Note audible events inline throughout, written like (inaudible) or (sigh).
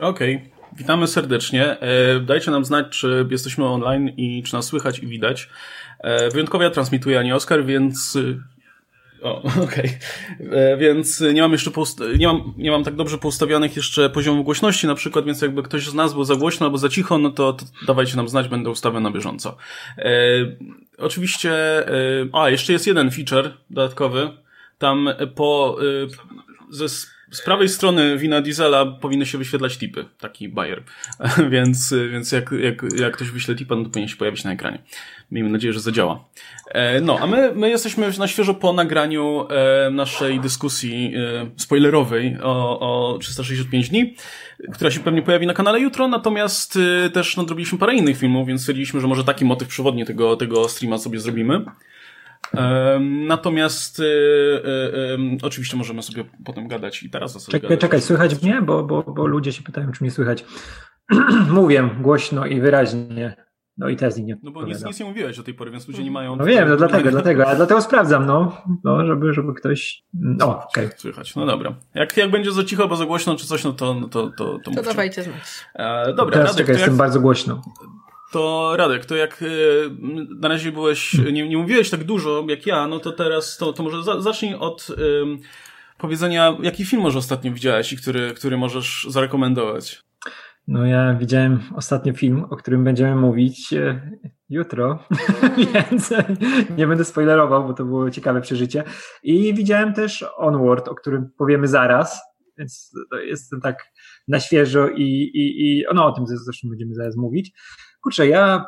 Okej. Okay. Witamy serdecznie. E, dajcie nam znać, czy jesteśmy online i czy nas słychać i widać. E, wyjątkowo ja transmituję, a nie Oskar, więc... O, (laughs) okej. Okay. Więc nie mam jeszcze nie, mam, nie mam tak dobrze poustawionych jeszcze poziomów głośności na przykład, więc jakby ktoś z nas był za głośno albo za cicho, no to, to dawajcie nam znać, będę ustawiał na bieżąco. E, oczywiście, e, a jeszcze jest jeden feature dodatkowy. Tam po, e, ze z prawej strony wina diesela powinny się wyświetlać tipy, taki Bayer. (laughs) więc więc jak, jak, jak ktoś wyśle tipa, no to powinien się pojawić na ekranie. Miejmy nadzieję, że zadziała. E, no, a my, my jesteśmy na świeżo po nagraniu e, naszej dyskusji e, spoilerowej o, o 365 dni, która się pewnie pojawi na kanale jutro, natomiast też nadrobiliśmy parę innych filmów, więc stwierdziliśmy, że może taki motyw przewodni tego, tego streama sobie zrobimy. Natomiast y, y, y, oczywiście możemy sobie potem gadać i teraz Czekaj, gadać. czekaj, słychać mnie? Bo, bo, bo ludzie się pytają, czy mnie słychać. (clears throat) Mówię głośno i wyraźnie. No i teraz nie. No bo nic, nic nie mówiłeś o tej pory, więc ludzie nie mają. No wiem, no dlatego, dlatego, a dlatego sprawdzam, no, no żeby, żeby ktoś. No, okej. Okay. Słychać, no dobra. Jak, jak będzie za cicho, albo za głośno, czy coś, no to. No to, to, to, to dawajcie znać. E, dobra, teraz Radek, czekaj, jestem jak... bardzo głośno. To Radek, to jak y, na razie byłeś, nie, nie mówiłeś tak dużo jak ja, no to teraz to, to może za, zacznij od powiedzenia, jaki film może ostatnio widziałeś i który, który możesz zarekomendować. No ja widziałem ostatnio film, o którym będziemy mówić e, jutro, (laughs) więc nie będę spoilerował, bo to było ciekawe przeżycie. I widziałem też Onward, o którym powiemy zaraz, więc jestem tak na świeżo i, i, i no o tym zresztą będziemy zaraz mówić. Kurczę, ja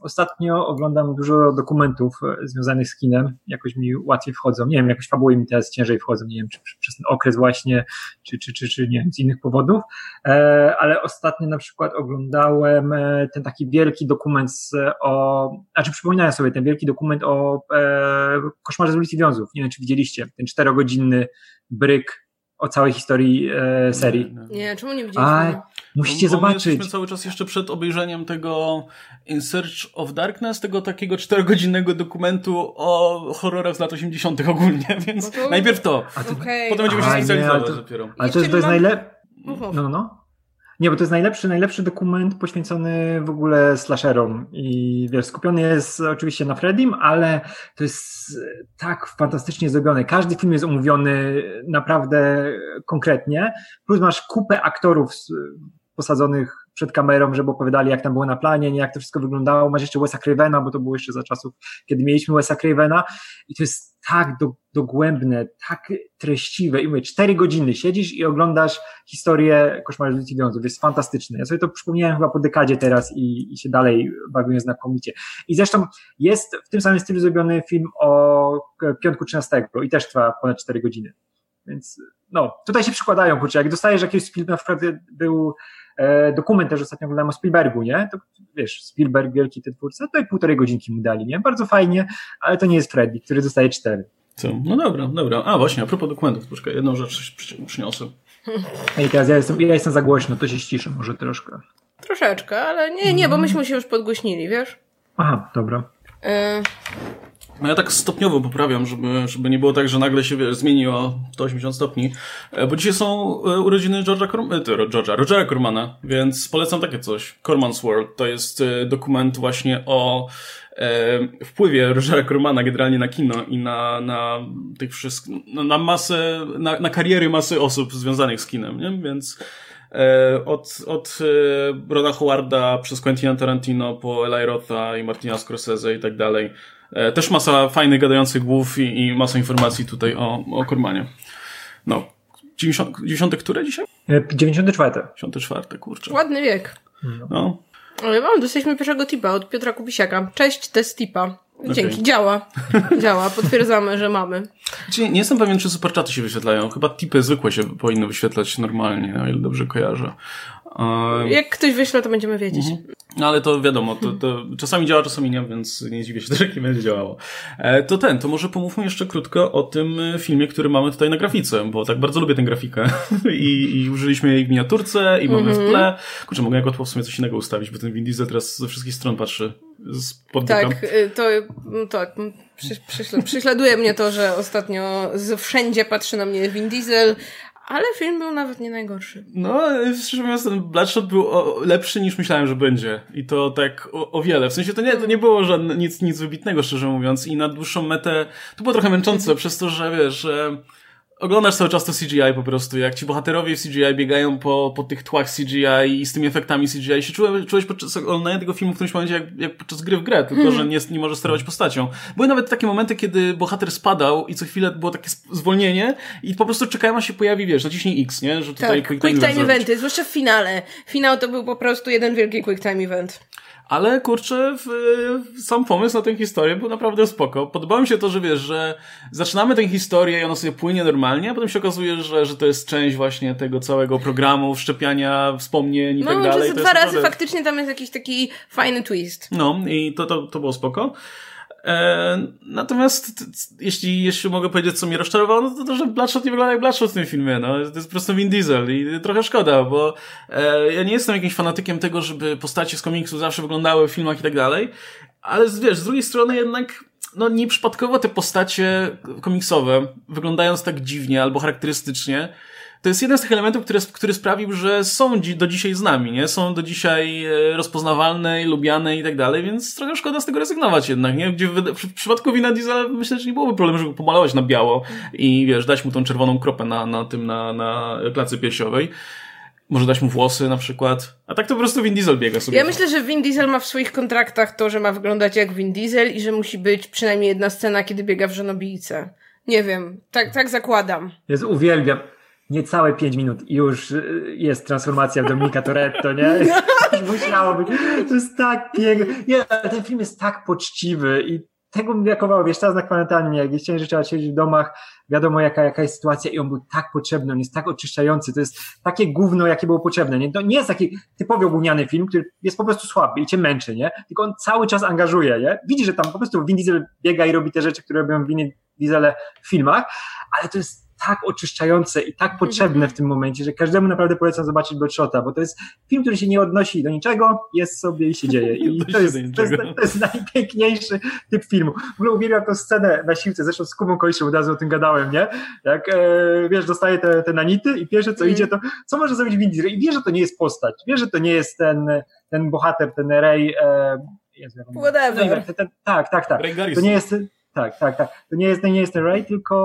ostatnio oglądam dużo dokumentów e, związanych z kinem, jakoś mi łatwiej wchodzą, nie wiem, jakoś fabuły mi teraz ciężej wchodzą, nie wiem, czy przez ten okres właśnie, czy, czy, czy, czy nie wiem, z innych powodów, e, ale ostatnio na przykład oglądałem e, ten taki wielki dokument o, znaczy przypominałem sobie ten wielki dokument o e, koszmarze z ulicy Wiązów, nie wiem, czy widzieliście, ten czterogodzinny bryk o całej historii e, serii. Nie, czemu nie widzieliśmy? A, musicie bo, zobaczyć. Jesteśmy cały czas jeszcze przed obejrzeniem tego In Search of Darkness, tego takiego czterogodzinnego dokumentu o horrorach z lat 80. ogólnie, (laughs) więc to... najpierw to. To... Okay. Potem będziemy się specjalizować dopiero. Ale to, to jest najlepsze. No, no, no. Nie, bo to jest najlepszy, najlepszy dokument poświęcony w ogóle slasherom i wiesz, skupiony jest oczywiście na Freddym, ale to jest tak fantastycznie zrobione. Każdy film jest omówiony naprawdę konkretnie, plus masz kupę aktorów posadzonych przed kamerą, żeby opowiadali, jak tam było na planie, nie jak to wszystko wyglądało. Masz jeszcze Wesa Cravena, bo to było jeszcze za czasów, kiedy mieliśmy Wesa Cravena i to jest tak do, dogłębne, tak treściwe i mówię, cztery godziny siedzisz i oglądasz historię Koszmaru z Wiązów. Jest fantastyczne. Ja sobie to przypomniałem chyba po dekadzie teraz i, i się dalej bawię znakomicie. I zresztą jest w tym samym stylu zrobiony film o piątku 13 i też trwa ponad cztery godziny. Więc no, tutaj się przykładają, kurczę, jak dostajesz jakiś film, na przykład był dokument też ostatnio oglądałem o Spielbergu, nie? To wiesz, Spielberg, wielki ten twórca, to i półtorej godzinki mu dali, nie? Bardzo fajnie, ale to nie jest Freddy, który dostaje cztery. Co? No dobra, dobra. A właśnie, a propos dokumentów, troszkę jedną rzecz przyniosę. (laughs) I teraz ja jestem, ja jestem za głośno, to się ściszę może troszkę. Troszeczkę, ale nie, nie, bo myśmy się już podgłośnili, wiesz? Aha, dobra. Y no ja tak stopniowo poprawiam, żeby, żeby nie było tak, że nagle się wiesz, zmieni o 180 stopni. E, bo dzisiaj są e, urodziny George'a, Corm e, George'a Rogera Cormana, więc polecam takie coś. Corman's World to jest dokument właśnie o e, wpływie Rogera Cormana generalnie na kino i na, na tych wszystkich, na, masę, na, na kariery masy osób związanych z kinem, nie? Więc od, od Rona Howarda przez Quentina Tarantino po Eli Rotha i Martina Scorsese i tak dalej też masa fajnych, gadających głów i, i masa informacji tutaj o, o Kormanie. No. 90, 90 które dzisiaj? 94. 94, kurczę. Ładny wiek. No. Ale mam, dostaliśmy pierwszego tipa od Piotra Kubisiaka. Cześć, test tipa. Dzięki, okay. działa. (laughs) Działa, potwierdzamy, że mamy. Znaczy, nie jestem pewien, czy superczaty się wyświetlają. Chyba tipy zwykłe się powinny wyświetlać normalnie, o ile dobrze kojarzę. Jak ktoś wyśle, to będziemy wiedzieć. Mhm. No ale to wiadomo, to, to czasami działa, czasami nie, więc nie dziwię się, (laughs) że nie będzie działało. E, to ten, to może pomówmy jeszcze krótko o tym filmie, który mamy tutaj na grafice, bo tak bardzo lubię tę grafikę (laughs) I, i użyliśmy jej w miniaturce i mamy w mhm. tle. Kurczę, mogę jako w sumie coś innego ustawić, bo ten Vin Diesel teraz ze wszystkich stron patrzy pod Tak, y, to tak, przyśladuje mnie to, że ostatnio wszędzie patrzy na mnie Vin Diesel, Ale film był nawet nie najgorszy. No, szczerze mówiąc, ten Bloodshot był lepszy niż myślałem, że będzie. I to tak o, o wiele. W sensie to nie, to nie było żadne, nic, nic wybitnego, szczerze mówiąc. I na dłuższą metę to było trochę męczące przez to, że wiesz, że oglądasz cały czas to CGI po prostu, jak ci bohaterowie w CGI biegają po, po tych tłach CGI i z tymi efektami CGI się czułeś, czułeś podczas oglądania tego filmu w którymś momencie jak, jak podczas gry w grę, tylko hmm. że nie, nie możesz sterować postacią. Były nawet takie momenty, kiedy bohater spadał i co chwilę było takie zwolnienie i po prostu czekają, aż się pojawi, wiesz, naciśnij X, nie? Że tutaj tak, quick time, quick time eventy, zwłaszcza w finale. Finał to był po prostu jeden wielki quick time event. Ale kurczę, w, w, sam pomysł na tę historię był naprawdę spoko. Podobało mi się to, że wiesz, że zaczynamy tę historię i ona sobie płynie normalnie, a potem się okazuje, że, że to jest część właśnie tego całego programu, wszczepiania wspomnień i no, tak dalej. No, dwa razy naprawdę... faktycznie tam jest jakiś taki fajny twist. No, i to, to, to było spoko. E, natomiast jeśli, jeśli mogę powiedzieć, co mnie rozczarowało, no to to, że Bloodshot nie wygląda jak Bloodshot w tym filmie. No. To jest po prostu Vin Diesel i trochę szkoda, bo e, ja nie jestem jakimś fanatykiem tego, żeby postacie z komiksu zawsze wyglądały w filmach i tak dalej, ale wiesz, z drugiej strony jednak no nieprzypadkowo te postacie komiksowe, wyglądając tak dziwnie albo charakterystycznie, to jest jeden z tych elementów, który, który sprawił, że są dzi do dzisiaj z nami, nie? Są do dzisiaj e, rozpoznawalne, lubiane i tak dalej, więc trochę szkoda z tego rezygnować jednak, nie? Gdzie w, w, w przypadku Wina Diesela myślę, że nie byłoby problemu, żeby go pomalować na biało i wiesz, dać mu tą czerwoną kropę na, na tym, na, na klacy piersiowej. Może dać mu włosy na przykład. A tak to po prostu Vin Diesel biega sobie. Ja myślę, że Vin Diesel ma w swoich kontraktach to, że ma wyglądać jak Vin Diesel i że musi być przynajmniej jedna scena, kiedy biega w żonobijce. Nie wiem, tak, tak zakładam. Jest uwielbiam niecałe 5 minut i już y, jest transformacja w Dominika Toretto, nie? (laughs) Już musiało być. To jest tak piękne. Nie, ten film jest tak poczciwy i tego mi brakowało, wiesz, teraz na kwarantannie, jak chciałem, że trzeba siedzieć w domach, wiadomo jaka, jaka jest sytuacja i on był tak potrzebny, on jest tak oczyszczający, to jest takie gówno, jakie było potrzebne, nie? To nie jest taki typowo gówniany film, który jest po prostu słaby i cię męczy, nie? Tylko on cały czas angażuje, nie? Widzi, że tam po prostu Vin Diesel biega i robi te rzeczy, które robią Vin Diesel w filmach, ale to jest tak oczyszczające i tak potrzebne w tym momencie, że każdemu naprawdę polecam zobaczyć Bloodshota, bo to jest film, który się nie odnosi do niczego, jest sobie i się dzieje. (laughs) I to jest, to jest, to jest najpiękniejszy typ filmu. W ogóle uwielbiam tę scenę na siłce, zresztą z Kubą Koliszem od razu o tym gadałem, nie? Jak, e, wiesz, dostaje te, te nanity i pierwsze co mm. idzie, to co może zrobić Vin Diesel? I wie, że to nie jest postać, wie, że to nie jest ten, ten bohater, ten Ray, e, Jezu, Whatever. Ten, ten, tak, tak, tak. To nie jest, tak, tak, tak. To nie jest, nie jest ten Ray, tylko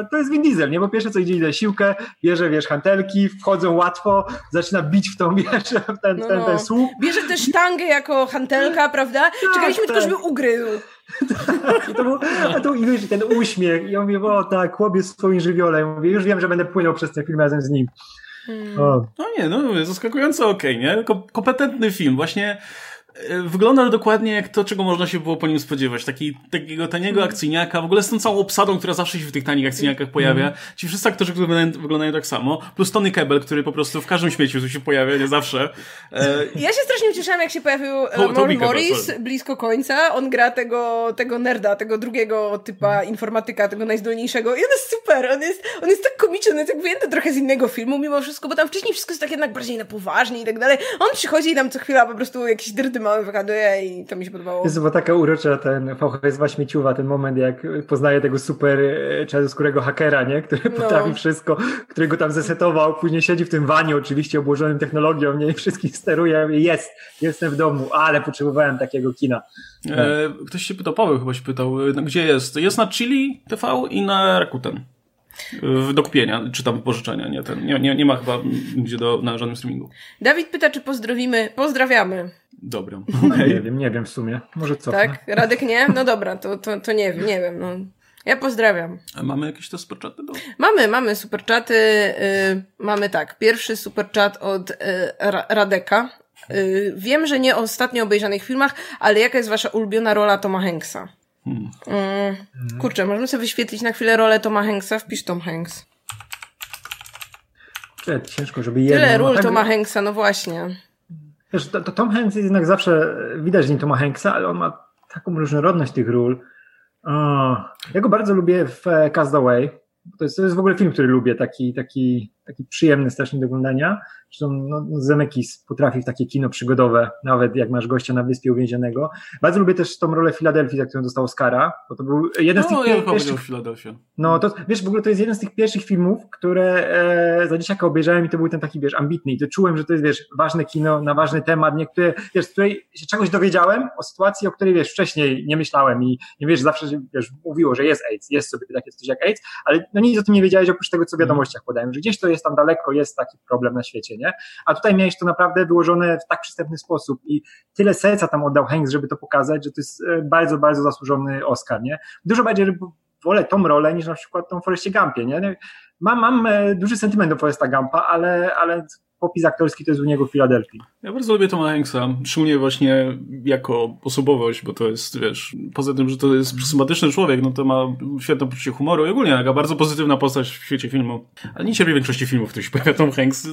e, to jest Vin Diesel, nie? Bo pierwsze co idzie, idzie siłkę, bierze, wiesz, hantelki, wchodzą łatwo, zaczyna bić w tą, wiesz, w ten, no, ten, ten no. słup. Bierze też sztangę jako hantelka, prawda? Tak, Czekaliśmy tak. tylko, żeby ugryzł. tak, (laughs) i to był, a tu i wiesz, ten uśmiech. I ja mówię, o tak, chłopiec w swoim żywiole. Ja mówię, już wiem, że będę płynął przez ten film razem z nim. Hmm. No nie, no zaskakująco okej, okay, nie? Kompetentny film. Właśnie wygląda dokładnie jak to, czego można się było po nim spodziewać. Taki, takiego taniego mm. akcyjniaka, w ogóle z tą całą obsadą, która zawsze się w tych tanich akcyjniakach pojawia. Mm. Ci wszyscy aktorzy, którzy wyglądają, wyglądają tak samo, plus Tony Kebel, który po prostu w każdym śmieciu się pojawia, nie zawsze. E... Ja się strasznie ucieszałam, jak się pojawił to, Morris blisko końca. On gra tego, tego nerda, tego drugiego typa mm. informatyka, tego najzdolniejszego. I on jest super, on jest, on jest tak komiczny, on jest tak wyjęty trochę z innego filmu mimo wszystko, bo tam wcześniej wszystko jest tak jednak bardziej na poważnie i tak dalej. On przychodzi i tam co chwila po prostu jakiś dyrdy mały wygaduje i to mi się podobało. Jest taka urocza ten VHS śmieciuwa, ten moment jak poznaje tego super e, czarnoskórego hakera, nie? Który no. potrafi wszystko, którego tam zesetował, później siedzi w tym wanie oczywiście obłożonym technologią, nie? I wszystkich steruje, jest, jestem w domu, ale potrzebowałem takiego kina. E, ktoś się pytał, Paweł chyba się pytał, e, gdzie jest? Jest na Chili TV i na Rakuten do kupienia, czy tam pożyczenia, nie, ten, nie, nie, nie ma chyba gdzie do, na żadnym streamingu. Dawid pyta, czy pozdrowimy. Pozdrawiamy. Dobra. Okay. Nie wiem, nie wiem w sumie. Może co? Tak? Radek nie? No dobra, to, to, to nie wiem, nie wiem. No. Ja pozdrawiam. A mamy jakieś to superczaty? Do... Mamy, mamy superczaty. Yy, mamy tak, pierwszy superczat od yy, Radeka. Yy, wiem, że nie o ostatnio obejrzanych filmach, ale jaka jest wasza ulubiona rola Toma Hanksa? Hmm. Mm, kurczę, możemy sobie wyświetlić na chwilę rolę Toma Hanksa? Wpisz Tom Hanks. Ciężko, żeby jedno... Tyle ról Toma Hanksa, no właśnie. Wiesz, to, to Tom Hanks jest jednak zawsze, widać nie Toma Hanksa, ale on ma taką różnorodność tych ról. O, ja go bardzo lubię w e, Castaway. To jest, to jest w ogóle film, który lubię, taki, taki taki przyjemny strasznie do oglądania. Zresztą no, Zemekis potrafi w takie kino przygodowe, nawet jak masz gościa na wyspie uwięzionego. Bardzo lubię też tą rolę Filadelfii, za którą dostał Oscara, bo to był jeden z no, tych ja pierwszych... Filadelfia. No to, wiesz, w ogóle to jest jeden z tych pierwszych filmów, które e, za dzieciaka obejrzałem i to był ten taki, wiesz, ambitny i to czułem, że to jest, wiesz, ważne kino na ważny temat, niektóre, wiesz, z której się czegoś dowiedziałem o sytuacji, o której, wiesz, wcześniej nie myślałem i nie wiesz, zawsze, wiesz, mówiło, że jest AIDS, jest sobie takie coś jak AIDS, ale no nic o tym nie wiedziałeś oprócz tego, co w wiadomościach podałem, że gdzieś to jest tam daleko, jest taki problem na świecie, nie? A tutaj miałeś to naprawdę wyłożone w tak przystępny sposób i tyle serca tam oddał Hanks, żeby to pokazać, że to jest e, bardzo, bardzo zasłużony Oscar, nie? Dużo bardziej wolę tą rolę niż na przykład tą Forestie Gumpie, nie? Mam, mam e, duży sentyment do Foresta Gumpa, ale, ale popis aktorski to jest u niego w Filadelfii. Ja bardzo lubię Toma Hanksa, szczególnie właśnie jako osobowość, bo to jest, wiesz, poza tym, że to jest sympatyczny człowiek, no to ma świetne poczucie humoru i ogólnie taka bardzo pozytywna postać w świecie filmu. Ale nie cierpię większości filmów, w których się pojawia Tom Hanks.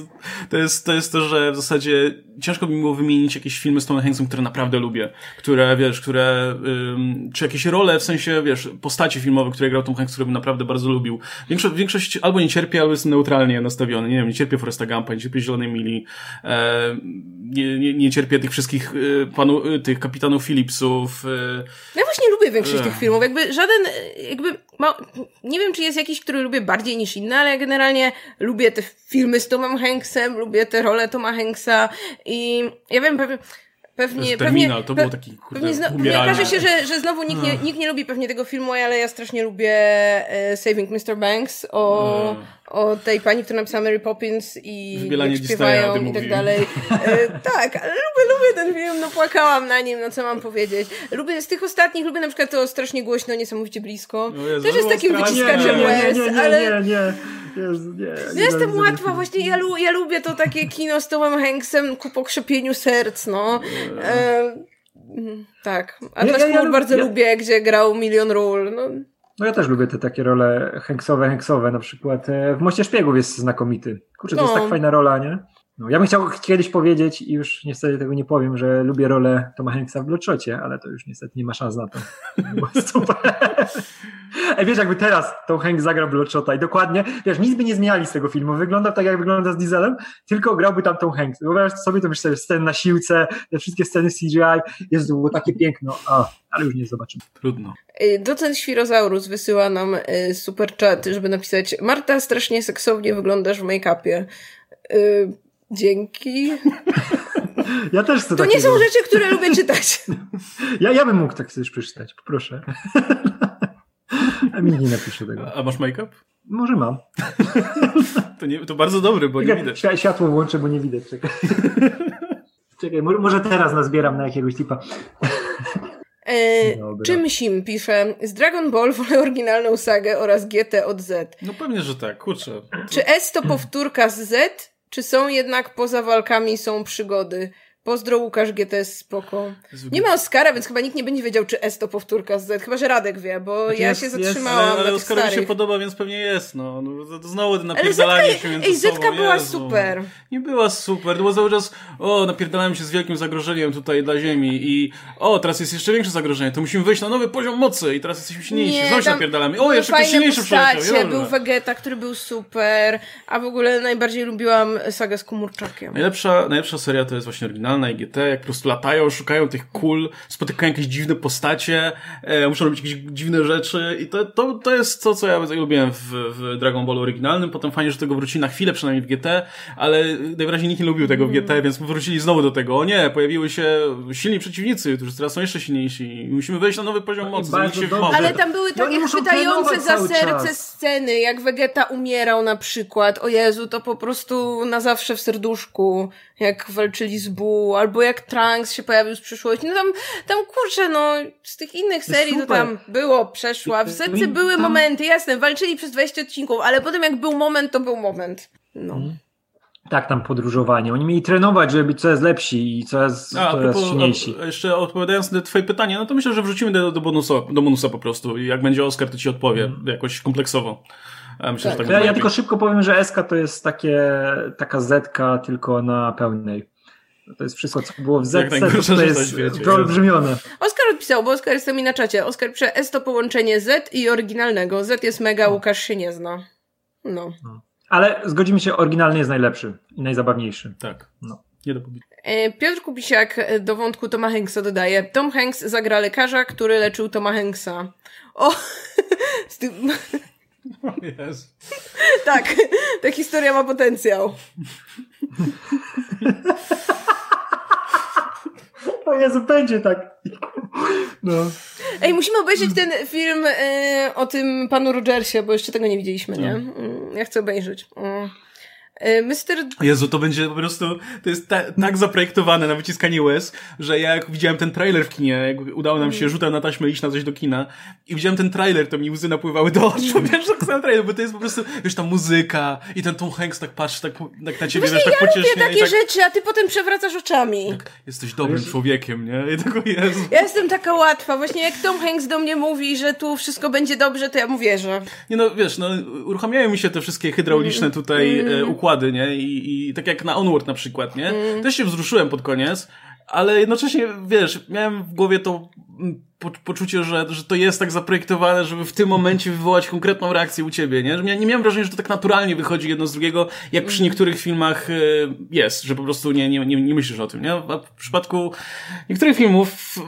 To jest, to jest to, że w zasadzie ciężko mi było wymienić jakieś filmy z Tomem Hanksem, które naprawdę lubię, które, wiesz, które, ym, czy jakieś role, w sensie, wiesz, postacie filmowe, które grał Tom Hanks, które bym naprawdę bardzo lubił. Większość, większość albo nie cierpię, albo jestem neutralnie nastawiony. Nie wiem, nie cierpię Foresta Gumpa, nie cierpię Mili, e, nie, nie, nie cierpię tych wszystkich y, panu, y, tych kapitanów Philipsów. Ja właśnie lubię większość tych filmów. Jakby żaden, jakby, ma, nie wiem, czy jest jakiś, który lubię bardziej niż inny, ale ja generalnie lubię te filmy z Tomem Hanksem, lubię te role Toma Hanksa i ja wiem, pewnie, Pewnie, pewnie, to był taki kurde, pewnie, pewnie okaże się, że, że znowu nikt nie, nikt nie lubi pewnie tego filmu, ale ja strasznie lubię e, Saving Mr. Banks o, o tej pani, która napisała Mary Poppins i Wybielanie śpiewają i tak dalej. E, tak, ale lubię, lubię ten film, no płakałam na nim, no co mam powiedzieć. Lubię z tych ostatnich, lubię na przykład to strasznie głośno, niesamowicie blisko. No Jezu, Też jest takim wyciskaczem łez, ale... Nie, nie, Jezu, nie, nie Jestem łatwa, właśnie ja, lu ja lubię to takie kino z Tomem Hanksem ku pokrzepieniu serc, no. E, mm, tak. A ja, ja, ja, bardzo lubię, gdzie grał Milion Ról, no. No ja też lubię te takie role Hanksowe, Hanksowe, na przykład e, w Moście Szpiegów jest znakomity. Kurczę, to no. jest tak fajna rola, nie? No, ja bym chciał kiedyś powiedzieć i już niestety tego nie powiem, że lubię rolę Toma Hanksa w Bloodshotcie, ale to już niestety nie ma szans na to. Super. Ej, wiesz, jakby teraz Tom Hanks zagrał Bloodshota i dokładnie, wiesz, nic by nie zmieniali z tego filmu. Wygląda tak, jak wygląda z Dieselem, tylko grałby tam Tom Hanks. Wyobraź sobie, to myślę, sceny na siłce, te wszystkie sceny CGI, jest to było takie piękno, a, ale już nie zobaczymy. Trudno. Y, docent Świrozaurus wysyła nam y, super chat, żeby napisać Marta, strasznie seksownie wyglądasz w make-upie. Dzięki. (laughs) Ja też chcę To takiego. nie są rzeczy, które lubię czytać. (laughs) Ja, ja bym mógł tak coś przeczytać, poproszę. A mi nie napisze tego. A masz make-up? Może mam. To, nie, to bardzo dobry, bo nie widać. Światło włączę, bo nie widać. Czekaj. (laughs) Czekaj, może teraz nazbieram na jakiegoś typa. E, czym Sim pisze, z Dragon Ball wolę oryginalną sagę oraz GT od Z. No pewnie, że tak, kurczę. Czy S to powtórka z Z? Czy są jednak poza walkami są przygody? Pozdro Łukasz GTS, spoko. Nie ma Oscara, więc chyba nikt nie będzie wiedział, czy S to powtórka z Z, chyba, że Radek wie, bo znaczy ja jest, się zatrzymałam jest, Ale, ale Oscar mi się podoba, więc pewnie jest, no. no to znowu napierdalanie się między Ej, Zetka była Jezu. super. Nie była super, to było cały czas, o, napierdalałem się z wielkim zagrożeniem tutaj dla Ziemi i o, teraz jest jeszcze większe zagrożenie, to musimy wejść na nowy poziom mocy i teraz jesteśmy silniejsi, nie, znowu się napierdalamy. O, jeszcze ktoś silniejszy przyjaciół. Był Vegeta, który był super, a w ogóle najbardziej lubiłam sagę z Komórczakiem. Najlepsza, najlepsza seria to jest właśnie oryginalna IGT, jak po prostu latają, szukają tych kul, spotykają jakieś dziwne postacie, e, muszą robić jakieś dziwne rzeczy i to, to, to jest to, co ja lubiłem w, w Dragon Ball oryginalnym. Potem fajnie, że tego wrócili na chwilę, przynajmniej w GT, ale najwyraźniej nikt nie lubił tego w GT, mm. więc wrócili znowu do tego. O nie, pojawiły się silni przeciwnicy, którzy teraz są jeszcze silniejsi i musimy wejść na nowy poziom mocy. Ale tam były takie chwytające za serce czas. sceny, jak Vegeta umierał na przykład. O Jezu, to po prostu na zawsze w serduszku, jak walczyli z Bu, albo jak Trunks się pojawił z przyszłości. No tam, tam kurczę, no, z tych innych serii Super. to tam było, przeszła. W setce były tam... momenty, jasne, walczyli przez 20 odcinków, ale potem jak był moment, to był moment. No. Mhm. Tak, tam podróżowanie. Oni mieli trenować, żeby być coraz lepsi i coraz, a, coraz propos, silniejsi. A, jeszcze odpowiadając na twoje pytanie, no to myślę, że wrócimy do, do, bonusa, do bonusa po prostu i jak będzie Oscar, to ci odpowie mm. jakoś kompleksowo. Myślę, tak. tak ja, ja tylko szybko powiem, że SK to jest takie, taka Zetka tylko na pełnej. To jest wszystko, co było w Z, to jest wyolbrzymione. Oskar odpisał, bo Oskar jest mi na czacie. Oskar pisze S to połączenie Z i oryginalnego. Z jest mega, Łukasz się nie zna. No. no. Ale zgodzimy się, oryginalny jest najlepszy i najzabawniejszy. Tak. No. Nie do e, Piotr Kubisiak do wątku Toma Hanksa dodaje. Tom Hanks zagra lekarza, który leczył Toma Hanksa. O! (laughs) Tak, ta historia ma potencjał. O Jezu, będzie tak. No. Ej, musimy obejrzeć ten film y, o tym panu Rogersie, bo jeszcze tego nie widzieliśmy, nie? No. Mm, ja chcę obejrzeć. Mm. E, Mr. Jezu, to będzie po prostu, to jest ta, tak zaprojektowane na wyciskanie łez, że ja jak widziałem ten trailer w kinie, jak udało nam się mm. rzutem na taśmę iść na coś do kina i widziałem ten trailer, to mi łzy napływały do oczu, wiesz, tak sam trailer, bo to jest po prostu, wiesz, ta muzyka i ten Tom Hanks tak patrzy tak, tak na ciebie, Właśnie wiesz, tak ja pocieśnie. Ja takie tak, rzeczy, a ty potem przewracasz oczami. Tak, jesteś dobrym człowiekiem, nie? I tylko Jezu. Ja jestem taka łatwa, właśnie jak Tom Hanks do mnie mówi, że tu wszystko będzie dobrze, to ja mu wierzę. Nie no, wiesz, no, uruchamiają mi się te wszystkie hydrauliczne tutaj mm. e, układy, nie? I, i tak jak na Onward na przykład, nie? Mm. Też się wzruszyłem pod koniec, ale jednocześnie, wiesz, miałem w głowie to mm, po, poczucie, że, że to jest tak zaprojektowane, żeby w tym momencie wywołać konkretną reakcję u ciebie, nie? Że nie miałem wrażenia, że to tak naturalnie wychodzi jedno z drugiego, jak przy niektórych filmach e, jest, że po prostu nie, nie, nie, nie myślisz o tym, nie? A w przypadku niektórych filmów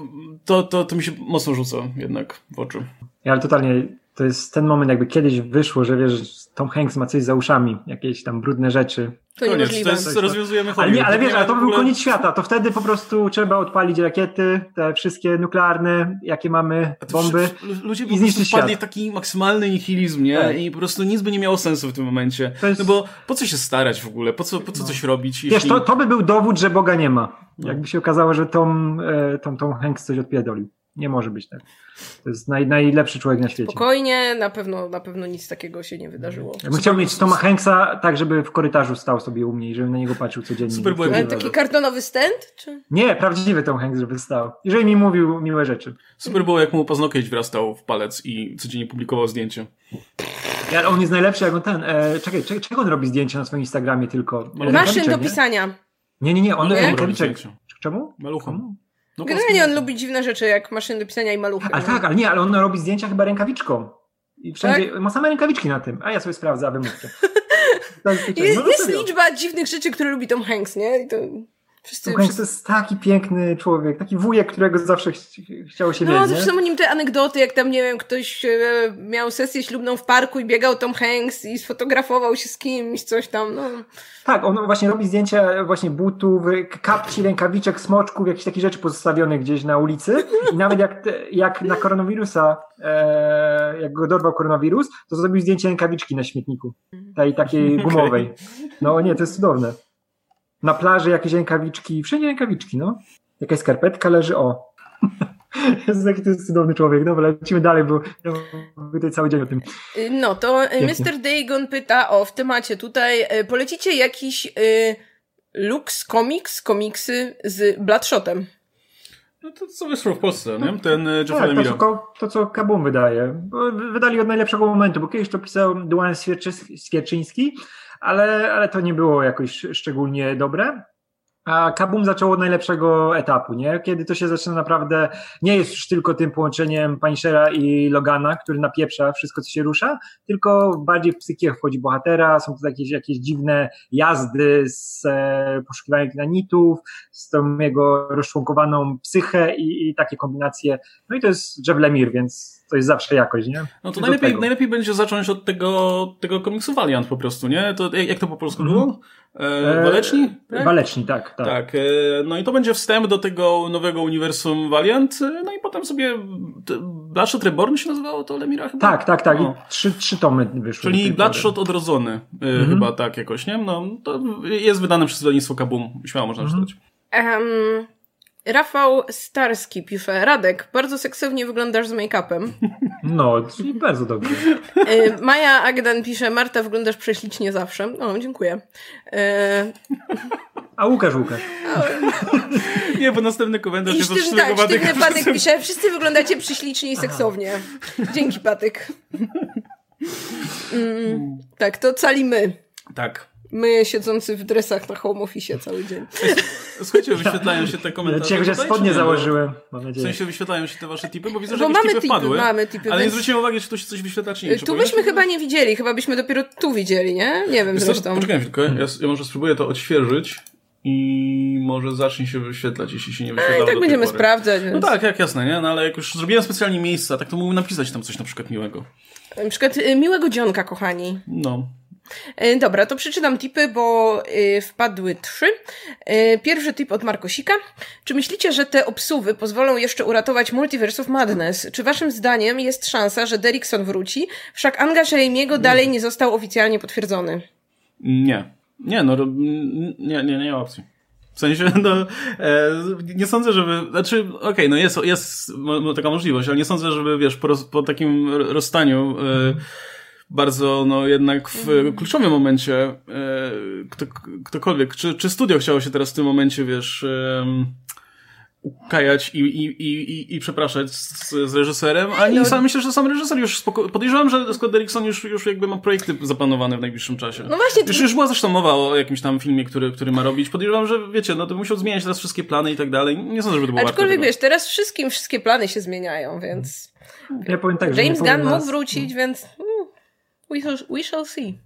to, to, to mi się mocno rzuca jednak w oczy. Ja ale totalnie, to jest ten moment, jakby kiedyś wyszło, że wiesz, Tom Hanks ma coś za uszami, jakieś tam brudne rzeczy, to Koniec, niemożliwe. to jest, rozwiązujemy Ale nie, ale wiesz, ale to by był koniec świata, to wtedy po prostu trzeba odpalić rakiety, te wszystkie nuklearne, jakie mamy, bomby Ludzie po prostu wpadli w taki maksymalny nihilizm, nie? Tak. I po prostu nic by nie miało sensu w tym momencie. Jest... No bo po co się starać w ogóle? Po co, po co no. coś robić? Jeśli... Wiesz, to, to by był dowód, że Boga nie ma. No. Jakby się okazało, że Tom, e, Tom, Tom Hanks coś odpierdolił. Nie może być tak. To jest naj, najlepszy człowiek na świecie. Spokojnie, na pewno, na pewno nic takiego się nie wydarzyło. Ja bym chciał mieć Toma Hanksa tak, żeby w korytarzu stał sobie u mnie i żebym na niego patrzył codziennie. Super Ale taki kartonowy stand? Czy? Nie, prawdziwy Tom Hanks, żeby stał. I żeby mi mówił miłe rzeczy. Super było, jak mu paznokieć wrastał w palec i codziennie publikował zdjęcie. Ja, on jest najlepszy, jak on ten... E, czekaj, czekaj, czego on robi zdjęcia na swoim Instagramie tylko? Maszyn do pisania. Nie, nie, nie, on nie? rękawiczek. Czemu? Maluchom. No Generalnie on lubi dziwne rzeczy, jak maszyny do pisania i maluchy. Ale tak, ale nie, ale on robi zdjęcia chyba rękawiczką. I wszędzie tak? ma same rękawiczki na tym. A ja sobie sprawdzę, a wy mówcie. jest, no, jest liczba dziwnych rzeczy, które lubi Tom Hanks, nie? I to... Wszyscy, Tom to jest taki piękny człowiek, taki wujek, którego zawsze ch chciało się no, mieć. No, zresztą o nim te anegdoty, jak tam, nie wiem, ktoś e, miał sesję ślubną w parku i biegał Tom Hanks i sfotografował się z kimś, coś tam, no. Tak, on właśnie robi zdjęcia właśnie butów, kapci, rękawiczek, smoczków, jakichś takich rzeczy pozostawionych gdzieś na ulicy. I nawet jak, jak na koronawirusa, e, jak go dorwał koronawirus, to zrobił zdjęcie rękawiczki na śmietniku. Tej takiej (laughs) gumowej. No nie, to jest cudowne. Na plaży jakieś rękawiczki, wszędzie rękawiczki, no. Jakaś skarpetka leży, o. (laughs) Jezu, jaki to jest cudowny człowiek. Dobra, lecimy dalej, bo ja tutaj cały dzień o tym. No to Pięknie. Mr. Dagon pyta o w temacie tutaj, e, polecicie jakiś y, Lux Comics, komiksy z Bloodshotem? No to co wyszło w Polsce, nie? Ten Jeff tak, to, co, to, co Kabum wydaje. Wydali od najlepszego momentu, bo kiedyś to pisał Duan Swierczyński, ale, ale to nie było jakoś szczególnie dobre. A Kabum zaczęło od najlepszego etapu, nie? Kiedy to się zaczyna naprawdę, nie jest już tylko tym połączeniem Punishera i Logana, który napieprza wszystko, co się rusza, tylko bardziej w psychię wchodzi bohatera, są to jakieś, jakieś dziwne jazdy z e, poszukiwaniem granitów, z tą jego rozczłonkowaną psychę i, i takie kombinacje. No i to jest Jeff Lemire, więc to jest zawsze jakoś, nie? No to najlepiej, najlepiej będzie zacząć od tego, tego komiksu Valiant po prostu, nie? To, jak to po polsku mm -hmm. było? E, waleczni? Tak? Waleczni, tak, tak. Tak, e, no i to będzie wstęp do tego nowego uniwersum Valiant, e, no i potem sobie Bloodshot Reborn się nazywało to Lemira chyba? Tak, tak, tak. Trzy, trzy tomy wyszły. Czyli Bloodshot Odrodzony mm -hmm. chyba tak jakoś, nie? No to jest wydane przez wydawnictwo Kabum, śmiało można -hmm. czytać. Um, Rafał Starski pisze, Radek, bardzo seksownie wyglądasz z make-upem. No, bardzo dobrze. E, Maja Agdan pisze, Marta, wyglądasz prześlicznie zawsze. O, dziękuję. E... A Łukasz, Łukasz. Nie, bo następny komentarz I jest sztywny, tak, sztywny Patyk pisze, wszyscy wyglądacie prześlicznie i seksownie. Dzięki, Patyk. Mm, tak, to cali my. Tak. My siedzący w dresach na home office cały dzień. Słuchajcie, wyświetlają się te komentarze. Ja dzisiaj spodnie założyłem, mam nadzieję. W sensie wyświetlają się te wasze tipy, bo widzę, że bo jakieś mamy tipy wpadły. Mamy tipy, ale nie zwróciłem uwagi, czy tu się coś wyświetla, czy nie. tu byśmy chyba nie widzieli, chyba byśmy dopiero tu widzieli, nie? Nie wiem Wiesz zresztą. Poczekaj chwilkę, ja, ja może spróbuję to odświeżyć i może zacznie się wyświetlać, jeśli się nie wyświetla. Tak będziemy sprawdzać. Więc... No tak, jak jasne, nie? No ale jak już zrobiłem specjalnie miejsca, tak to mógłbym napisać tam coś na przykład miłego. Na przykład y, miłego dzionka, kochani. No. E, dobra, to przeczytam tipy, bo y, wpadły trzy. E, pierwszy tip od Markosika. Czy myślicie, że te obsuwy pozwolą jeszcze uratować Multiverse Madness? Czy waszym zdaniem jest szansa, że Derrickson wróci? Wszak angaż Raimiego dalej nie został oficjalnie potwierdzony. Nie. Nie, no nie, nie, nie ma opcji. W sensie, (laughs) no, e, nie sądzę, żeby, znaczy, okej, okay, no jest, jest taka możliwość, ale nie sądzę, żeby, wiesz, po, po takim rozstaniu, e, bardzo, no jednak w mhm. kluczowym momencie e, kto, ktokolwiek, czy, czy studio chciało się teraz w tym momencie, wiesz, e, ukajać i, i, i, i, przepraszać z, z reżyserem, ani no. sam myślę, że sam reżyser już spoko... podejrzewam, że Scott Derrickson już, już jakby ma projekty zaplanowane w najbliższym czasie. No właśnie. Już, już była zresztą mowa o jakimś tam filmie, który, który ma robić. Podejrzewam, że wiecie, no to musiał zmieniać teraz wszystkie plany i tak dalej. Nie sądzę, żeby to było Aczkolwiek wiesz, teraz wszystkim wszystkie plany się zmieniają, więc... Ja powiem tak, James Gunn mógł wrócić, więc... We shall, we shall see.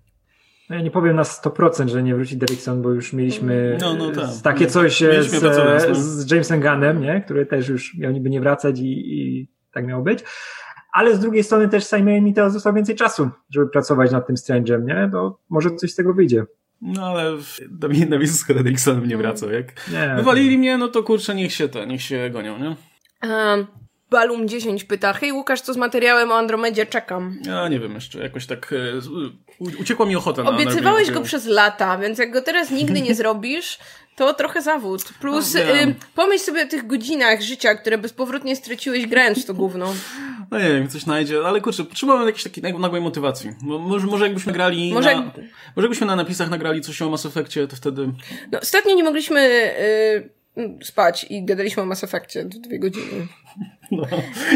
No ja nie powiem na 100%, że nie wróci Derrickson, bo już mieliśmy no, no, tak. takie coś e, z, no. z Jamesem Gunnem, nie? który też już miał niby nie wracać i, i tak miało być. Ale z drugiej strony też Sam mi teraz został więcej czasu, żeby pracować nad tym Strange'em, nie? To może coś z tego wyjdzie. No ale na miejscu z Derricksonem nie wracał. Jak nie, wywalili mnie, no to kurczę, niech się to, niech się gonią, nie? Um, Balum 10 pyta, hej Łukasz, co z materiałem o Andromedzie? Czekam. Ja nie wiem jeszcze, jakoś tak e, uciekła mi ochota na Obiecywałeś go przez lata, więc jak go teraz nigdy nie (laughs) zrobisz, to trochę zawód. Plus no, y, pomyśl sobie o tych godzinach życia, które bezpowrotnie straciłeś grając to gówno. No nie wiem, coś znajdzie, ale kurczę, potrzebujemy jakiejś takiej nagłej motywacji. Może, może jakbyśmy grali może... Na, może jakbyśmy na napisach nagrali coś o Mass Effectie, to wtedy... No, ostatnio nie mogliśmy y, spać i gadaliśmy o Mass Effectie dwie godziny. No.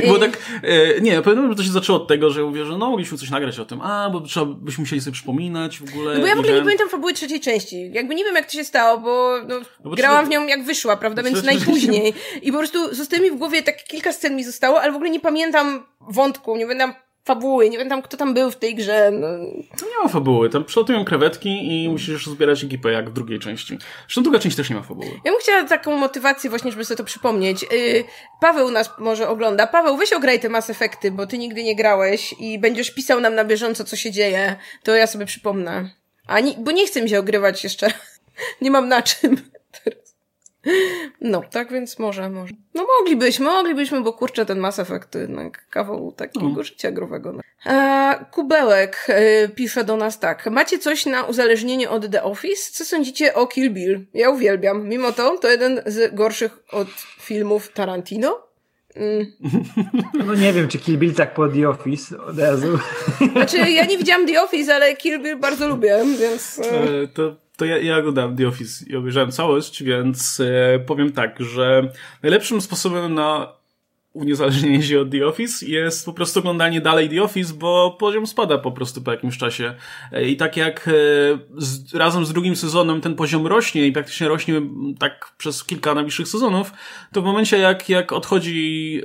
I... Bo tak, e, nie, pamiętam, że to się zaczęło od tego, że mówię, że no, mogliśmy coś nagrać o tym, a, bo trzeba, byśmy musieli sobie przypominać w ogóle. No bo ja w ogóle nie pamiętam fabuły trzeciej części. Jakby nie wiem, jak to się stało, bo, no, no bo grałam w nią jak wyszła, prawda, więc najpóźniej. I po prostu zostało mi w głowie, tak kilka scen mi zostało, ale w ogóle nie pamiętam wątku, nie pamiętam fabuły, nie wiem tam kto tam był w tej grze. No. To nie ma fabuły, tam przylatują krewetki i musisz zbierać ekipę jak w drugiej części. Zresztą druga część też nie ma fabuły. Ja bym chciała taką motywację właśnie, żeby sobie to przypomnieć. Yy, Paweł nas może ogląda. Paweł, weź ograj te Mass Effecty, bo ty nigdy nie grałeś i będziesz pisał nam na bieżąco, co się dzieje. To ja sobie przypomnę. A nie, bo nie chcę mi się ogrywać jeszcze. (laughs) nie mam na czym. No, tak więc może, może. No moglibyśmy, moglibyśmy, bo kurczę, ten Mass Effect to jednak kawał takiego no. życia growego. E, Kubełek e, pisze do nas tak. Macie coś na uzależnienie od The Office? Co sądzicie o Kill Bill? Ja uwielbiam. Mimo to, to jeden z gorszych od filmów Tarantino. Mm. (laughs) No nie wiem, czy Kill Bill tak po The Office od razu. Znaczy, ja nie widziałam The Office, ale Kill Bill bardzo lubię, więc... E... e to to ja, ja oglądałem The Office i obejrzałem całość, więc e, powiem tak, że najlepszym sposobem na uniezależnienie się od The Office jest po prostu oglądanie dalej The Office, bo poziom spada po prostu po jakimś czasie. E, I tak jak e, z, razem z drugim sezonem ten poziom rośnie i praktycznie rośnie tak przez kilka najbliższych sezonów, to w momencie jak, jak odchodzi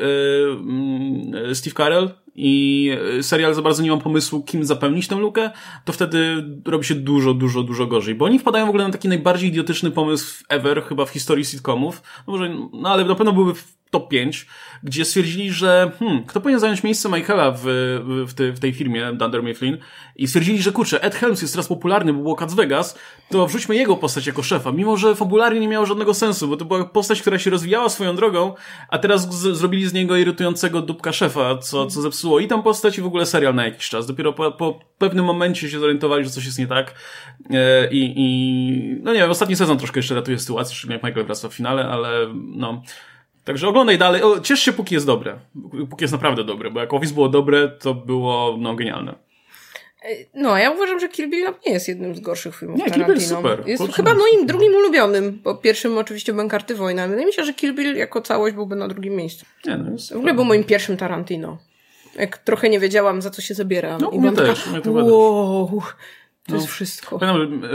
e, Steve Carell, i serial za bardzo nie ma pomysłu, kim zapełnić tę lukę, to wtedy robi się dużo, dużo, dużo gorzej. Bo oni wpadają w ogóle na taki najbardziej idiotyczny pomysł ever, chyba w historii sitcomów. No może, no ale na pewno byłby top 5, gdzie stwierdzili, że hmm, kto powinien zająć miejsce Michaela w, w, tej, w tej firmie Dunder Mifflin? I stwierdzili, że kurczę, Ed Helms jest teraz popularny, bo było Cats Vegas, to wrzućmy jego postać jako szefa, mimo że fabularnie nie miało żadnego sensu, bo to była postać, która się rozwijała swoją drogą, a teraz z, zrobili z niego irytującego dupka szefa, co, co zepsuło i tam postać i w ogóle serial na jakiś czas. Dopiero po, po pewnym momencie się zorientowali, że coś jest nie tak. E, i, i no nie wiem, ostatni sezon troszkę jeszcze ratuje sytuację, szczególnie jak Michael wraca w finale, ale no Także oglądaj dalej. O, ciesz się, póki jest dobre. Póki jest naprawdę dobre, bo jak Office było dobre, to było no, genialne. E, no, ja uważam, że Kill Bill nie jest jednym z gorszych filmów Nie, Kill Bill jest super. Jest chyba moim drugim ulubionym, bo pierwszym oczywiście byłem Karty Wojny, ale wydaje mi się, że Kill Bill jako całość byłby na drugim miejscu. Nie, no jest w ogóle był moim pierwszym Tarantino. Jak trochę nie wiedziałam, za co się zabieram. No, I mnie też. Taka, mnie wow, To no, jest wszystko. Pamiętam,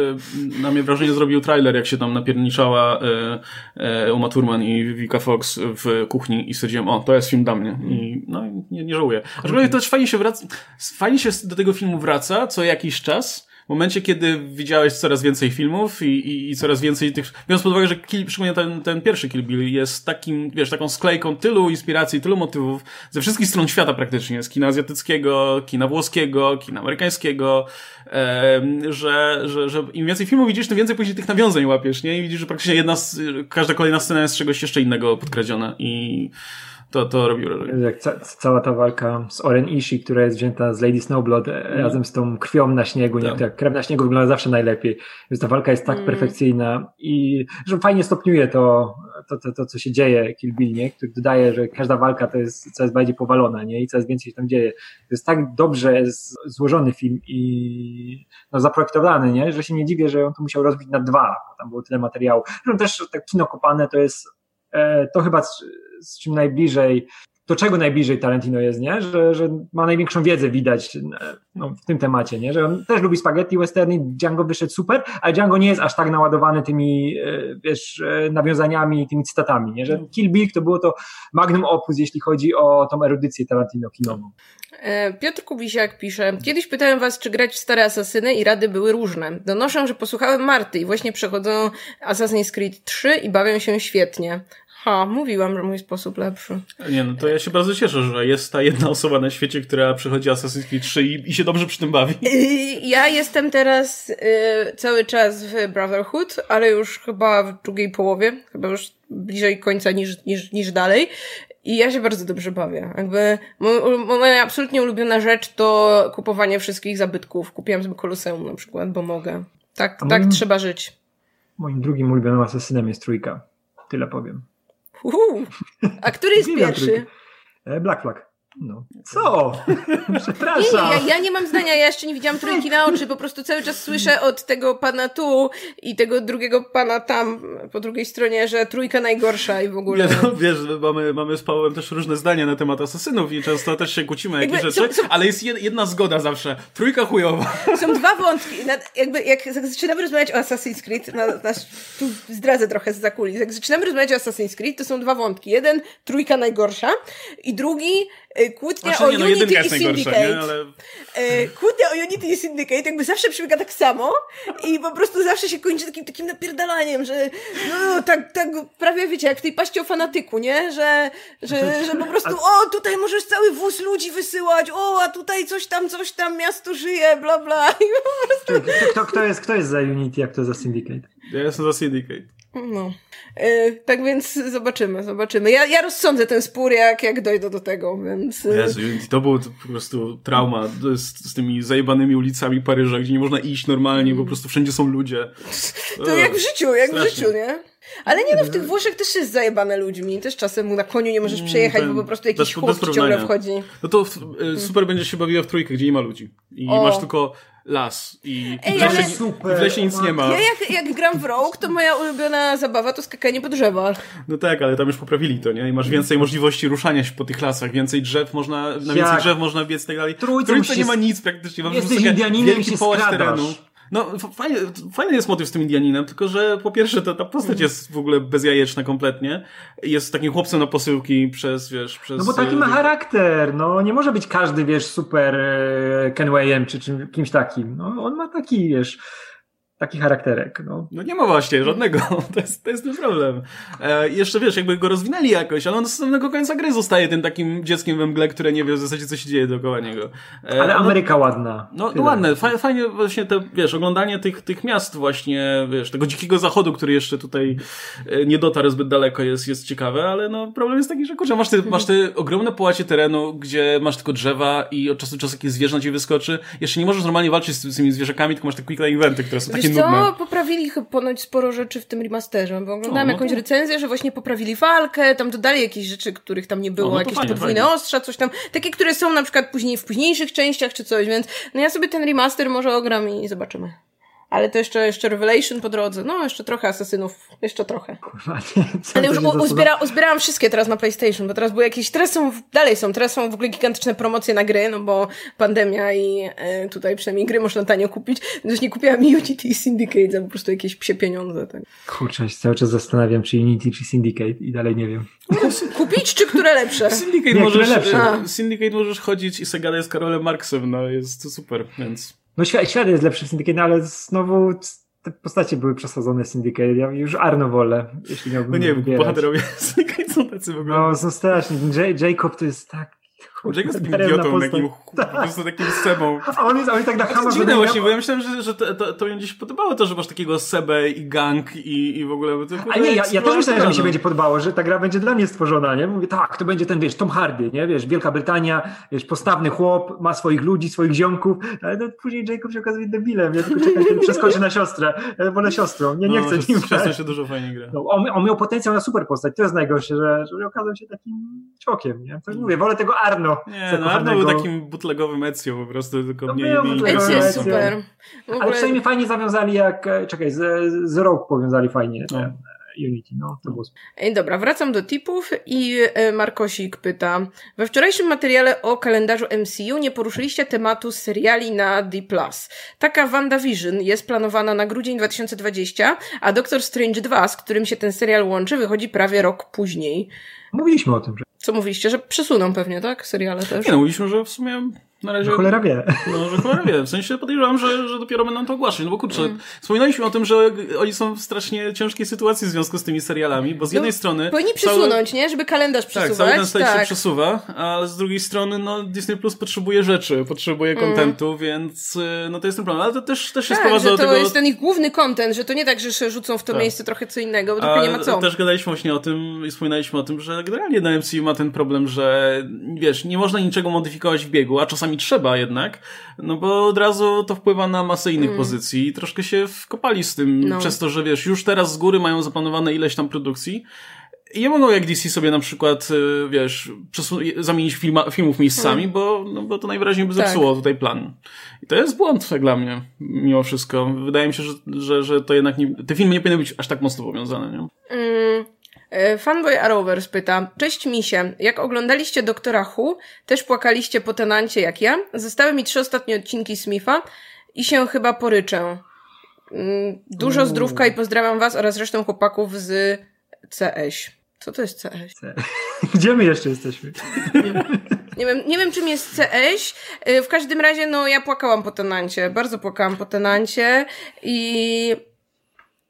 e, na mnie wrażenie zrobił trailer, jak się tam napierniczała e, e, Uma Thurman i Vika Fox w kuchni i stwierdziłem, o, to jest film dla mnie. I no, nie, nie żałuję. Aczkolwiek też fajnie się wraca, fajnie się do tego filmu wraca co jakiś czas, w momencie, kiedy widziałeś coraz więcej filmów i, i, i coraz więcej tych, biorąc pod uwagę, że Kill, szczególnie ten, ten pierwszy Kill Bill jest takim, wiesz, taką sklejką tylu inspiracji, tylu motywów ze wszystkich stron świata praktycznie, z kina azjatyckiego, kina włoskiego, kina amerykańskiego, e, że, że, że im więcej filmów widzisz, tym więcej później tych nawiązań łapiesz, nie? I widzisz, że praktycznie jedna, każda kolejna scena jest czegoś jeszcze innego podkradziona i to, to robi wrażenie. Jak ca cała ta walka z Oren Ishii, która jest wzięta z Lady Snowblood mm. razem z tą krwią na śniegu, tak. nie? Tak, krew na śniegu wygląda zawsze najlepiej. Więc ta walka jest tak mm. perfekcyjna i że fajnie stopniuje to, to, to, to, co się dzieje Kill Bill, nie? Który dodaje, że każda walka to jest coraz bardziej powalona, nie? I coraz więcej się tam dzieje. To jest tak dobrze złożony film i no, zaprojektowany, nie? Że się nie dziwię, że on to musiał rozbić na dwa, bo tam było tyle materiału. Zresztą też tak kino kopane to jest e, to chyba z czym najbliżej, do czego najbliżej Tarantino jest, nie? Że, że ma największą wiedzę widać no, w tym temacie, nie? Że on też lubi spaghetti westerny, Django wyszedł super, ale Django nie jest aż tak naładowany tymi, e, wiesz, e, nawiązaniami, tymi cytatami, nie? Że Kill Bill to było to magnum opus, jeśli chodzi o tą erudycję Tarantino kinową. E, Piotr Kubisiak pisze, kiedyś pytałem was, czy grać w stare Asasyny i rady były różne. Donoszę, że posłuchałem Marty i właśnie przechodzą Assassin's Creed 3 i bawią się świetnie. Ha, mówiłam, że mój sposób lepszy. Nie, no to ja się bardzo cieszę, że jest ta jedna osoba na świecie, która przychodzi Assassin's Creed 3 i, i się dobrze przy tym bawi. Ja jestem teraz y, cały czas w Brotherhood, ale już chyba w drugiej połowie, chyba już bliżej końca niż, niż, niż dalej. I ja się bardzo dobrze bawię. Jakby moja absolutnie ulubiona rzecz to kupowanie wszystkich zabytków. Kupiłam sobie Koloseum na przykład, bo mogę. Tak, tak trzeba żyć. Moim drugim ulubionym asesynem jest trójka. Tyle powiem. Uuu, a który jest pierwszy? E, Black Flag. No. Co? (laughs) Przepraszam. Nie, nie, ja, ja, nie mam zdania, ja jeszcze nie widziałam trójki na oczy, po prostu cały czas słyszę od tego pana tu i tego drugiego pana tam po drugiej stronie, że trójka najgorsza i w ogóle. Nie, no, wiesz, mamy, mamy z Pawłem też różne zdania na temat asasynów i często też się kłócimy jakieś jakby, rzeczy, są, są... ale jest jedna zgoda zawsze. Trójka chujowa. Są dwa wątki. Jakby jak zaczynamy rozmawiać o Assassin's Creed, na, na, tu zdradzę trochę z zakuli, jak zaczynamy rozmawiać o Assassin's Creed, to są dwa wątki. Jeden, trójka najgorsza i drugi, kłótnia znaczy, o nie, no, Unity i Syndicate. Nie, ale... E, kłótnia o Unity i Syndicate jakby zawsze przebiega tak samo i po prostu zawsze się kończy takim, takim napierdalaniem, że no tak, tak prawie wiecie, jak w tej paści o fanatyku, nie? Że, że, że po prostu o, tutaj możesz cały wóz ludzi wysyłać, o, a tutaj coś tam, coś tam, miasto żyje, bla, bla. I po prostu... kto, kto, kto, jest, kto jest za Unity, jak to za Syndicate? Ja jestem za Syndicate. No. Yy, tak więc zobaczymy, zobaczymy. Ja, ja rozsądzę ten spór, jak, jak dojdę do tego, więc... E, Jezu, to było po prostu trauma z, z tymi zajebanymi ulicami Paryża, gdzie nie można iść normalnie, po prostu wszędzie są ludzie. To jak w życiu, jak Strasznie. w życiu, nie? Ale nie no, w tych Włoszech też jest zajebane ludźmi. Też czasem na koniu nie możesz mm, przejechać, Ten, bo po prostu jakiś chłop ciągle wchodzi. No to w, e, super będzie się bawiła w trójkę, gdzie nie ma ludzi. I o. masz tylko las i, Ej, w, lesie, super. w lesie nic nie ma. Ja jak, jak gram w Rogue, to moja ulubiona zabawa to skakanie po drzewach. No tak, ale tam już poprawili to, nie? I masz więcej możliwości ruszania się po tych lasach, więcej drzew można, na więcej jak? drzew można biec i tak dalej. Trójce, Trójce nie ma nic praktycznie. Mam Jesteś Indianinem i się skradasz. terenu. No, fajny, fajny jest motyw z tym Indianinem, tylko że po pierwsze ta, ta postać mhm. jest w ogóle bezjajeczna kompletnie. Jest takim chłopcem na posyłki przez, wiesz, przez... No bo taki ma e, charakter, no nie może być każdy, wiesz, super e, Kenwayem czy, czy kimś takim. No on ma taki, wiesz taki charakterek. No. no nie ma właśnie żadnego. (laughs) To jest, to jest ten problem. E, jeszcze wiesz, jakby go rozwinęli jakoś, ale on do samego końca gry zostaje tym takim dzieckiem we mgle, które nie wie w zasadzie, co się dzieje dookoła niego. E, ale no- Ameryka no, ładna. No, no ładne. Fajnie, fajnie właśnie te, wiesz, oglądanie tych, tych miast właśnie, wiesz, tego dzikiego zachodu, który jeszcze tutaj e, nie dotarł zbyt daleko jest, jest ciekawe, ale no problem jest taki, że kurczę, masz te, masz te ogromne połacie terenu, gdzie masz tylko drzewa i od czasu do czasu jakieś zwierzę na ciebie wyskoczy. Jeszcze nie możesz normalnie walczyć z, z tymi zwierzakami, tylko masz te quick eventy, które są takie takie nudne. poprawili ponoć sporo rzeczy w tym remasterze, bo oglądałem no jakąś to... recenzję, że właśnie poprawili walkę, tam dodali jakieś rzeczy, których tam nie było, no, no jakieś fajnie, podwójne fajnie. ostrza, coś tam, takie, które są na przykład później w późniejszych częściach czy coś, więc no ja sobie ten remaster może ogram i zobaczymy. Ale to jeszcze, jeszcze Revelation po drodze. No, jeszcze trochę Asasynów. Jeszcze trochę. Kurwa, nie, Ale już uzbiera, uzbierałam wszystkie teraz na PlayStation, bo teraz były jakieś, teraz są, dalej są, teraz są w ogóle gigantyczne promocje na gry, no bo pandemia i e, tutaj przynajmniej gry można tanio kupić. Więc nie kupiłam Unity i Syndicate za po prostu jakieś psie pieniądze. Tak. Kurczę, cały czas zastanawiam, czy Unity, czy Syndicate i dalej nie wiem. Kupić, czy które lepsze? (laughs) Syndicate, nie, możesz, lepsze? Syndicate możesz chodzić i se gadać z Karolem Marksem, no jest to super, więc... No świat, świat jest lepszy w Syndicate, no, ale znowu te postacie były przesadzone w Syndicate. Ja już Arno wolę, jeśli miałbym No nie wiem, bohaterowie (laughs) Syndicate są tacy w ogóle. No są strasznie. Jacob to jest tak Jacob jest takim idiotą, takim, po prostu takim sebą. A on jest, on jest tak na chama, że... właśnie, bo ja myślałem, że, że to, to, to mi się podobało to, że masz takiego sebę i gang i, i w ogóle... To, A nie, ja, ja też myślałem, że mi się będzie podobało, że ta gra będzie dla mnie stworzona, nie? Mówię, tak, to będzie ten, wiesz, Tom Hardy, nie? Wiesz, Wielka Brytania, wiesz, postawny chłop, ma swoich ludzi, swoich ziomków, ale to później Jacob się okazuje debilem, ja tylko czekam, przeskoczy na siostrę. Ja wolę siostrą, nie, nie no, chcę nim grać. się dużo fajnie gra. No, on, on miał potencjał na super postać, to jest najgorsze, że, że okazał się takim ciokiem, nie? To mówię, wolę tego Arno. Nie, no Arno był takim bootlegowym Ezio po prostu, tylko no mniej... mniej Ezio jest super. Ogóle... Ale przynajmniej fajnie zawiązali jak, e, czekaj, z, z Rogue powiązali fajnie. No. Unity, no to było Ej, Dobra, wracam do tipów i e, Markosik pyta. We wczorajszym materiale o kalendarzu MCU nie poruszyliście tematu seriali na D+. Taka WandaVision jest planowana na grudzień 2020, a Doctor Strange 2, z którym się ten serial łączy, wychodzi prawie rok później. Mówiliśmy o tym, że co mówiliście, że przesuną pewnie, tak? Seriale też? Nie, no mówiliśmy, że w sumie na razie... Cholera wie. No, że cholera wie. W sensie podejrzewam, że, że dopiero będą to ogłaszać. No bo kurczę, mm. wspominaliśmy o tym, że oni są w strasznie ciężkiej sytuacji w związku z tymi serialami, bo z jednej no, strony... Powinni przesunąć, cały... nie? Żeby kalendarz przesuwać. Tak, cały ten tak. się przesuwa, a z drugiej strony no Disney Plus potrzebuje rzeczy, potrzebuje mm. kontentu, więc y, no to jest ten problem. Ale to też, też się tak, sprowadza do tego... to jest ten ich główny kontent, że to nie tak, że rzucą w to tak. miejsce trochę co innego, bo tylko nie ma co. też gadaliśmy właśnie o tym i wspominaliśmy o tym, że generalnie na MCU ma ten problem, że wiesz, nie można niczego modyfikować w biegu, a czasami trzeba jednak, no bo od razu to wpływa na masę innych mm. pozycji i troszkę się wkopali z tym, no. przez to, że wiesz, już teraz z góry mają zaplanowane ileś tam produkcji, i nie mogą jak DC sobie na przykład, y, wiesz, zamienić filma, filmów miejscami, mm. bo, no, bo to najwyraźniej by tak. zepsuło tak. tutaj plan. I to jest błąd jak dla mnie, mimo wszystko. Wydaje mi się, że, że, że to jednak nie, te filmy nie powinny być aż tak mocno powiązane, nie? Mm. E, fanboy Arrowers pyta, cześć misie, jak oglądaliście Doktora Who, też płakaliście po tenancie jak ja? Zostały mi trzy ostatnie odcinki Smitha i się chyba poryczę. Mm, dużo zdrówka i pozdrawiam was oraz resztę chłopaków z CS. Co to jest CS? (laughs) Gdzie my jeszcze jesteśmy? Nie wiem, nie wiem czym jest. E, w każdym razie, no ja płakałam po tenancie. Bardzo płakałam po tenancie i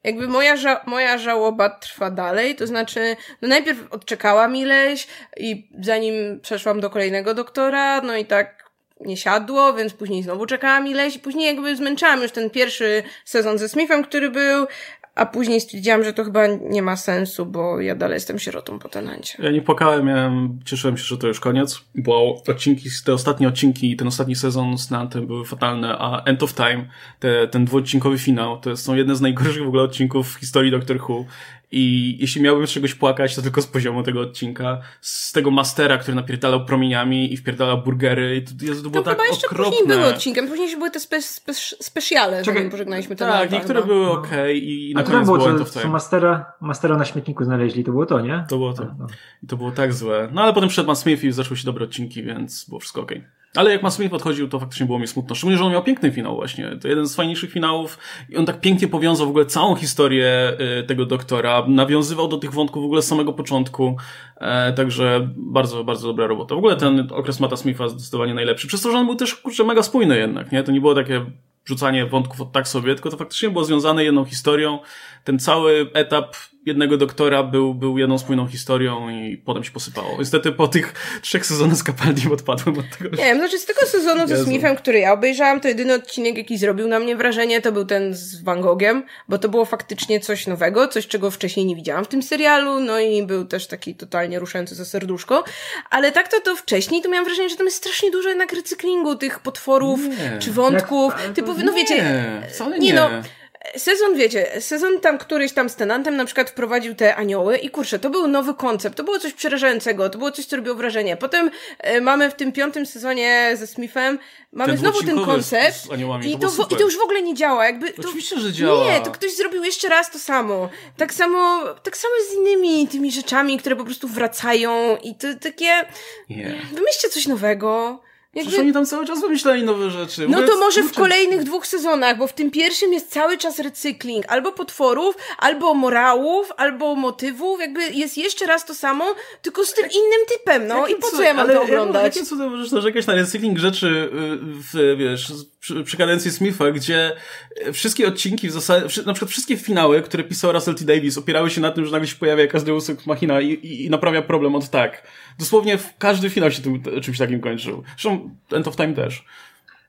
jakby moja, ża moja żałoba trwa dalej, to znaczy, no najpierw odczekałam ileś i zanim przeszłam do kolejnego doktora, no i tak nie siadło, więc później znowu czekałam ileś i później jakby zmęczałam już ten pierwszy sezon ze Smithem, który był, a później stwierdziłam, że to chyba nie ma sensu, bo ja dalej jestem sierotą po tenancie. Ja nie płakałem, ja cieszyłem się, że to już koniec, bo odcinki, te ostatnie odcinki, ten ostatni sezon z Nantem były fatalne, a End of Time, te, ten dwuodcinkowy finał, to są jedne z najgorszych w ogóle odcinków w historii Doctor Who. I jeśli miałbym z czegoś płakać, to tylko z poziomu tego odcinka, z tego mastera, który napierdalał promieniami i wpierdalał burgery i to, Jezu, to było to tak jeszcze okropne. później były odcinkiem, później były te spe, spe, specjale, zanim pożegnaliśmy ten Tak, niektóre były no. ok i na koniec było, było to mastera, mastera na śmietniku znaleźli, to było to, nie? To było to. No. I to było tak złe. No ale potem przed Matt Smith i zaczęły się dobre odcinki, więc było wszystko ok. Ale jak Matt podchodził, to faktycznie było mi smutno. Szczególnie, że on miał piękny finał właśnie. To jeden z fajniejszych finałów i on tak pięknie powiązał w ogóle całą historię y, tego doktora. Nawiązywał do tych wątków w ogóle z samego początku. E, także bardzo, bardzo dobra robota. W ogóle ten okres Mata Smitha zdecydowanie najlepszy. Przez to, że on był też, kurczę, mega spójny jednak, nie? To nie było takie rzucanie wątków od tak sobie, tylko to faktycznie było związane jedną historią. Ten cały etap jednego doktora był, był jedną spójną historią i potem się posypało. Niestety po tych trzech sezonach z Capaldim odpadłem od tego. Nie wiem, znaczy z tego sezonu ze Smithem, który ja obejrzałam, to jedyny odcinek, jaki zrobił na mnie wrażenie, to był ten z Van Gogiem, bo to było faktycznie coś nowego, coś, czego wcześniej nie widziałam w tym serialu, no i był też taki totalnie ruszający za serduszko, ale tak to to wcześniej, to miałam wrażenie, że tam jest strasznie dużo jednak recyklingu tych potworów, nie. czy wątków, Jak, typu, no wiecie, wcale nie. nie no, sezon, wiecie, sezon tam któryś tam z Tenantem na przykład wprowadził te anioły i kurczę, to był nowy koncept, to było coś przerażającego, to było coś, co robiło wrażenie. Potem e, mamy w tym piątym sezonie ze Smithem, mamy ten znowu ten koncept z, z aniołami, i, to, to i to już w ogóle nie działa. Jakby, to, Oczywiście, że działa. Nie, to ktoś zrobił jeszcze raz to samo. Tak samo, tak samo z innymi tymi rzeczami, które po prostu wracają i to takie... Yeah. Wymyślcie coś nowego. Jakby... Przecież oni tam cały czas wymyślali nowe rzeczy. No to może w kolejnych dwóch sezonach, bo w tym pierwszym jest cały czas recykling albo potworów, albo morałów, albo motywów, jakby jest jeszcze raz to samo, tylko z tym innym typem, no i po co ja mam to oglądać? Jakie cudem możesz narzekać na recykling rzeczy y, w, wiesz, przy, przy kadencji Smitha, gdzie wszystkie odcinki w zasadzie, na przykład wszystkie finały, które pisał Russell T. Davis, opierały się na tym, że nagle się pojawia jakaś Deus Ex Machina i, i, i naprawia problem od tak. Dosłownie każdy finał się tym, czymś takim kończył. Zresztą End of Time też.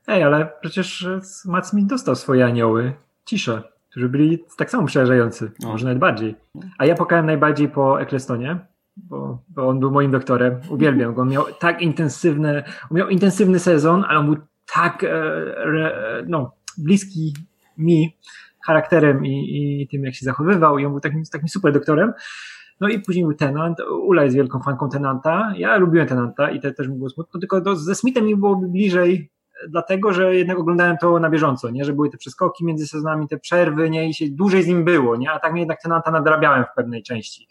Ej, ale przecież Matt Smith dostał swoje anioły. Ciszę. Którzy byli tak samo przerażający. No. Może nawet bardziej. A ja pokałem najbardziej po Ecclestonie. Bo, bo on był moim doktorem. Uwielbiam go. On miał tak intensywny, miał intensywny sezon, ale on był tak e, no, bliski mi charakterem i, i tym, jak się zachowywał. I on był takim, takim super doktorem. No i później był Tenant. Ula jest wielką fanką Tenanta. Ja lubiłem Tenanta i te, też mi było smutno, tylko do, ze Smithem mi było bliżej dlatego, że jednak oglądałem to na bieżąco, nie? Że były te przeskoki między sezonami, te przerwy, nie? I się dłużej z nim było, nie? A tak mnie jednak Tenanta nadrabiałem w pewnej części.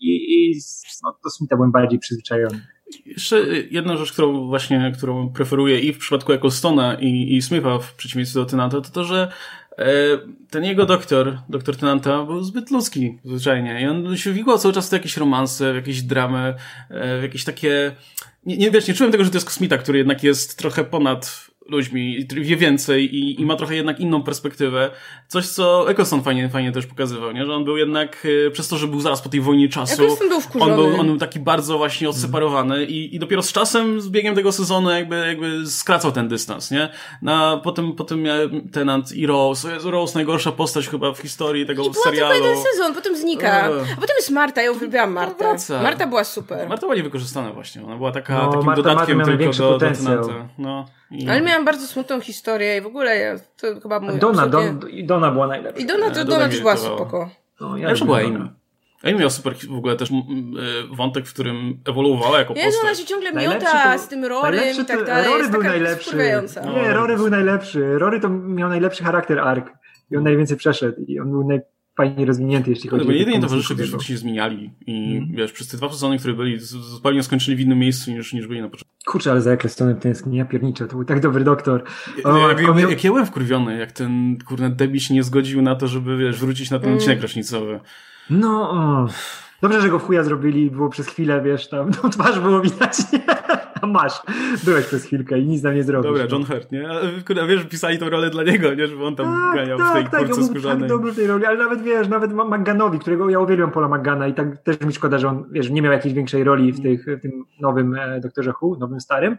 I, i no, do Smitha byłem bardziej przyzwyczajony. Jeszcze jedna rzecz, którą właśnie, którą preferuję i w przypadku Ecclestona i, i Smitha w przeciwieństwie do Tenanta, to to, że E, ten jego doktor, doktor Tenanta, był zbyt ludzki zwyczajnie i on się wigłał cały czas w jakieś romanse, w jakieś dramy, e, w jakieś takie... Nie, nie, wiesz, nie czułem tego, że to jest kosmita, który jednak jest trochę ponad ludźmi, wie więcej i, i ma trochę jednak inną perspektywę. Coś, co Eccleston fajnie, fajnie też pokazywał, nie? że on był jednak, e, przez to, że był zaraz po tej wojnie czasu, był on, był, on był taki bardzo właśnie odseparowany i, i dopiero z czasem, z biegiem tego sezonu jakby, jakby skracał ten dystans, nie? Na, potem, potem miałem Tenant i Rose. Rose najgorsza postać chyba w historii tego I serialu. I jeden sezon, potem znika. A potem jest Marta, ja uwielbiałam Martę. Wraca. Marta była super. Marta była niewykorzystana właśnie. Ona była taka, no, takim Marta, dodatkiem Marta tylko do, do Tenanta. No. I... Ale miałam bardzo smutną historię i w ogóle ja, to chyba mój Dona, absolutnie... Don, i Dona była najlepsza. I Dona, to, Dona, Dona też była spoko. No, ja była Amy. Amy miał super w ogóle też e, wątek, w którym ewoluowała jako postać. Jezu, ona się ciągle miota z tym Rorym i tak dalej. Rory był najlepszy. Nie, Rory był najlepszy. Rory to miał najlepszy charakter ark. I on najwięcej przeszedł. I on był naj fajnie rozwinięty, jeśli chodzi o... Jedynie towarzysze, którzy faktycznie zmieniali i mm. wiesz, przez te dwa sezony, które byli, zupełnie skończyli w innym miejscu niż, niż byli na początku. Kurczę, ale za Ecclestonem tęsknię, ja pierniczę, to był tak dobry doktor. O, jak, jak, jak ja byłem wkurwiony, jak ten, kurde, Debbie się nie zgodził na to, żeby, wiesz, wrócić na ten mm. odcinek rocznicowy. No, o. Dobrze, że go w chuja zrobili, było przez chwilę, wiesz, tam no, twarz było widać, nie? Masz, byłeś przez chwilkę i nic nam nie zrobisz. Dobra, John Hurt, nie? A, wiesz, pisali tą rolę dla niego, nie? Żeby on tam tak, ganiał tak, w tej tak, kurce tak, skórzanej. Tak, dobry w tej roli, ale nawet, wiesz, nawet McGanowi, którego ja uwielbiam Paula McGana i tak też mi szkoda, że on, wiesz, nie miał jakiejś większej roli w, tych, w tym nowym e, Doktorze Who, nowym starym.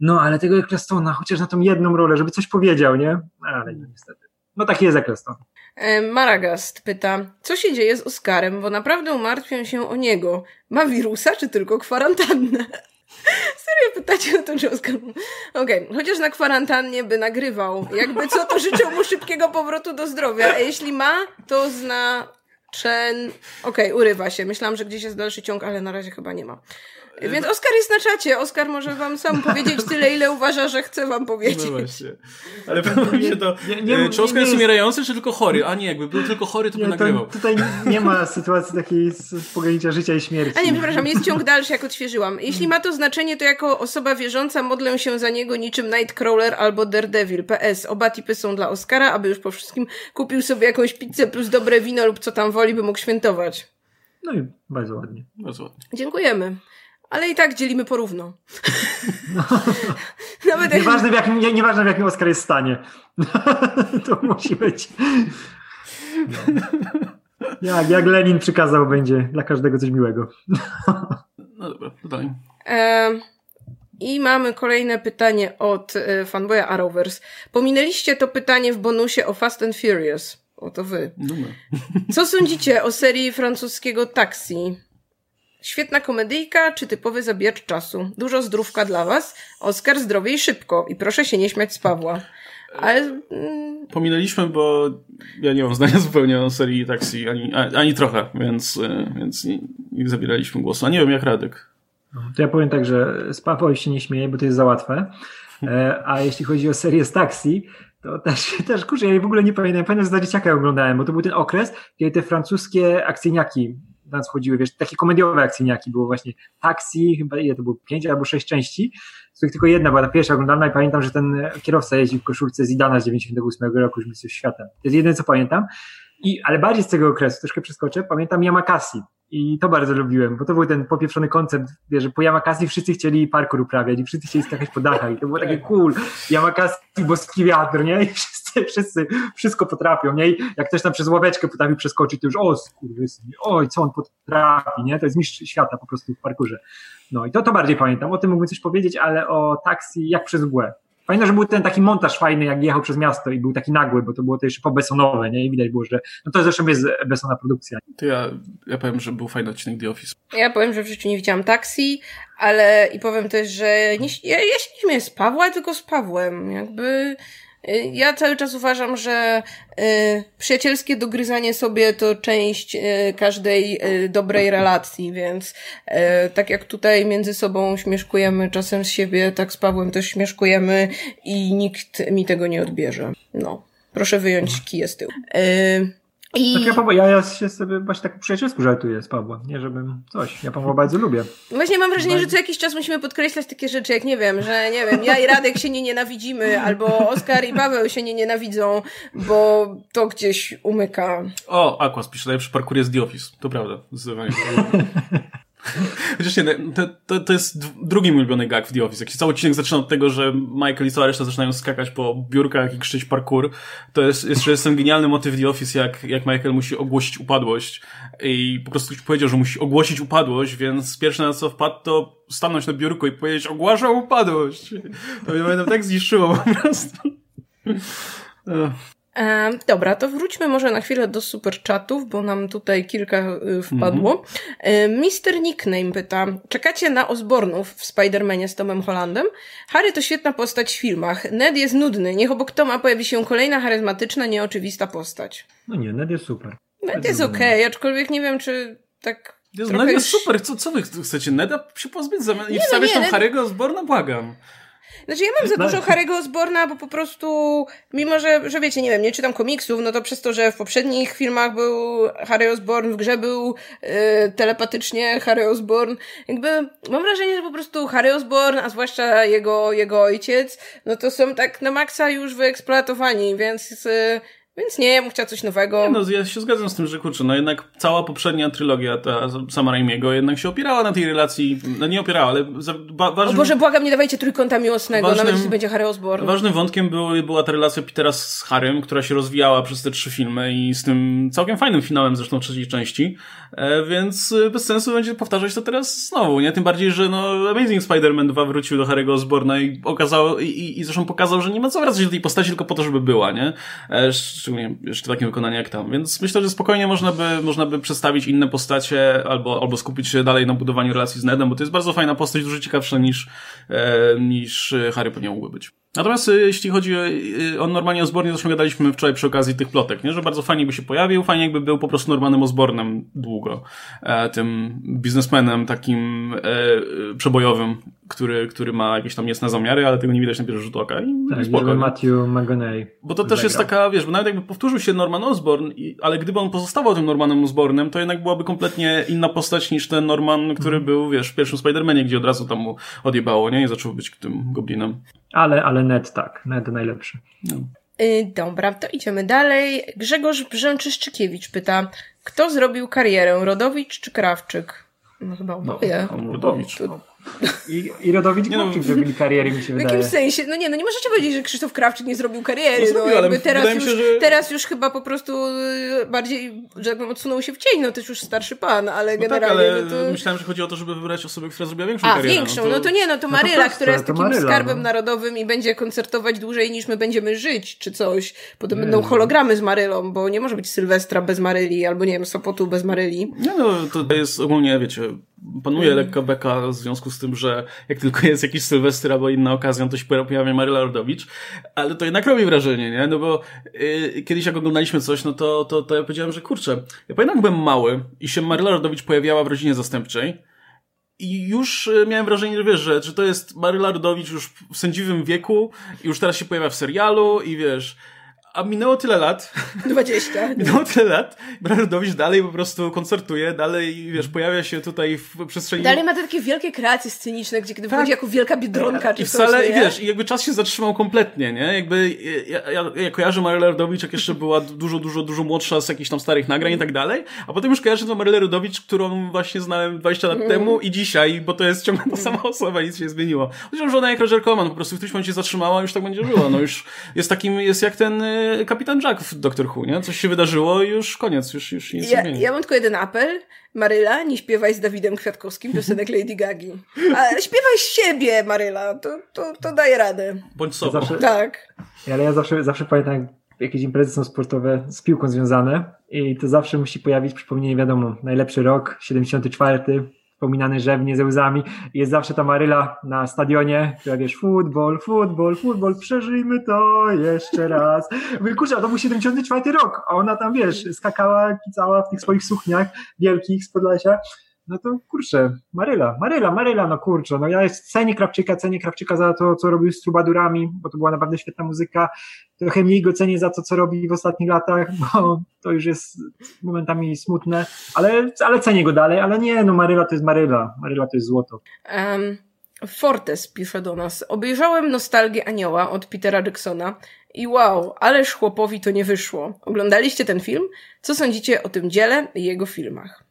No, ale tego Ecclestona, chociaż na tą jedną rolę, żeby coś powiedział, nie? Ale no, niestety. No taki jest Eccleston. E, Maragast pyta, co się dzieje z Oskarem, bo naprawdę umartwiam się o niego. Ma wirusa, czy tylko kwarantannę? Serio pytacie o to, czy Oskar... Okej, okay. chociaż na kwarantannie by nagrywał. Jakby co, to życzę mu szybkiego powrotu do zdrowia. A jeśli ma, to zna... Chen... Okej, okay, urywa się. Myślałam, że gdzieś jest dalszy ciąg, ale na razie chyba nie ma. Więc Oskar jest na czacie. Oskar może wam sam (laughs) powiedzieć tyle, ile uważa, że chce wam powiedzieć. No właśnie. Ale podoba mi się to, nie, nie, czy Oskar jest umierający, czy tylko chory? A nie, jakby był tylko chory, to by nagrywał. Tutaj nie ma sytuacji takiej z pogranicza życia i śmierci. A nie, przepraszam, jest ciąg dalszy, jak odświeżyłam. Jeśli ma to znaczenie, to jako osoba wierząca modlę się za niego niczym Nightcrawler albo Daredevil. PS. Oba tipy są dla Oscara, aby już po wszystkim kupił sobie jakąś pizzę plus dobre wino lub co tam woli, by mógł świętować. No i bardzo ładnie. Bardzo ładnie. Dziękujemy ale i tak dzielimy porówno. No. (laughs) Nawet nieważne, w jakim, nie, nieważne w jakim Oscar jest stanie. (laughs) to musi być. No. (laughs) Jak, jak Lenin przykazał, będzie dla każdego coś miłego. no dobra, dalej. I mamy kolejne pytanie od e, fanboya Arrowverse. Pominęliście to pytanie w bonusie o Fast and Furious. Oto wy. Numer. Co sądzicie o serii francuskiego Taxi? Świetna komedyjka czy typowy zabijacz czasu? Dużo zdrówka dla was. Oskar zdrowie i szybko. I proszę się nie śmiać z Pawła. Ale mm, pominęliśmy, bo ja nie mam zdania zupełnie o serii Taxi, ani, ani trochę, więc, e, więc nie, nie zabieraliśmy głosu. A nie wiem, jak Radek. To ja powiem tak, że z Paweł się nie śmieje, bo to jest za łatwe. E, a jeśli chodzi o serię z Taxi, to też, (laughs) też kurczę, ja w ogóle nie pamiętam. Pamiętam, że za dzieciaka oglądałem, bo to był ten okres, kiedy te francuskie akcyjniaki nas wchodziły, wiesz, takie komediowe akcyjniaki, było właśnie Taxi, chyba ile to było, pięć albo sześć części, z których tylko jedna była ta pierwsza oglądana i pamiętam, że ten kierowca jeździł w koszulce Zidana z 98 roku, już mistrzostw świata. To jest jedyne, co pamiętam. I, ale bardziej z tego okresu, troszkę przeskoczę, pamiętam Yamakasi. I to bardzo lubiłem, bo to był ten popieprzony koncept, że po Yamakasi wszyscy chcieli parkour uprawiać i wszyscy chcieli skakać po dachach i to było takie cool. Yamakasi, boski wiatr, nie? I wszyscy, wszyscy wszystko potrafią, nie? I jak ktoś tam przez ławeczkę potrafi przeskoczyć, to już o skurwysyn, oj, co on potrafi, nie? To jest mistrz świata po prostu w parkurze. No i to, to bardziej pamiętam, o tym mógłbym coś powiedzieć, ale o taksi jak przez mgłę. Pamiętam, że był ten taki montaż fajny, jak jechał przez miasto i był taki nagły, bo to było to jeszcze pobesonowe, nie? I widać było, że no to zresztą jest besona produkcja. To ja, ja powiem, że był fajny odcinek The Office. Ja powiem, że w życiu nie widziałam taksi, ale i powiem też, że nie, ja, ja się nie śmieję z Pawła, tylko z Pawłem. Jakby ja cały czas uważam, że y, przyjacielskie dogryzanie sobie to część y, każdej y, dobrej relacji, więc y, tak jak tutaj między sobą śmieszkujemy czasem z siebie, tak z Pawłem też śmieszkujemy i nikt mi tego nie odbierze. No. Proszę wyjąć kije z tyłu. Y, i... Tak ja, Pawła, ja, ja się sobie właśnie tak po przyjacielsku żartuję z Pawłem, nie żebym coś, ja Pawła bardzo lubię. Właśnie mam wrażenie, że co jakiś czas musimy podkreślać takie rzeczy, jak nie wiem, że nie wiem, ja i Radek się nie nienawidzimy, albo Oskar i Paweł się nie nienawidzą, bo to gdzieś umyka. O, Aquas pisze, najlepszy parkour jest The Office, to prawda, zdecydowanie. (laughs) (laughs) Chociaż nie, to, to, to jest drugi mój ulubiony gag w The Office. Jak się cały odcinek zaczyna od tego, że Michael i cała reszta zaczynają skakać po biurkach i krzyć parkour, to jest jeszcze jest ten genialny motyw The Office, jak, jak Michael musi ogłosić upadłość i po prostu powiedział, że musi ogłosić upadłość, więc pierwsze na co wpadł to stanąć na biurku i powiedzieć ogłaszam upadłość. To mnie będę tak zniszczyło po prostu. E, dobra, to wróćmy może na chwilę do super chatów, bo nam tutaj kilka y, wpadło. E, Mister Nickname pyta, czekacie na Osbornów w Spider-Manie z Tomem Hollandem? Harry to świetna postać w filmach. Ned jest nudny. Niech obok Toma pojawi się kolejna charyzmatyczna, nieoczywista postać. No nie, Ned jest super. Ned, Ned jest okej, okay, aczkolwiek nie wiem, czy tak... Jezu, Ned jest super. Co, co wy chcecie? Neda się pozbyć zamiast i wstawiać no, tam Ned... Harry'ego Osborna? Błagam. Znaczy ja mam za dużo Harry'ego Osborna, bo po prostu, mimo że, że wiecie, nie wiem, nie czytam komiksów, no to przez to, że w poprzednich filmach był Harry Osborn, w grze był yy, telepatycznie Harry Osborn, jakby mam wrażenie, że po prostu Harry Osborn, a zwłaszcza jego, jego ojciec, no to są tak na maksa już wyeksploatowani, więc yy, więc nie, ja bym chciała coś nowego. Nie, no, ja się zgadzam z tym, że kurczę, no jednak cała poprzednia trylogia, ta sama Raimiego, jednak się opierała na tej relacji, no nie opierała, ale ba, ważnym... O Boże, błagam, nie dawajcie trójkąta miłosnego, ważnym, nawet jeśli będzie Harry Osborn. Ważnym wątkiem był, była ta relacja Petera z Harrym, która się rozwijała przez te trzy filmy i z tym całkiem fajnym finałem zresztą trzeciej części, e, więc e, bez sensu będzie powtarzać to teraz znowu, nie? Tym bardziej, że no Amazing Spider-Man 2 wrócił do Harry'ego Osborna i okazało, i, i, i zresztą pokazał, że nie ma co wracać do tej postaci tylko po to, żeby była, nie? E, szczególnie jeszcze takim wykonaniu jak tam. Więc myślę, że spokojnie można by, można by przedstawić inne postacie albo, albo skupić się dalej na budowaniu relacji z Nedem, bo to jest bardzo fajna postać, dużo ciekawsza niż, e, niż Harry powinien mógłby być. Natomiast e, jeśli chodzi o, e, o normalnie Osbornie, zresztą gadaliśmy wczoraj przy okazji tych plotek, nie? że bardzo fajnie by się pojawił, fajnie jakby był po prostu normalnym Osbornem długo, e, tym biznesmenem takim e, przebojowym, który, który ma jakieś tam jasne zamiary, ale tego nie widać na pierwszy rzut oka. I tak, spoko, Matthew McGonaghy. Bo to też jest taka, wiesz, bo nawet jakby powtórzył się Norman Osborn, i, ale gdyby on pozostawał tym Normanem Osbornem, to jednak byłaby kompletnie inna postać niż ten Norman, który mm. był, wiesz, w pierwszym Spider-Manie, gdzie od razu tam mu odjebało, nie? I zaczął być tym goblinem. Ale, ale Ned tak, Ned najlepszy. No. Yy, dobra, to idziemy dalej. Grzegorz Brzęczyszczykiewicz pyta, kto zrobił karierę, Rodowicz czy Krawczyk? No chyba oboje. No, Rodowicz. To, i, i Rodowicz nie no, zrobili kariery, mi się wydaje. W jakimś sensie, no nie, no nie możecie powiedzieć, że Krzysztof Krawczyk nie zrobił kariery. No, zrobił, no jakby teraz, już, się, że... teraz już chyba po prostu y, bardziej, że tak powiem, odsunął się w cień, no to już starszy pan, ale no generalnie... Tak, ale no to... myślałem, że chodzi o to, żeby wybrać osobę, która zrobiła większą A, karierę. większą, no to, no to nie, no to Maryla, no to która jest takim Maryla, skarbem narodowym i będzie koncertować dłużej niż my będziemy żyć, czy coś. Potem nie. będą hologramy z Marylą, bo nie może być Sylwestra bez Maryli, albo nie wiem, Sopotu bez Maryli. Nie no, to jest ogólnie, wiecie, panuje mm. lekka beka w związku z tym, że jak tylko jest jakiś Sylwester albo inna okazja, to się pojawia Maryla Rodowicz, ale to jednak robi wrażenie, nie? No bo yy, kiedyś jak oglądaliśmy coś, no to, to, to ja powiedziałem, że kurczę, ja pamiętam, byłem mały i się Maryla Rodowicz pojawiała w rodzinie zastępczej, i już y, miałem wrażenie, że wiesz, że, że to jest Maryla Rodowicz już w sędziwym wieku i już teraz się pojawia w serialu i wiesz, a minęło tyle lat. 20. (laughs) minęło tyle lat. Bradowicz dalej po prostu koncertuje, dalej, wiesz, pojawia się tutaj w przestrzeni. Dalej ma te takie wielkie kreacje sceniczne, gdzie kiedy tak. wchodzi jako wielka biedronka, czy I wcale, coś, I wiesz, i jakby czas się zatrzymał kompletnie, nie? Jakby ja, ja, ja kojarzę Marylę Rodowicz, jak jeszcze była dużo, dużo, dużo młodsza z jakichś tam starych nagrań i tak dalej, a potem już kojarzę tą Marylę Rodowicz, którą właśnie znałem 20 lat mm. temu i dzisiaj, bo to jest ciągle ta sama osoba, nic się nie zmieniło. Chociaż ona jak Roger Coleman po prostu w którymś momencie zatrzymała, już tak będzie żyła. No już jest takim, jest jak ten kapitan Jack w Doctor Who, nie? Coś się wydarzyło i już koniec, już, już nic ja, nie Ja mam tylko jeden apel. Maryla, nie śpiewaj z Dawidem Kwiatkowskim piosenek Lady Gagi. Ale śpiewaj z siebie, Maryla, to, to, to daje radę. Bądź sobą. Zawsze, tak. Ale ja zawsze, zawsze pamiętam, jakieś imprezy są sportowe z piłką związane i to zawsze musi pojawić przypomnienie, wiadomo, najlepszy rok, 74, wspominany rzewnie ze łzami. Jest zawsze ta Maryla na stadionie, która wiesz, futbol, futbol, futbol, przeżyjmy to jeszcze raz. Mówię, kurczę, to był 74 rok, a ona tam, wiesz, skakała, kicała w tych swoich suchniach wielkich z Podlasia no to kurczę, Maryla, Maryla, Maryla, no kurczę, no ja cenię Krawczyka, cenię Krawczyka za to, co robił z Trubadurami, bo to była naprawdę świetna muzyka, trochę mniej go cenię za to, co robi w ostatnich latach, bo to już jest momentami smutne, ale, ale cenię go dalej, ale nie, no Maryla to jest Maryla, Maryla to jest złoto. Um, Fortes pisze do nas, obejrzałem Nostalgię Anioła od Petera Jacksona i wow, ależ chłopowi to nie wyszło. Oglądaliście ten film? Co sądzicie o tym dziele i jego filmach?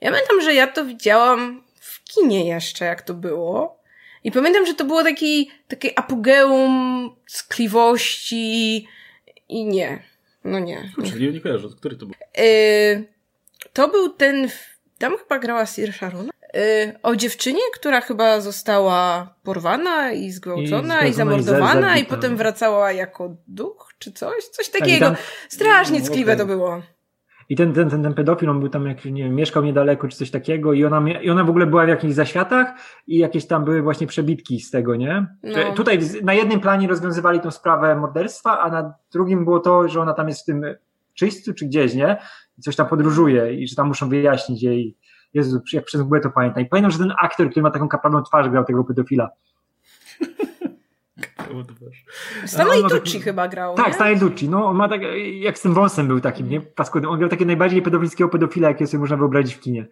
Ja pamiętam, że ja to widziałam w kinie jeszcze, jak to było. I pamiętam, że to było taki, takie apogeum skliwości i nie. No nie. Kurczę, nie, nie kojarzę. Który to był? Yy, to był ten, tam chyba grała Sir Sharon. Yy, o dziewczynie, która chyba została porwana i zgwałcona i, i zamordowana i, i, potem wracała jako duch, czy coś, coś tak, takiego. Tam... Strasznie ckliwe okay. to było. I ten, ten, ten, ten pedofil, on był tam, jak nie wiem, mieszkał niedaleko czy coś takiego i ona, i ona w ogóle była w jakichś zaświatach i jakieś tam były właśnie przebitki z tego, nie? No. Tutaj na jednym planie rozwiązywali tą sprawę morderstwa, a na drugim było to, że ona tam jest w tym czyśćcu czy gdzieś, nie? I coś tam podróżuje i że tam muszą wyjaśnić jej. Jezu, jak przez mgłę to pamiętam. I pamiętam, że ten aktor, który ma taką kaprawną twarz, grał tego pedofila. (laughs) Stanley no, Tucci taki... chyba grał. Tak, Stanley Tucci. No, on ma tak, jak z tym wąsem był takim, nie? Paskudny. On grał takie najbardziej pedofilskiego pedofila, jakie sobie można wyobrazić w kinie.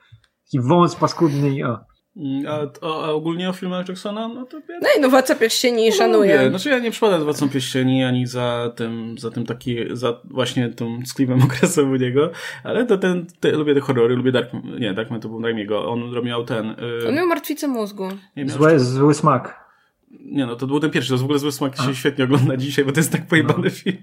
Taki wąs paskudny i o. Mm, a, a, a, ogólnie o filmach Jacksona, no to... Ja... No i no Władca Pierścieni no, szanuję. No, znaczy ja nie przypadam za Władcą Pierścieni, ani za tym, za tym taki, za właśnie tym sklipem (laughs) okresem u niego, ale to ten, te, lubię te horrory, lubię Dark, nie, Darkman to był Raimiego, on miał ten... Yy... On miał Martwicę Mózgu. Nie, miał zły, zły smak. Nie no, to był ten pierwszy, to w ogóle zły smak się świetnie ogląda dzisiaj, bo to jest tak pojebany no. film.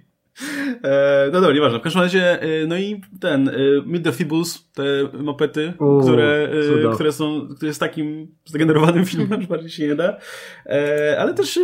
E, no dobra, nieważne. W każdym razie, e, no i ten, e, Meet the Feebles, te mopety, U, które, e, które są, które jest takim zdegenerowanym filmem, (laughs) że bardziej się nie da. E, ale też e,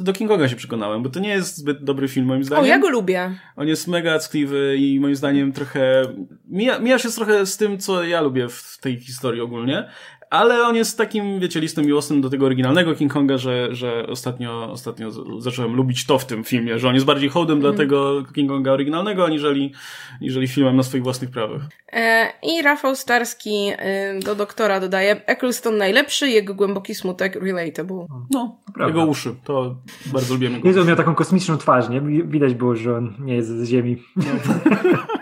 do King Konga się przekonałem, bo to nie jest zbyt dobry film moim zdaniem. O, ja go lubię. On jest mega ckliwy i moim zdaniem trochę, mija, mija się trochę z tym, co ja lubię w tej historii ogólnie, ale on jest takim, wiecie, listem miłosnym do tego oryginalnego King Konga, że, że ostatnio, ostatnio zacząłem lubić to w tym filmie, że on jest bardziej hołdem mm. dla mhm. tego King Konga oryginalnego, aniżeli, aniżeli filmem na swoich własnych prawach. E, I Rafał Starski e, do doktora dodaje, Eccleston najlepszy, jego głęboki smutek relatable. No, Prawda. jego uszy, to bardzo lubię jego Jezu, miał taką kosmiczną twarz, nie? Widać było, że on nie jest z Ziemi. No. (laughs)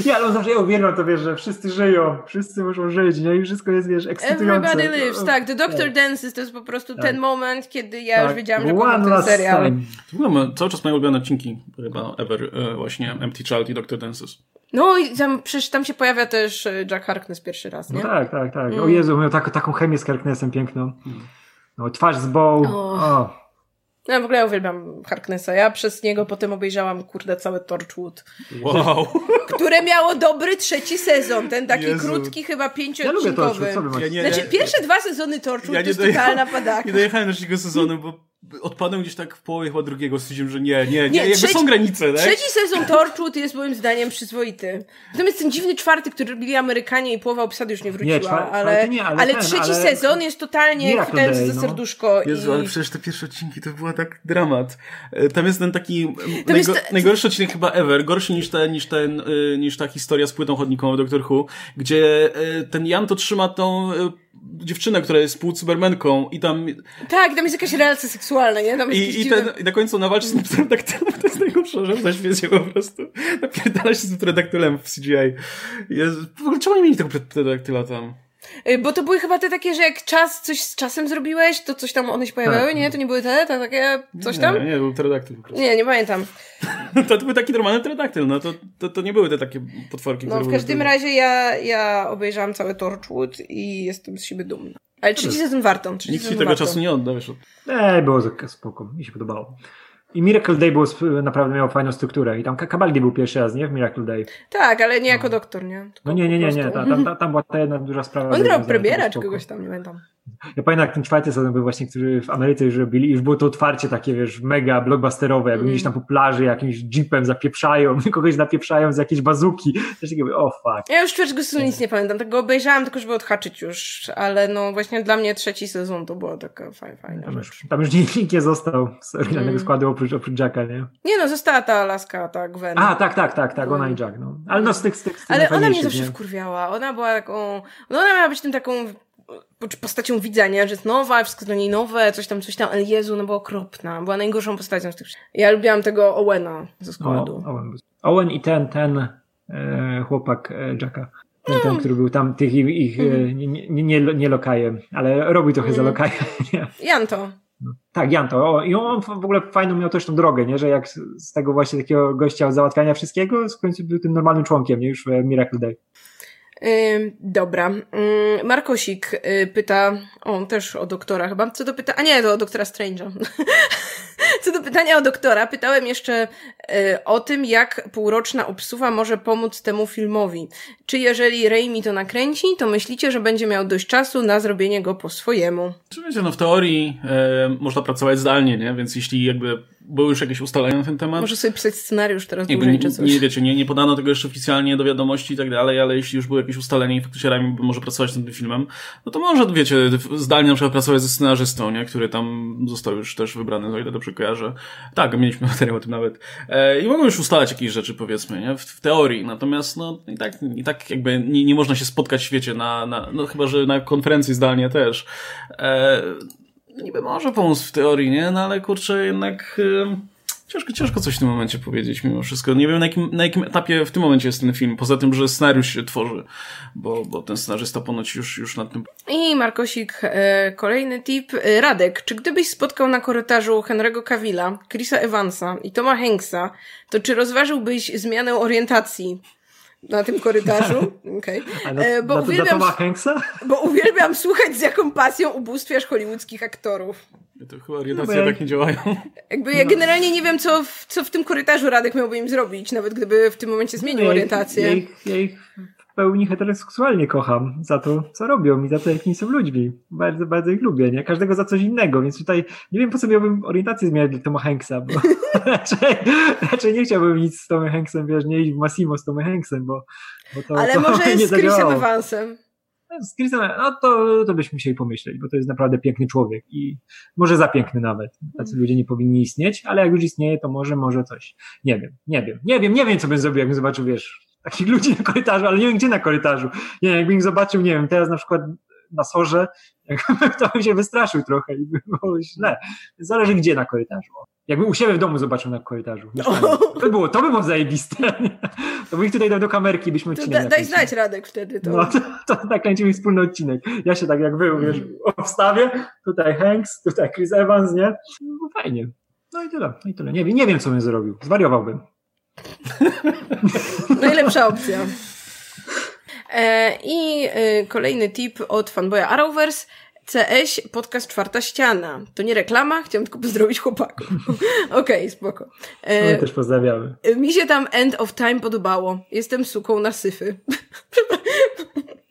(laughs) Nie, ale on zawsze, ja uwielbiam to, wiesz, że wszyscy żyją, wszyscy muszą żyć, nie? I wszystko jest, wiesz, ekscytujące. Everybody lives, tak. The Doctor tak. Dances to jest po prostu tak. ten moment, kiedy ja tak. już wiedziałam, że kocham ten serial. Ogóle cały czas moje ulubione odcinki, chyba ever, e, właśnie Empty Child i Doctor Dances. No i tam, przecież tam się pojawia też e, Jack Harkness pierwszy raz, nie? No tak, tak, tak. Mm. O Jezu, miał tak, taką chemię z Harknessem piękną. Mm. No, twarz z bow. Oh. oh. Ja w ogóle uwielbiam Harknessa. Ja przez niego potem obejrzałam, kurde, całe Torchwood. Wow. (laughs) Które miało dobry trzeci sezon. Ten taki Jezu. krótki, chyba pięcioodcinkowy. Ja lubię Ja nie, znaczy, pierwsze dwa sezony Torchwood ja to jest totalna padaka. (laughs) Nie dojechałem do trzeciego sezonu, bo odpadłem gdzieś tak w połowie chyba drugiego, stwierdziłem, że nie, nie, nie, nie jakby trzeci, są granice, tak? Trzeci sezon Torchwood jest moim zdaniem przyzwoity. Natomiast ten dziwny czwarty, który robili Amerykanie i połowa obsady już nie wróciła, nie, czwar, ale, nie, ale, ale ten, trzeci ale... sezon jest totalnie chwytający za no. serduszko. Jezu, i... ale przecież te pierwsze odcinki to była tak dramat. E, tam jest ten taki najgo, ta... najgorszy odcinek chyba ever, gorszy niż, ten, niż, ten, e, niż ta historia z płytą chodnikową Doctor Who, gdzie e, ten Jan to trzyma tą dziewczynę, która jest półcybermenką i tam... Tak, tam jest jakaś relacja seksualna, nie? Tam I, i, ten, I na końcu ona walczy z tym (laughs) pterodaktylem, to jest najgorsze, że na świecie po prostu. Napierdala się z pterodaktylem w CGI. Jest... W ogóle czemu nie mieli tego pterodaktyla tam? Y, bo to były chyba te takie, że jak czas, coś z czasem zrobiłeś, to coś tam one się pojawiały, tak. nie? To nie były te, te takie coś tam? Nie, nie, był pterodaktyl po prostu. Nie, nie pamiętam. (laughs) to, to był taki normalny pterodaktyl, no to, to, to nie były te takie potworki, No w każdym razie ja, ja obejrzałam całe Torchwood i jestem z siebie dumna. Ale trzeci sezon warto. Nikt ci tego warto. czasu nie odda, wiesz. Ej, było spoko, mi się podobało. I Miracle Day było, naprawdę miał fajną strukturę. I tam Kabaldi był pierwszy raz, nie? W Miracle Day. Tak, ale nie jako no. doktor, nie? Tylko no nie, nie, nie, nie. Tam, tam, tam była ta jedna duża sprawa. On grał premiera czy kogoś tam, nie pamiętam. Ja pamiętam, jak ten czwarty sezon był właśnie, który w Ameryce już robili, już było to otwarcie takie, wiesz, mega blockbusterowe, jakby mm. gdzieś tam po plaży jakimś jeepem zapieprzają, (laughs) kogoś napieprzają z jakiejś bazuki. Też takie, o oh, fuck. Ja już czwartego sezonu nic nie pamiętam, tego obejrzałam tylko, żeby odhaczyć już, ale no właśnie dla mnie trzeci sezon to była taka fajna, fajna tam Już, tam już nikt nie został z oryginalnego mm. składu oprócz, oprócz Jacka, nie? Nie no, została ta laska, ta Gwen. A, tak, tak, tak, tak, ona i Jack, no. Ale no z tych, z tych, z tych Ale ona mnie zawsze nie? wkurwiała, ona była taką, no ona miała być tym taką postacią widzenia, że jest nowa, wszystko dla niej nowe, coś tam, coś tam, ale Jezu, ona była okropna, była najgorszą postacią z tych Ja lubiłam tego Owena ze składu. O, Owen. Owen i ten, ten e, chłopak e, Jacka. Ten, ten, który był tam tych ich, ich mm. nie, nie, nie, nie lokajem, ale robił trochę mm. za lokajem. (laughs) Janto. No, tak, Janto. O, I on w ogóle fajną miał też tą drogę, nie? że jak z tego właśnie takiego gościa załatwiania wszystkiego, w końcu był tym normalnym członkiem, nie? już w Miracle Day. Dobra. Markosik y, pyta, o, też o doktora chyba. Co do pyta, a nie, to o doktora Strange'a. (laughs) (laughs) Co do pytania o doktora, pytałem jeszcze y, o tym, jak półroczna obsuwa może pomóc temu filmowi. Czy jeżeli Raimi to nakręci, to myślicie, że będzie miał dość czasu na zrobienie go po swojemu? Czy wiecie, no w teorii e, można pracować zdalnie, nie? Więc jeśli jakby były już jakieś ustalenia na ten temat. Może sobie pisać scenariusz teraz dłużej, czy coś. Nie, wiecie, nie, nie podano tego jeszcze oficjalnie do wiadomości i tak dalej, ale jeśli już było jakieś ustalenie i faktycznie może pracować nad tym filmem, no to może, wiecie, zdalnie na przykład pracować ze scenarzystą, nie? Który tam został już też wybrany, o ile dobrze kojarzę. Tak, mieliśmy (laughs) materiał o tym nawet. E, I mogą już ustalać jakieś rzeczy, powiedzmy, nie? W, w teorii. Natomiast, no, i tak, i tak jakby nie, nie można się spotkać, wiecie, na, na, no chyba, że na konferencji zdalnie też. E, niby może pomóc w teorii, nie? No ale kurczę, jednak ciężko, ciężko coś w tym momencie powiedzieć mimo wszystko. Nie wiem na jakim, na jakim etapie w tym momencie jest ten film, poza tym, że scenariusz się tworzy, bo, bo ten scenarzysta ponoć już, już nad tym... I Markosik, e, kolejny tip. E, Radek, czy gdybyś spotkał na korytarzu Henry'ego Cavilla, Chrisa Evansa i Toma Hanksa, to czy rozważyłbyś zmianę orientacji? Na tym korytarzu. (laughs) Okay. E, bo, uwielbiam, bo uwielbiam słuchać z jaką pasją ubóstwiasz hollywoodzkich aktorów. To chyba orientacje no, tak nie działają. Jakby ja generalnie nie wiem, co w, co w tym korytarzu Radek miałby im zrobić, nawet gdyby w tym momencie zmienił no, orientację. Ja ich, ja ich pełni heteroseksualnie kocham za to, co robią i za to, jakimi są ludźmi. Bardzo, bardzo ich lubię, nie? Każdego za coś innego, więc tutaj nie wiem, po co miałbym orientację zmieniać dla Toma Hanksa, bo (laughs) raczej, raczej nie chciałbym nic z Tomem Hanksem, wiesz, nie iść w Massimo z Tomem Hanksem, bo, bo to Ale to może (laughs) z Chrisem Evansem. Z Chrisem, no to, to byśmy musieli pomyśleć, bo to jest naprawdę piękny człowiek i może za piękny nawet. Tacy ludzie nie powinni istnieć, ale jak już istnieje, to może, może coś. Nie wiem, nie wiem, nie wiem, nie wiem, co bym zrobił, jakbym zobaczył, wiesz, takich ludzi na korytarzu, ale nie wiem, gdzie na korytarzu. Nie jakbym ich zobaczył, nie wiem, teraz na przykład na sorze, (laughs) to bym się wystraszył trochę i by było źle. Zależy gdzie na korytarzu. Jakby u siebie w domu zobaczył na korytarzu. To by było, to by było zajebiste. (laughs) To by ich tutaj dał do kamerki, byśmy odcinek da, Daj znać Radek wtedy. To. No to, to tak kręcimy wspólny odcinek. Ja się tak jak był, wiesz, wstawię, tutaj Hanks, tutaj Chris Evans, nie? No fajnie. No i tyle, no i tyle. Nie, nie wiem, co bym zrobił. Zwariowałbym. Najlepsza opcja. E, I e, kolejny tip od fanboya Arrowverse. CS, podcast Czwarta Ściana. To nie reklama, chciałam tylko pozdrowić chłopaków. (laughs) Okej, okay, spoko. E, My też pozdrawiamy. Mi się tam End of Time podobało. Jestem suką na syfy. (laughs)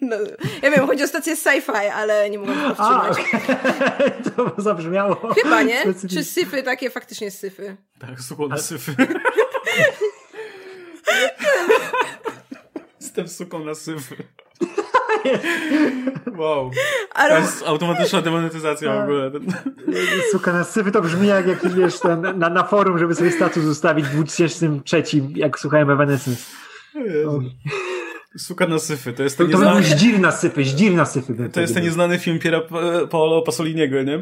No, ja wiem, chodzi o stację sci-fi, ale nie mogę tego powstrzymać. Okay. (laughs) to zabrzmiało. Chyba, nie? Czy syfy takie faktycznie syfy? Tak, suko na syfy. (laughs) Jestem suką na syfy. (laughs) Wow. To jest automatyczna demonetyzacja w ogóle. Suka na syfy to brzmi jak jakiś, wiesz, ten, na, na forum, żeby sobie status ustawić w 2003, jak słuchałem Evanescence. Suka na syfy. To jest ten to, to nieznany... Zdzir na syfy, zdzir na syfy. To jest ten nieznany film Piera Paolo Pasoliniego, nie?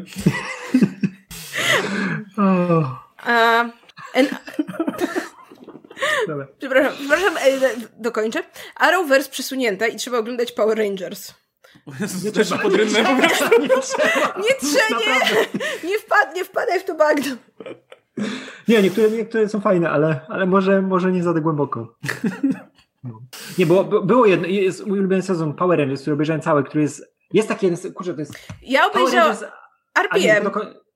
oh. Uh, and... Dobra. Przepraszam, przepraszam, e, dokończę. Arrowverse przesunięte i trzeba oglądać Power Rangers. nie trzeba pod rynnem po prostu. Nie trzeba. Nie, trzeba, nie, nie, wpad, nie wpadaj w to bagno. Nie, niektóre, niektóre są fajne, ale, ale może, może nie za głęboko. (laughs) No. Nie, bo było jedno, jest ulubiony sezon Power Rangers, który obejrzałem cały, który jest, jest taki jeden, kurczę, to jest... Ja obejrzałam RPM.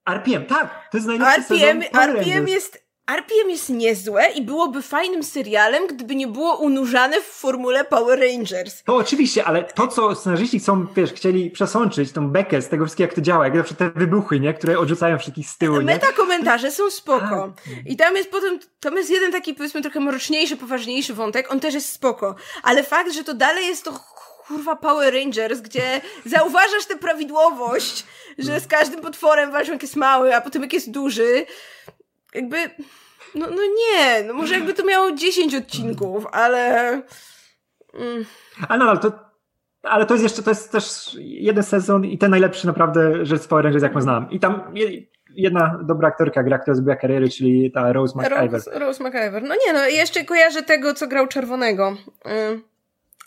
RPM, tak, to jest najlepszy RPM, sezon Power RPM jest RPM jest niezłe i byłoby fajnym serialem, gdyby nie było unurzane w formule Power Rangers. To oczywiście, ale to, co scenarzyści chcą, wiesz, chcieli przesączyć, tą bekę z tego wszystkiego, jak to działa, jak na przykład te wybuchy, nie, które odrzucają wszystkich z tyłu, Meta komentarze są spoko. I tam jest potem, tam jest jeden taki, powiedzmy, trochę mroczniejszy, poważniejszy wątek, on też jest spoko. Ale fakt, że to dalej jest to kurwa Power Rangers, gdzie zauważasz tę prawidłowość, że z każdym potworem walczą jak jest mały, a potem jak jest duży, jakby, no, no nie, no może jakby to miało 10 odcinków, ale... Mm. Ale no, to, ale to jest jeszcze, to jest też jeden sezon i ten najlepszy naprawdę rzecz z Power Rangers, jak znam. I tam jedna dobra aktorka gra, która zrobiła karierę, czyli ta Rose McIver. Rose, Rose McIver. No nie, no jeszcze kojarzę tego, co grał Czerwonego. Y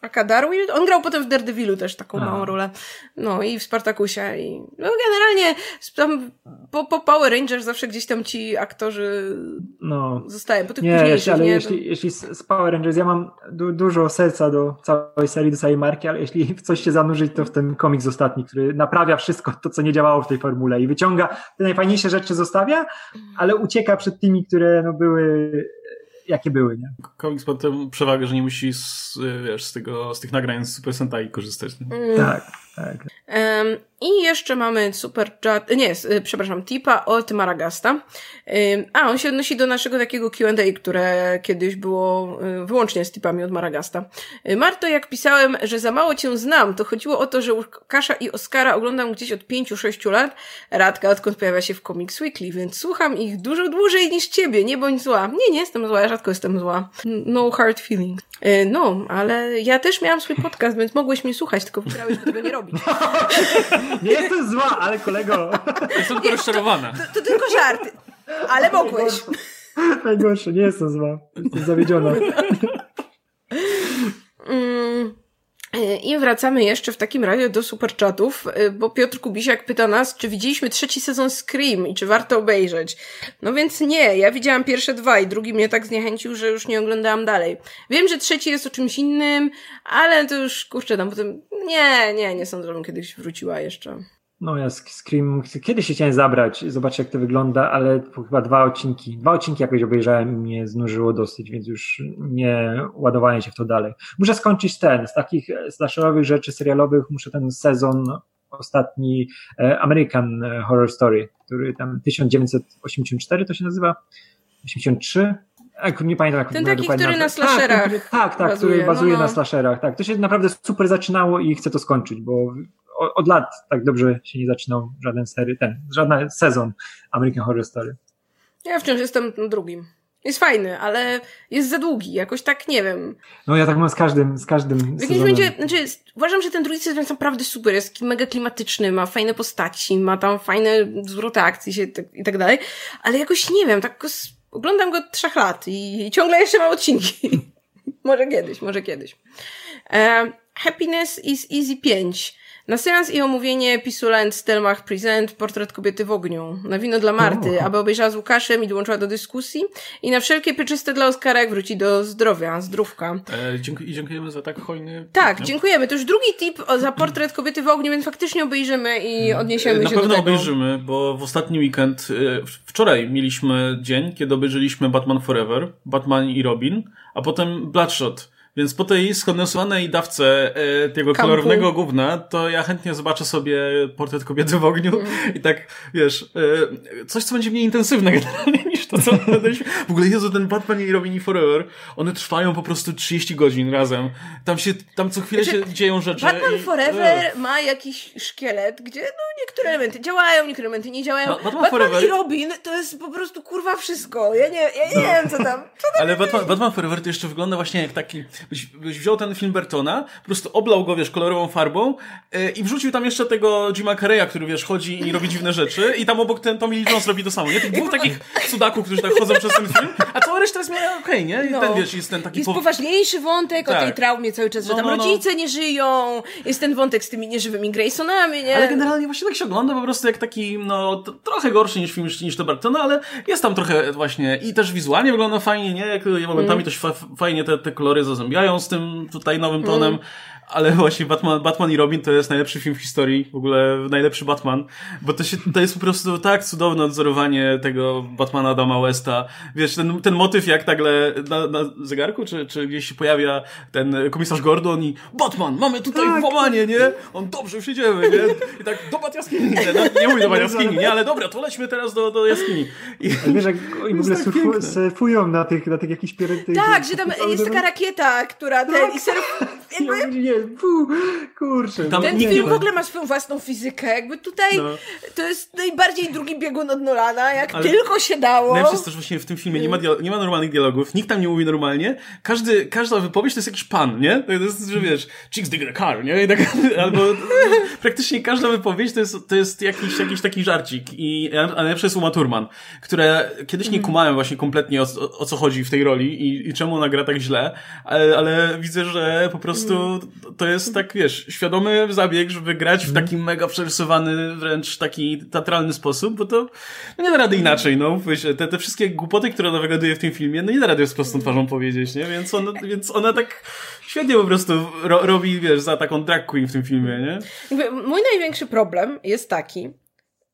Aka Darwin, on grał potem w Daredevilu też taką małą rolę. No i w Spartakusie i no generalnie tam po, po Power Rangers zawsze gdzieś tam ci aktorzy no. zostają, po tych nie, późniejszych. Ale nie, jeśli, jeśli z Power Rangers, ja mam du dużo serca do całej serii, do całej marki, ale jeśli w coś się zanurzyć, to w ten komiks ostatni, który naprawia wszystko to, co nie działało w tej formule i wyciąga te najfajniejsze rzeczy zostawia, ale ucieka przed tymi, które no, były jakie były, nie? Komiks ma tę przewagę, że nie musi z, wiesz, z, tego, z tych nagrań z Super Sentai korzystać. Nie? Mm. Tak, tak. Um, I jeszcze mamy Super Chat, nie, y, przepraszam, tipa od Maragasta. Um, a, on się odnosi do naszego takiego Q&A, które kiedyś było y, wyłącznie z tipami od Maragasta. Y, Marto, jak pisałem, że za mało cię znam, to chodziło o to, że Kasza i Oskara oglądam gdzieś od 5-6 lat. Radka, odkąd pojawia się w Comics Weekly, więc słucham ich dużo dłużej niż ciebie, nie bądź zła. Nie, nie jestem zła, ja rzadko jestem zła. No hard feelings. No, ale ja też miałam swój podcast, więc mogłeś mnie słuchać, tylko wybrałeś, tego nie robić. (laughs) Nie jestem zła, ale kolego. Jestem tylko rozczarowana. To, to, tylko żarty. Ale mogłeś. Najgorsze, nie jestem zła. Jestem zawiedziona. Mm. I wracamy jeszcze w takim razie do superchatów, bo Piotr Kubisiak pyta nas, czy widzieliśmy trzeci sezon Scream i czy warto obejrzeć. No więc nie, ja widziałam pierwsze dwa i drugi mnie tak zniechęcił, że już nie oglądałam dalej. Wiem, że trzeci jest o czymś innym, ale to już, kurczę, tam potem, nie, nie, nie sądzę, żebym kiedyś wróciła jeszcze. No ja Scream, kiedyś się chciałem zabrać, zobaczyć jak to wygląda, ale chyba dwa odcinki, dwa odcinki jakoś obejrzałem i mnie znużyło dosyć, więc już nie ładowałem się w to dalej. Muszę skończyć ten, z takich slasherowych rzeczy serialowych, muszę ten sezon ostatni e, American Horror Story, który tam 1984 to się nazywa, 83, nie pamiętam jak Ten taki, dokładnie. który na slasherach Tak, tak, tak bazuje, który bazuje no, no. na slasherach. Tak, to się naprawdę super zaczynało i chcę to skończyć, bo od lat tak dobrze się nie zaczynał żaden sery, ten, żaden sezon American Horror Story. Ja wciąż jestem drugim. Jest fajny, ale jest za długi, jakoś tak nie wiem. No ja tak mam z każdym, z każdym W jakimś momencie, znaczy, uważam, że ten drugi sezon jest naprawdę super, jest mega klimatyczny, ma fajne postaci, ma tam fajne zwroty akcji się, tak, i tak dalej, ale jakoś nie wiem, tak oglądam go od trzech lat i, ciągle jeszcze mam odcinki. (laughs) może kiedyś, może kiedyś. Uh, Happiness is Easy 5. Na seans i omówienie Pisuland Stelmach Present Portret kobiety w ogniu. Na wino dla Marty, aby obejrzała z Łukaszem i dołączyła do dyskusji. I na wszelkie pieczyste dla Oskara, jak wróci do zdrowia, zdrówka. E, dziękuję, dziękujemy za tak hojny... Tak, dziękujemy. To już drugi tip za Portret kobiety w ogniu, więc faktycznie obejrzymy i odniesiemy na się do tego. Na pewno obejrzymy, bo w ostatni weekend, e, wczoraj mieliśmy dzień, kiedy obejrzeliśmy Batman Forever, Batman i Robin, a potem Bloodshot Więc po tej skondensowanej dawce e, tego Kampu. kolorowego gówna, to ja chętnie zobaczę sobie portret kobiety w ogniu mm. i tak, wiesz, e, coś, co będzie mniej intensywne generalnie niż to, co W ogóle Jezu, ten Batman i Robin Forever, one trwają po prostu 30 godzin razem. Tam się, tam co chwilę znaczy, się dzieją rzeczy. Batman i, Forever e. ma jakiś szkielet, gdzie no niektóre elementy działają, niektóre elementy nie działają. Batman, Batman Forever... i Robin to jest po prostu kurwa wszystko. Ja nie, ja nie no. wiem, co tam. Co tam Ale Batman, Batman Forever to jeszcze wygląda właśnie jak taki byś, byś wziął ten film Bertona, po prostu oblał go, wiesz, kolorową farbą yy, i wrzucił tam jeszcze tego Jima Carreya, który, wiesz, chodzi i robi dziwne rzeczy i tam obok ten Tommy Lee Jones robi to samo, nie? Tych dwóch takich cudaków, którzy tak chodzą przez ten film, a cała reszta jest okej, okay, nie? I no. ten, wiesz, jest ten taki... Jest po... poważniejszy wątek tak. o tej traumie cały czas, że no, tam no, no. rodzice nie żyją, jest ten wątek z tymi nieżywymi Graysonami, nie? Ale generalnie właśnie tak się ogląda po prostu jak taki, no, trochę gorszy niż film niż to Bertona, ale jest tam trochę właśnie i też wizualnie wygląda fajnie, nie? Jak momentami mm. to się fajnie te, te kolory zazębiają z tym tutaj nowym tonem. Mm ale właśnie Batman, Batman i Robin to jest najlepszy film w historii, w ogóle najlepszy Batman, bo to, się, to jest po prostu tak cudowne odzorowanie tego Batmana Adama Westa. Wiesz, ten, ten motyw jak nagle na, na zegarku, czy, czy gdzieś się pojawia ten komisarz Gordon i Batman, mamy tutaj tak. włamanie, nie? On dobrze, już idziemy, nie? I tak, do jaskini, nie? No, nie mówię do jaskini, nie? Ale dobra, to lećmy teraz do, do jaskini. I, wiesz, jak (laughs) oni w ogóle tak surfu, surfują na tych, na tych jakichś piratach. Tak, że tam jest taka rakieta, która ten, tak. i surf, (laughs) jakby fu, kurczę. Tam Ten nie, film w ogóle ma swoją własną fizykę, jakby tutaj no. to jest najbardziej drugi biegun od Nolana, jak Ale tylko się dało. Najlepsze jest też właśnie w tym filmie, nie ma, nie ma normalnych dialogów, nikt tam nie mówi normalnie, każdy, każda wypowiedź to jest jakiś pan, nie? To jest, że wiesz, chicks dig the car, nie? Tak, (laughs) albo praktycznie każda wypowiedź to jest, to jest jakiś, jakiś taki żarcik i a najlepsze jest Uma Thurman, które kiedyś nie mhm. kumałem właśnie kompletnie o, o, o co chodzi w tej roli i, i czemu ona gra tak źle, ale, ale widzę, że po prostu mhm. to jest tak, wiesz, świadomy zabieg, żeby grać w mhm. taki mega przerysowany, wręcz taki teatralny sposób, bo to no nie da rady inaczej, no. Wiesz, te, te wszystkie głupoty, które ona wygaduje w tym filmie, no nie da rady z prostą twarzą powiedzieć, nie? Więc ona, więc ona tak świetnie po prostu ro, robi, wiesz, za taką drag queen w tym filmie, nie? mój największy problem jest taki,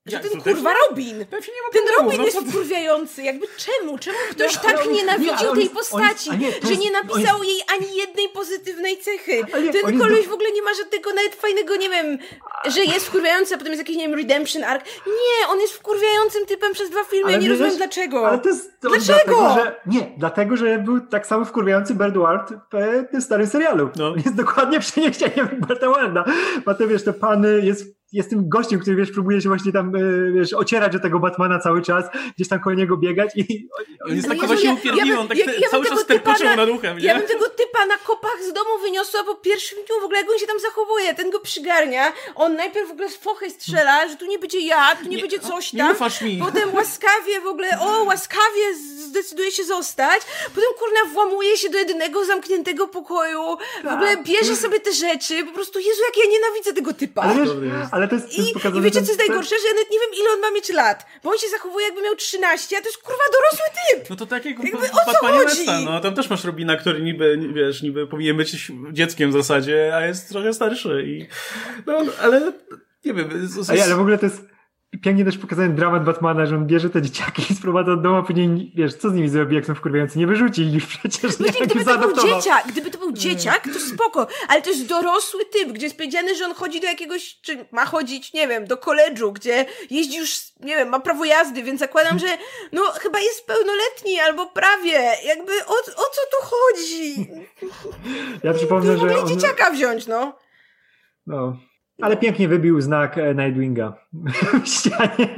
że ten kurwa Robin! Ten Robin no, jest wkurwiający. Jakby czemu? Czemu ktoś tak nienawidził tej postaci, że nie napisał jej ani jednej pozytywnej cechy? ten koleś w ogóle nie ma żadnego nawet fajnego, nie wiem, że jest wkurwiający, a potem jest jakiś, nie wiem, redemption arc. Nie, on jest wkurwiającym typem przez dwa filmy, ja nie rozumiem dlaczego. Ale to jest, to dlaczego? Dlatego, że, nie, dlatego, że był tak samo wkurwiający Bird Ward w tym starym serialu. No. Jest dokładnie (laughs) przeniesieniem Berta Warda. Potem wiesz, te pany jest jest tym gościem, który wiesz, próbuje się właśnie tam e, wiesz, ocierać do tego Batmana cały czas, gdzieś tam koło niego biegać i... On jest tak właśnie upierdliwy, on tak ja, ja cały czas terkoczył nad uchem, nie? Ja bym tego typa na kopach z domu wyniosła po pierwszym dniu, w ogóle jak on się tam zachowuje, ten go przygarnia, on najpierw w ogóle z fochy strzela, że tu nie będzie ja, tu nie, nie będzie coś tam. Nie ufasz mi. Potem łaskawie w ogóle, o, łaskawie zdecyduje się zostać, potem kurna włamuje się do jedynego zamkniętego pokoju, w ogóle tak. bierze sobie te rzeczy, po prostu, Jezu, jak ja nienawidzę tego typa. Ale, wiesz, ale to jest, to jest I, I wiecie, co jest najgorsze? Że ja nawet nie wiem, ile on ma mieć lat, bo on się zachowuje jakby miał 13, a to jest kurwa dorosły typ! No to tak jak jakby, w Batmanie Westa, no tam też masz Robina, który niby, wiesz, niby powinien być dzieckiem w zasadzie, a jest trochę starszy i no, ale nie wiem. Z, z... ale w ogóle to jest pięknie też pokazałem dramat Batmana, że on bierze te dzieciaki i sprowadza do domu, a później, wiesz, co z nimi zrobi, jak są wkurwiający? Nie wyrzuci ich przecież, Właśnie, nie, gdyby to był dzieciak, gdyby to był dzieciak, to spoko, ale to jest dorosły typ, gdzie jest powiedziane, że on chodzi do jakiegoś, czy ma chodzić, nie wiem, do koledżu, gdzie jeździ już, nie wiem, ma prawo jazdy, więc zakładam, że no chyba jest pełnoletni albo prawie, jakby o, o co tu chodzi? Ja przypomnę, że on... dzieciaka wziąć, no. No, ale pięknie wybił znak e, Nightwinga (laughs) w ścianie.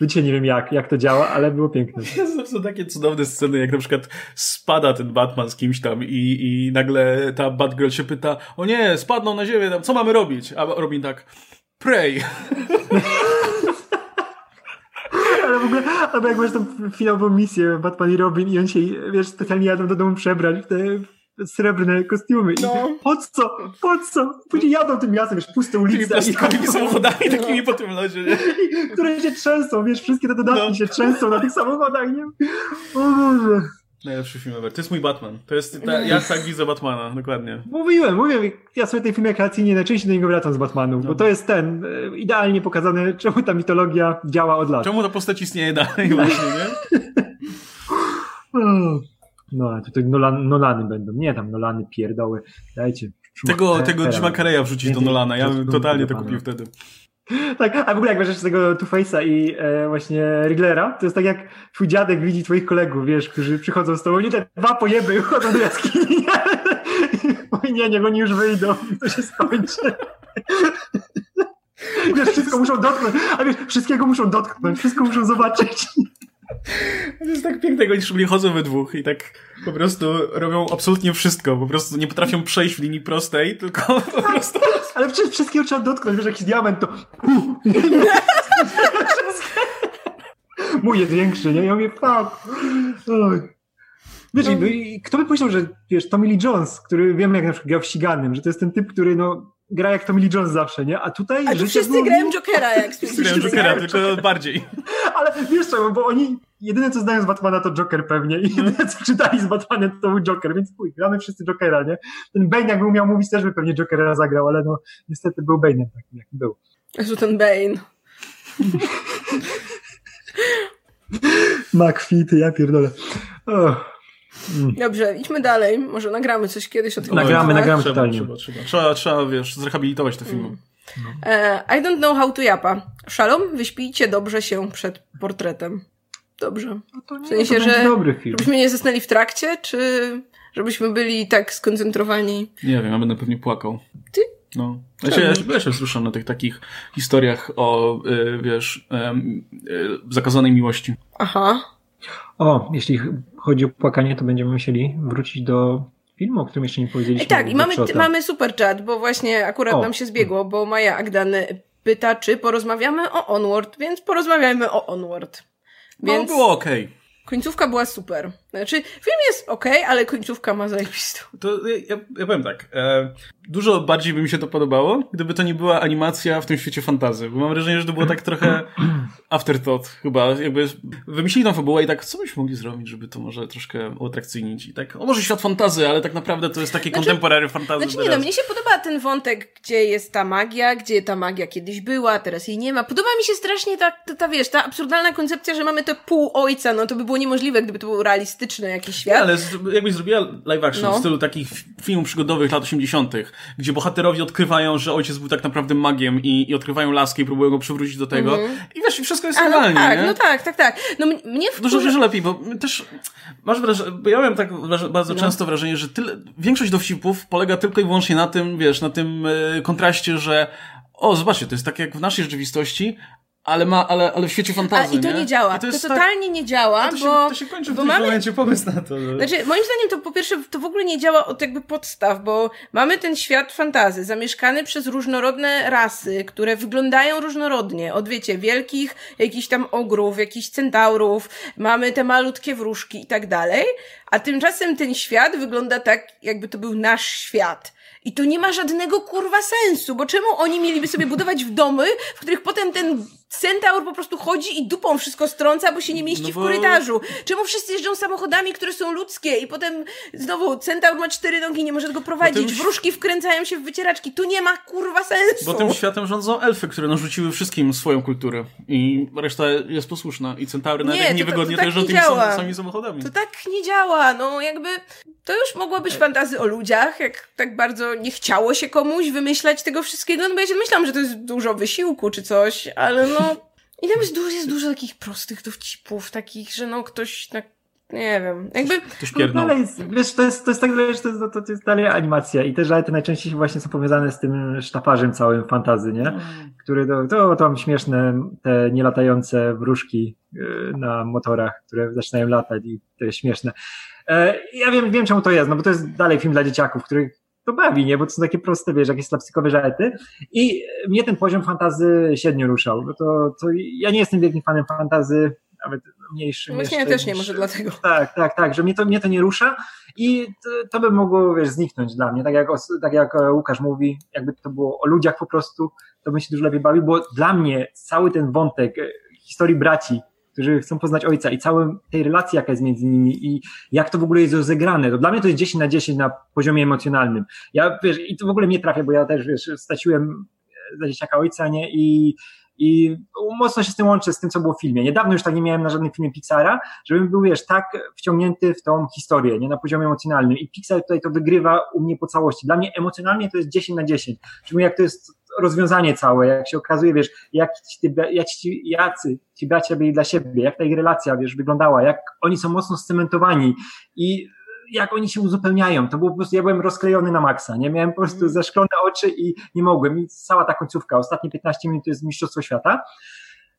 Dzisiaj nie wiem jak, jak to działa, ale było piękne. To są takie cudowne sceny, jak na przykład spada ten Batman z kimś tam i, i nagle ta Batgirl się pyta, o nie, spadną na ziemię, tam, co mamy robić? A Robin tak, pray. (laughs) Ale w ogóle, albo jak masz tą finałową misję Batman i Robin i on się, wiesz, specjalnie jadą do domu przebrać w te srebrne kostiumy. No. I po co? Po co? Później jadą tym miastem, wiesz, puste ulice. Tymi plastikowymi (laughs) samochodami takimi po tym lodzie, nie? Które się trzęsą, wiesz, wszystkie te dodatki no. się trzęsą na tych samochodach, nie? O Boże. Najlepszy film ever. To jest mój Batman. To jest, ta, ja tak widzę Batmana, dokładnie. Mówiłem, mówiłem. Ja sobie tej filmie kreacyjnie najczęściej do niego wracam z Batmanu, no. bo to jest ten, e, idealnie pokazany, (laughs) czemu ta mitologia działa od lat. Czemu ta postać istnieje dalej właśnie, nie? (laughs) No, a tutaj Nolan, Nolany będą. Nie tam Nolany pierdoły. Dajcie. Tego, tego Jima Carreya wrzucić do Nolana. Ja bym totalnie to kupił wtedy. (laughs) Tak, a w ogóle jak bierzesz tego Two Face'a i e, właśnie Riglera, to jest tak jak twój dziadek widzi twoich kolegów, wiesz, którzy przychodzą z tobą, nie te dwa pojeby (laughs) chodzą do jaskini. (laughs) Oj nie, niech oni już wyjdą, to się skończy. Wiesz, wszystko muszą dotknąć, a wiesz, wszystkiego muszą dotknąć, wszystko muszą zobaczyć. To jest tak piękne, jak oni szczególnie chodzą we dwóch i tak po prostu robią absolutnie wszystko. Po prostu nie potrafią przejść w linii prostej, tylko (laughs) po prostu... Ale przecież wszystkiego trzeba dotknąć. Wiesz, jakiś diament to... Mój jest większy, nie? Ja mówię, fuck. Wiesz, no. i kto by powiedział, że wiesz, Tommy Lee Jones, który wiemy jak na przykład grał w Ściganym, że to jest ten typ, który no gra jak Tommy Lee Jones zawsze, nie? A tutaj... A tu wszyscy grają Jokera, jak Wszyscy grają Jokera, tylko bardziej. (laughs) Ale wiesz co, bo oni jedyne co znają z Batmana to Joker pewnie i jedyne co czytali z Batmanem to był Joker, więc pój, gramy wszyscy Jokera, nie? Ten Bane jakby umiał mówić też by pewnie Jokera zagrał, ale no niestety był Bane'em takim jaki był. Jezu, ten Bane. (laughs) McFit, ja pierdolę. Oh. Mm. Dobrze, idźmy dalej. Może nagramy coś kiedyś o tym. Nagramy, nagramy trzeba, totalnie. Trzeba, trzeba, trzeba, trzeba, wiesz, zrehabilitować te filmy. No. I don't know how to japa. Szalom, wyśpijcie dobrze się przed portretem. Dobrze. No to nie, w sensie, to że dobry film. żebyśmy nie zasnęli w trakcie, czy żebyśmy byli tak skoncentrowani? Nie wiem, ja będę pewnie płakał. Ty? No. Ja się, ja się, ja się wzruszam na tych takich historiach o, y, wiesz, y, y, zakazanej miłości. Aha. O, jeśli chodzi o płakanie, to będziemy musieli wrócić do filmu, o którym jeszcze nie powiedzieliśmy. I tak, i mamy, mamy super chat, bo właśnie akurat o. nam się zbiegło, bo Maja Agdan pyta, czy porozmawiamy o Onward, więc porozmawiajmy o Onward. No, więc... No, było okej. Okay. Końcówka była super. Znaczy, film jest ok, ale końcówka ma zajebistą. To ja, ja powiem tak. E, dużo bardziej by mi się to podobało, gdyby to nie była animacja w tym świecie fantazy. Bo mam wrażenie, że to było tak trochę (clears throat) afterthought chyba. Jakby wymyślili tą fabułę i tak, co byśmy mogli zrobić, żeby to może troszkę uatrakcyjnić. I tak, o może świat fantazy, ale tak naprawdę to jest takie znaczy, contemporary fantazy. Znaczy nie no, mnie się podoba ten wątek, gdzie jest ta magia, gdzie ta magia kiedyś była, teraz jej nie ma. Podoba mi się strasznie ta, ta, ta wiesz, ta absurdalna koncepcja, że mamy to pół ojca, no to by było niemożliwe, gdyby to był realistyczny jakiś świat. Nie, ale jakbyś zrobiła live action no. w stylu takich filmów przygodowych lat 80., gdzie bohaterowie odkrywają, że ojciec był tak naprawdę magiem i, i odkrywają laskę i próbują go przywrócić do tego. Mm -hmm. I wiesz, wszystko jest normalnie. No tak, nie? no tak, tak, tak. No mnie wkurza... Dużo, dużo lepiej, bo też masz wrażenie, bo ja mam tak bardzo no. często wrażenie, że tyle, większość dowcipów polega tylko i wyłącznie na tym, wiesz, na tym e, kontraście, że o, zobaczcie, to jest tak jak w naszej rzeczywistości, ale, ma, ale, ale w świecie fantazji. A, I to nie, nie działa. To, to, totalnie tak... nie działa, to się, bo. To się kończy w tym mamy... momencie pomysł na to. Że... Znaczy, moim zdaniem to po pierwsze to w ogóle nie działa od jakby podstaw, bo mamy ten świat fantazy zamieszkany przez różnorodne rasy, które wyglądają różnorodnie. Od wiecie, wielkich jakichś tam ogrów, jakichś centaurów, mamy te malutkie wróżki i tak dalej, a tymczasem ten świat wygląda tak, jakby to był nasz świat. I to nie ma żadnego kurwa sensu, bo czemu oni mieliby sobie budować w domy, w których potem ten centaur po prostu chodzi i dupą wszystko strąca, bo się nie mieści no bo... w korytarzu? Czemu wszyscy jeżdżą samochodami, które są ludzkie i potem znowu centaur ma cztery nogi, nie może go prowadzić, tym... wróżki wkręcają się w wycieraczki. Tu nie ma kurwa sensu. Bo tym światem rządzą elfy, które narzuciły wszystkim swoją kulturę i reszta jest posłuszna i centaury nawet nie, niewygodnie to, to, to tak jeżdżą tymi samymi samochodami. To tak nie działa, no jakby to już mogło być fantazy o ludziach, jak tak bardzo nie chciało się komuś wymyślać tego wszystkiego, no bo ja się myślałam, że to jest dużo wysiłku czy coś, ale no i tam jest dużo, jest dużo takich prostych dowcipów, takich, że no ktoś tak nie wiem, jakby... No, ale jest, wiesz, to jest, to jest tak, że to jest, to jest dalej animacja i te żarty najczęściej właśnie są powiązane z tym sztafarzem całym fantazy, nie? Mm. Który to, to tam śmieszne te nielatające wróżki y, na motorach, które zaczynają latać i to jest śmieszne. E, ja wiem, wiem czemu to jest, no bo to jest dalej film dla dzieciaków, który to bawi, nie? Bo to są takie proste, wiesz, jakieś slapstickowe żarty. I mnie ten poziom fantazy średnio ruszał. No to, to ja nie jestem wielkim fanem fantazy, nawet mniejszym. Właśnie ja też nie, może dlatego. Tak, tak, tak, że mnie to, mnie to nie rusza i to, to by mogło, wiesz, zniknąć dla mnie. Tak jak, tak jak Łukasz mówi, jakby to było o ludziach po prostu, to bym się dużo lepiej bawił, bo dla mnie cały ten wątek historii braci, którzy chcą poznać ojca i całej tej relacji, jaka jest między nimi i jak to w ogóle jest rozegrane. To dla mnie to jest 10 na 10 na poziomie emocjonalnym. Ja, wiesz, i to w ogóle mnie trafia, bo ja też, wiesz, straciłem za dzieciaka ojca, nie? I I mocno się z tym łączę, z tym, co było w filmie. Niedawno już tak nie miałem na żadnym filmie Pixara, żebym był, wiesz, tak wciągnięty w tą historię, nie na poziomie emocjonalnym. I Pixar tutaj to wygrywa u mnie po całości. Dla mnie emocjonalnie to jest 10 na 10. Czyli jak to jest rozwiązanie całe, jak się okazuje, wiesz, jak ci, jak ci, jacy ci bracia byli dla siebie, jak ta ich relacja, wiesz, wyglądała, jak oni są mocno scementowani i jak oni się uzupełniają. To było po prostu, ja byłem rozklejony na maksa, nie? Miałem po prostu mm. zaszklone oczy i nie mogłem. I cała ta końcówka, ostatnie 15 minut to jest Mistrzostwo Świata.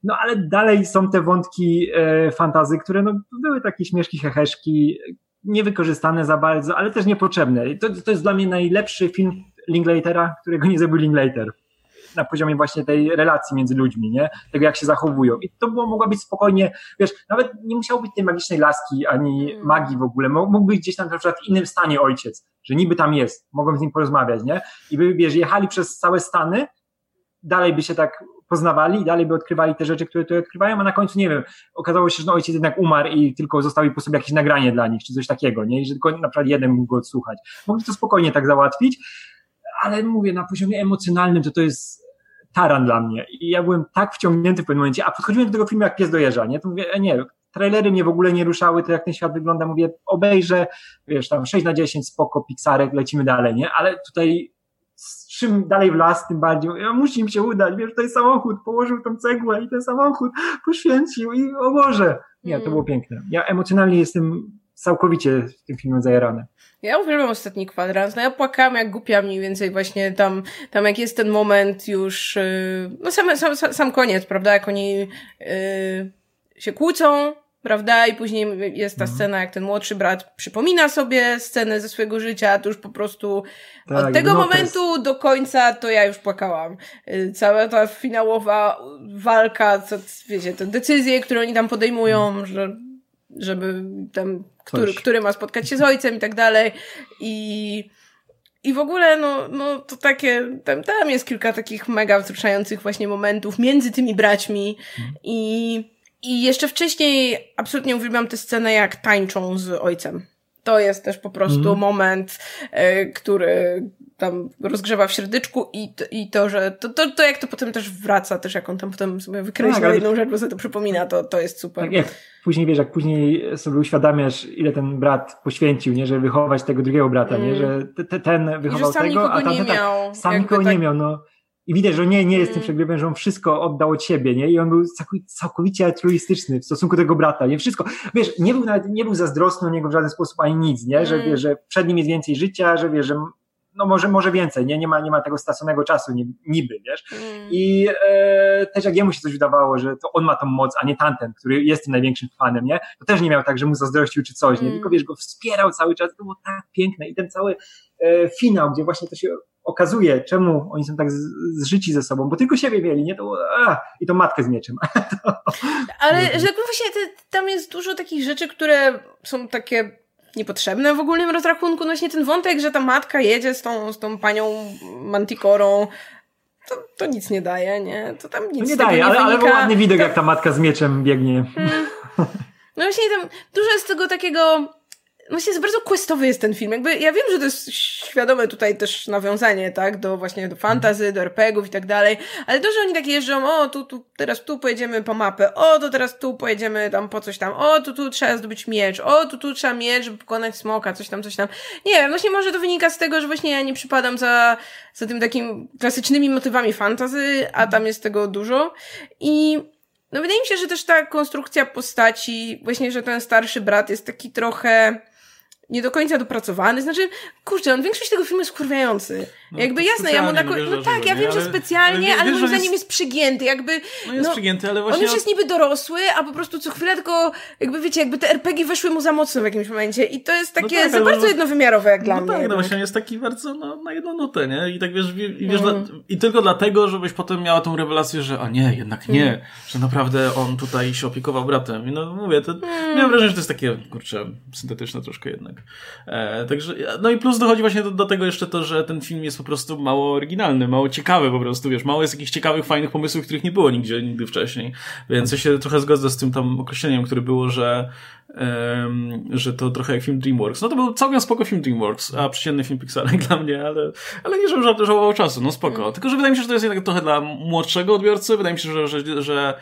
No ale dalej są te wątki e, fantazy, które no, były takie śmieszki, heheszki, niewykorzystane za bardzo, ale też niepotrzebne. To, to jest dla mnie najlepszy film Linklatera, którego nie zrobił Linklater na poziomie właśnie tej relacji między ludźmi, nie? Tego, jak się zachowują. I to było, mogła być spokojnie, wiesz, nawet nie musiało być tej magicznej laski, ani mm. magii w ogóle. Mógł być gdzieś tam na przykład w innym stanie ojciec, że niby tam jest, mogą z nim porozmawiać, nie? I by, wiesz, jechali przez całe Stany, dalej by się tak poznawali, dalej by odkrywali te rzeczy, które tu odkrywają, a na końcu, nie wiem, okazało się, że no, ojciec jednak umarł i tylko zostawił po sobie jakieś nagranie dla nich, czy coś takiego, nie? I że tylko na przykład jeden mógł go odsłuchać. Mogli to spokojnie tak załatwić, ale mówię, na poziomie emocjonalnym to to jest taran dla mnie. I ja byłem tak wciągnięty w pewnym momencie, a podchodziłem do tego filmu jak pies dojeżdża, nie? To mówię, e, nie, trailery mnie w ogóle nie ruszały, to jak ten świat wygląda, mówię, obejrzę, wiesz, tam 6 na 10, spoko, Pixarek, lecimy dalej, nie? Ale tutaj czym dalej w las, tym bardziej, ja, musi im się udać, wiesz, tutaj samochód, położył tą cegłę i ten samochód poświęcił i o Boże. Nie, to mm. było piękne. Ja emocjonalnie jestem całkowicie tym filmem zajarany. Ja uwielbiam ostatni kwadrans. No ja płakałam jak głupia mniej więcej właśnie tam, tam jak jest ten moment już, yy, no sam, sam, sam koniec, prawda, jak oni yy, się kłócą, prawda, i później jest ta mhm. scena, jak ten młodszy brat przypomina sobie scenę ze swojego życia, to już po prostu tak, od tego no momentu do końca to ja już płakałam. Yy, cała ta finałowa walka, co, wiecie, te decyzje, które oni tam podejmują, że żeby tam, który, który ma spotkać się z ojcem i tak dalej. I, i w ogóle, no, no to takie, tam, tam jest kilka takich mega wzruszających właśnie momentów między tymi braćmi mhm. i, i jeszcze wcześniej absolutnie uwielbiam tę scenę, jak tańczą z ojcem. To jest też po prostu mm. moment, y, który tam rozgrzewa w środyczku i, i to, że to, to, to jak to potem też wraca, też jak on tam potem sobie wykreśla tak, jedną rzecz, bo sobie to przypomina, to, to jest super. Tak, jak później wiesz, jak później sobie uświadamiasz, ile ten brat poświęcił, nie, żeby wychować tego drugiego brata, mm. nie, że te, ten wychował tego, a tamten tak, sam nikogo tak... nie miał, no. I widać, że nie, nie jest tym mm. przegrywem, że on wszystko oddał od siebie, nie? I on był całkowicie altruistyczny w stosunku do tego brata, nie? Wszystko. Wiesz, nie był nawet, nie był zazdrosny o niego w żaden sposób ani nic, nie? Że, mm. wiesz, że przed nim jest więcej życia, że wiesz, że no może, może więcej, nie? Nie ma, nie ma tego straconego czasu, nie, niby, wiesz? Mm. I e, też jak jemu się coś wydawało, że to on ma tą moc, a nie tamten, który jest tym największym fanem, nie? To też nie miał tak, że mu zazdrościł czy coś, nie? Mm. Tylko wiesz, go wspierał cały czas, to było tak piękne i ten cały e, finał, gdzie właśnie to się okazuje, czemu oni są tak zżyci ze sobą, bo tylko siebie mieli, nie? To, a, I to matkę z mieczem. (laughs) to, Ale że właśnie tam jest dużo takich rzeczy, które są takie niepotrzebne w ogólnym rozrachunku. No właśnie ten wątek, że ta matka jedzie z tą, z tą panią Mantikorą, to, to nic nie daje, nie? To tam nic no nie daje, nie ale, ale ładny widok, to... jak ta matka z mieczem biegnie. Hmm. No właśnie tam dużo jest tego takiego Właśnie jest bardzo questowy jest ten film. Jakby ja wiem, że to jest świadome tutaj też nawiązanie, tak, do właśnie do fantazy, do RPGów i tak dalej, ale to, że oni tak jeżdżą, o, tu, tu, teraz tu pojedziemy po mapę, o, to teraz tu pojedziemy tam po coś tam, o, tu, tu trzeba zdobyć miecz, o, tu, tu trzeba miecz, żeby pokonać smoka, coś tam, coś tam. Nie wiem, właśnie może to wynika z tego, że właśnie ja nie przypadam za, za tym takim klasycznymi motywami fantazy, a tam jest tego dużo i no wydaje mi się, że też ta konstrukcja postaci, właśnie, że ten starszy brat jest taki trochę nie do końca dopracowany. Znaczy, kurczę, on większość tego filmu jest kurwiający. No, jakby jasne, ja mu na ko- No tak, ja wiem, że specjalnie, ale, ale moim zdaniem jest... jest przygięty. Jakby, no jest no, przygięty, ale właśnie... On już jest niby dorosły, a po prostu co chwilę tylko, jakby wiecie, jakby te RPG weszły mu za mocno w jakimś momencie. I to jest takie no tak, za bardzo no, jednowymiarowe jak no dla tak, mnie. Tak, no właśnie jest taki bardzo no, na jedną nutę, nie? I tak wiesz, i, wiesz mm. dla, i tylko dlatego, żebyś potem miała tą rewelację, że a nie, jednak nie, mm. że naprawdę on tutaj się opiekował bratem. I no mówię, to mm. miałem wrażenie, że to jest takie, kurczę, syntetyczne troszkę jednak. Jednak. E, także, no i plus dochodzi właśnie do, do, tego jeszcze to, że ten film jest po prostu mało oryginalny, mało ciekawy po prostu, wiesz, mało jest jakichś ciekawych, fajnych pomysłów, których nie było nigdzie, nigdy wcześniej. Więc ja się trochę zgodzę z tym tam określeniem, które było, że um, że to trochę jak film DreamWorks. No to był całkiem spoko film DreamWorks, a przeciętny film Pixar (laughs) dla mnie, ale, ale nie, żebym żałował czasu, no spoko. Mm. Tylko, że wydaje mi się, że to jest jednak trochę dla młodszego odbiorcy, wydaje mi się, że, że, że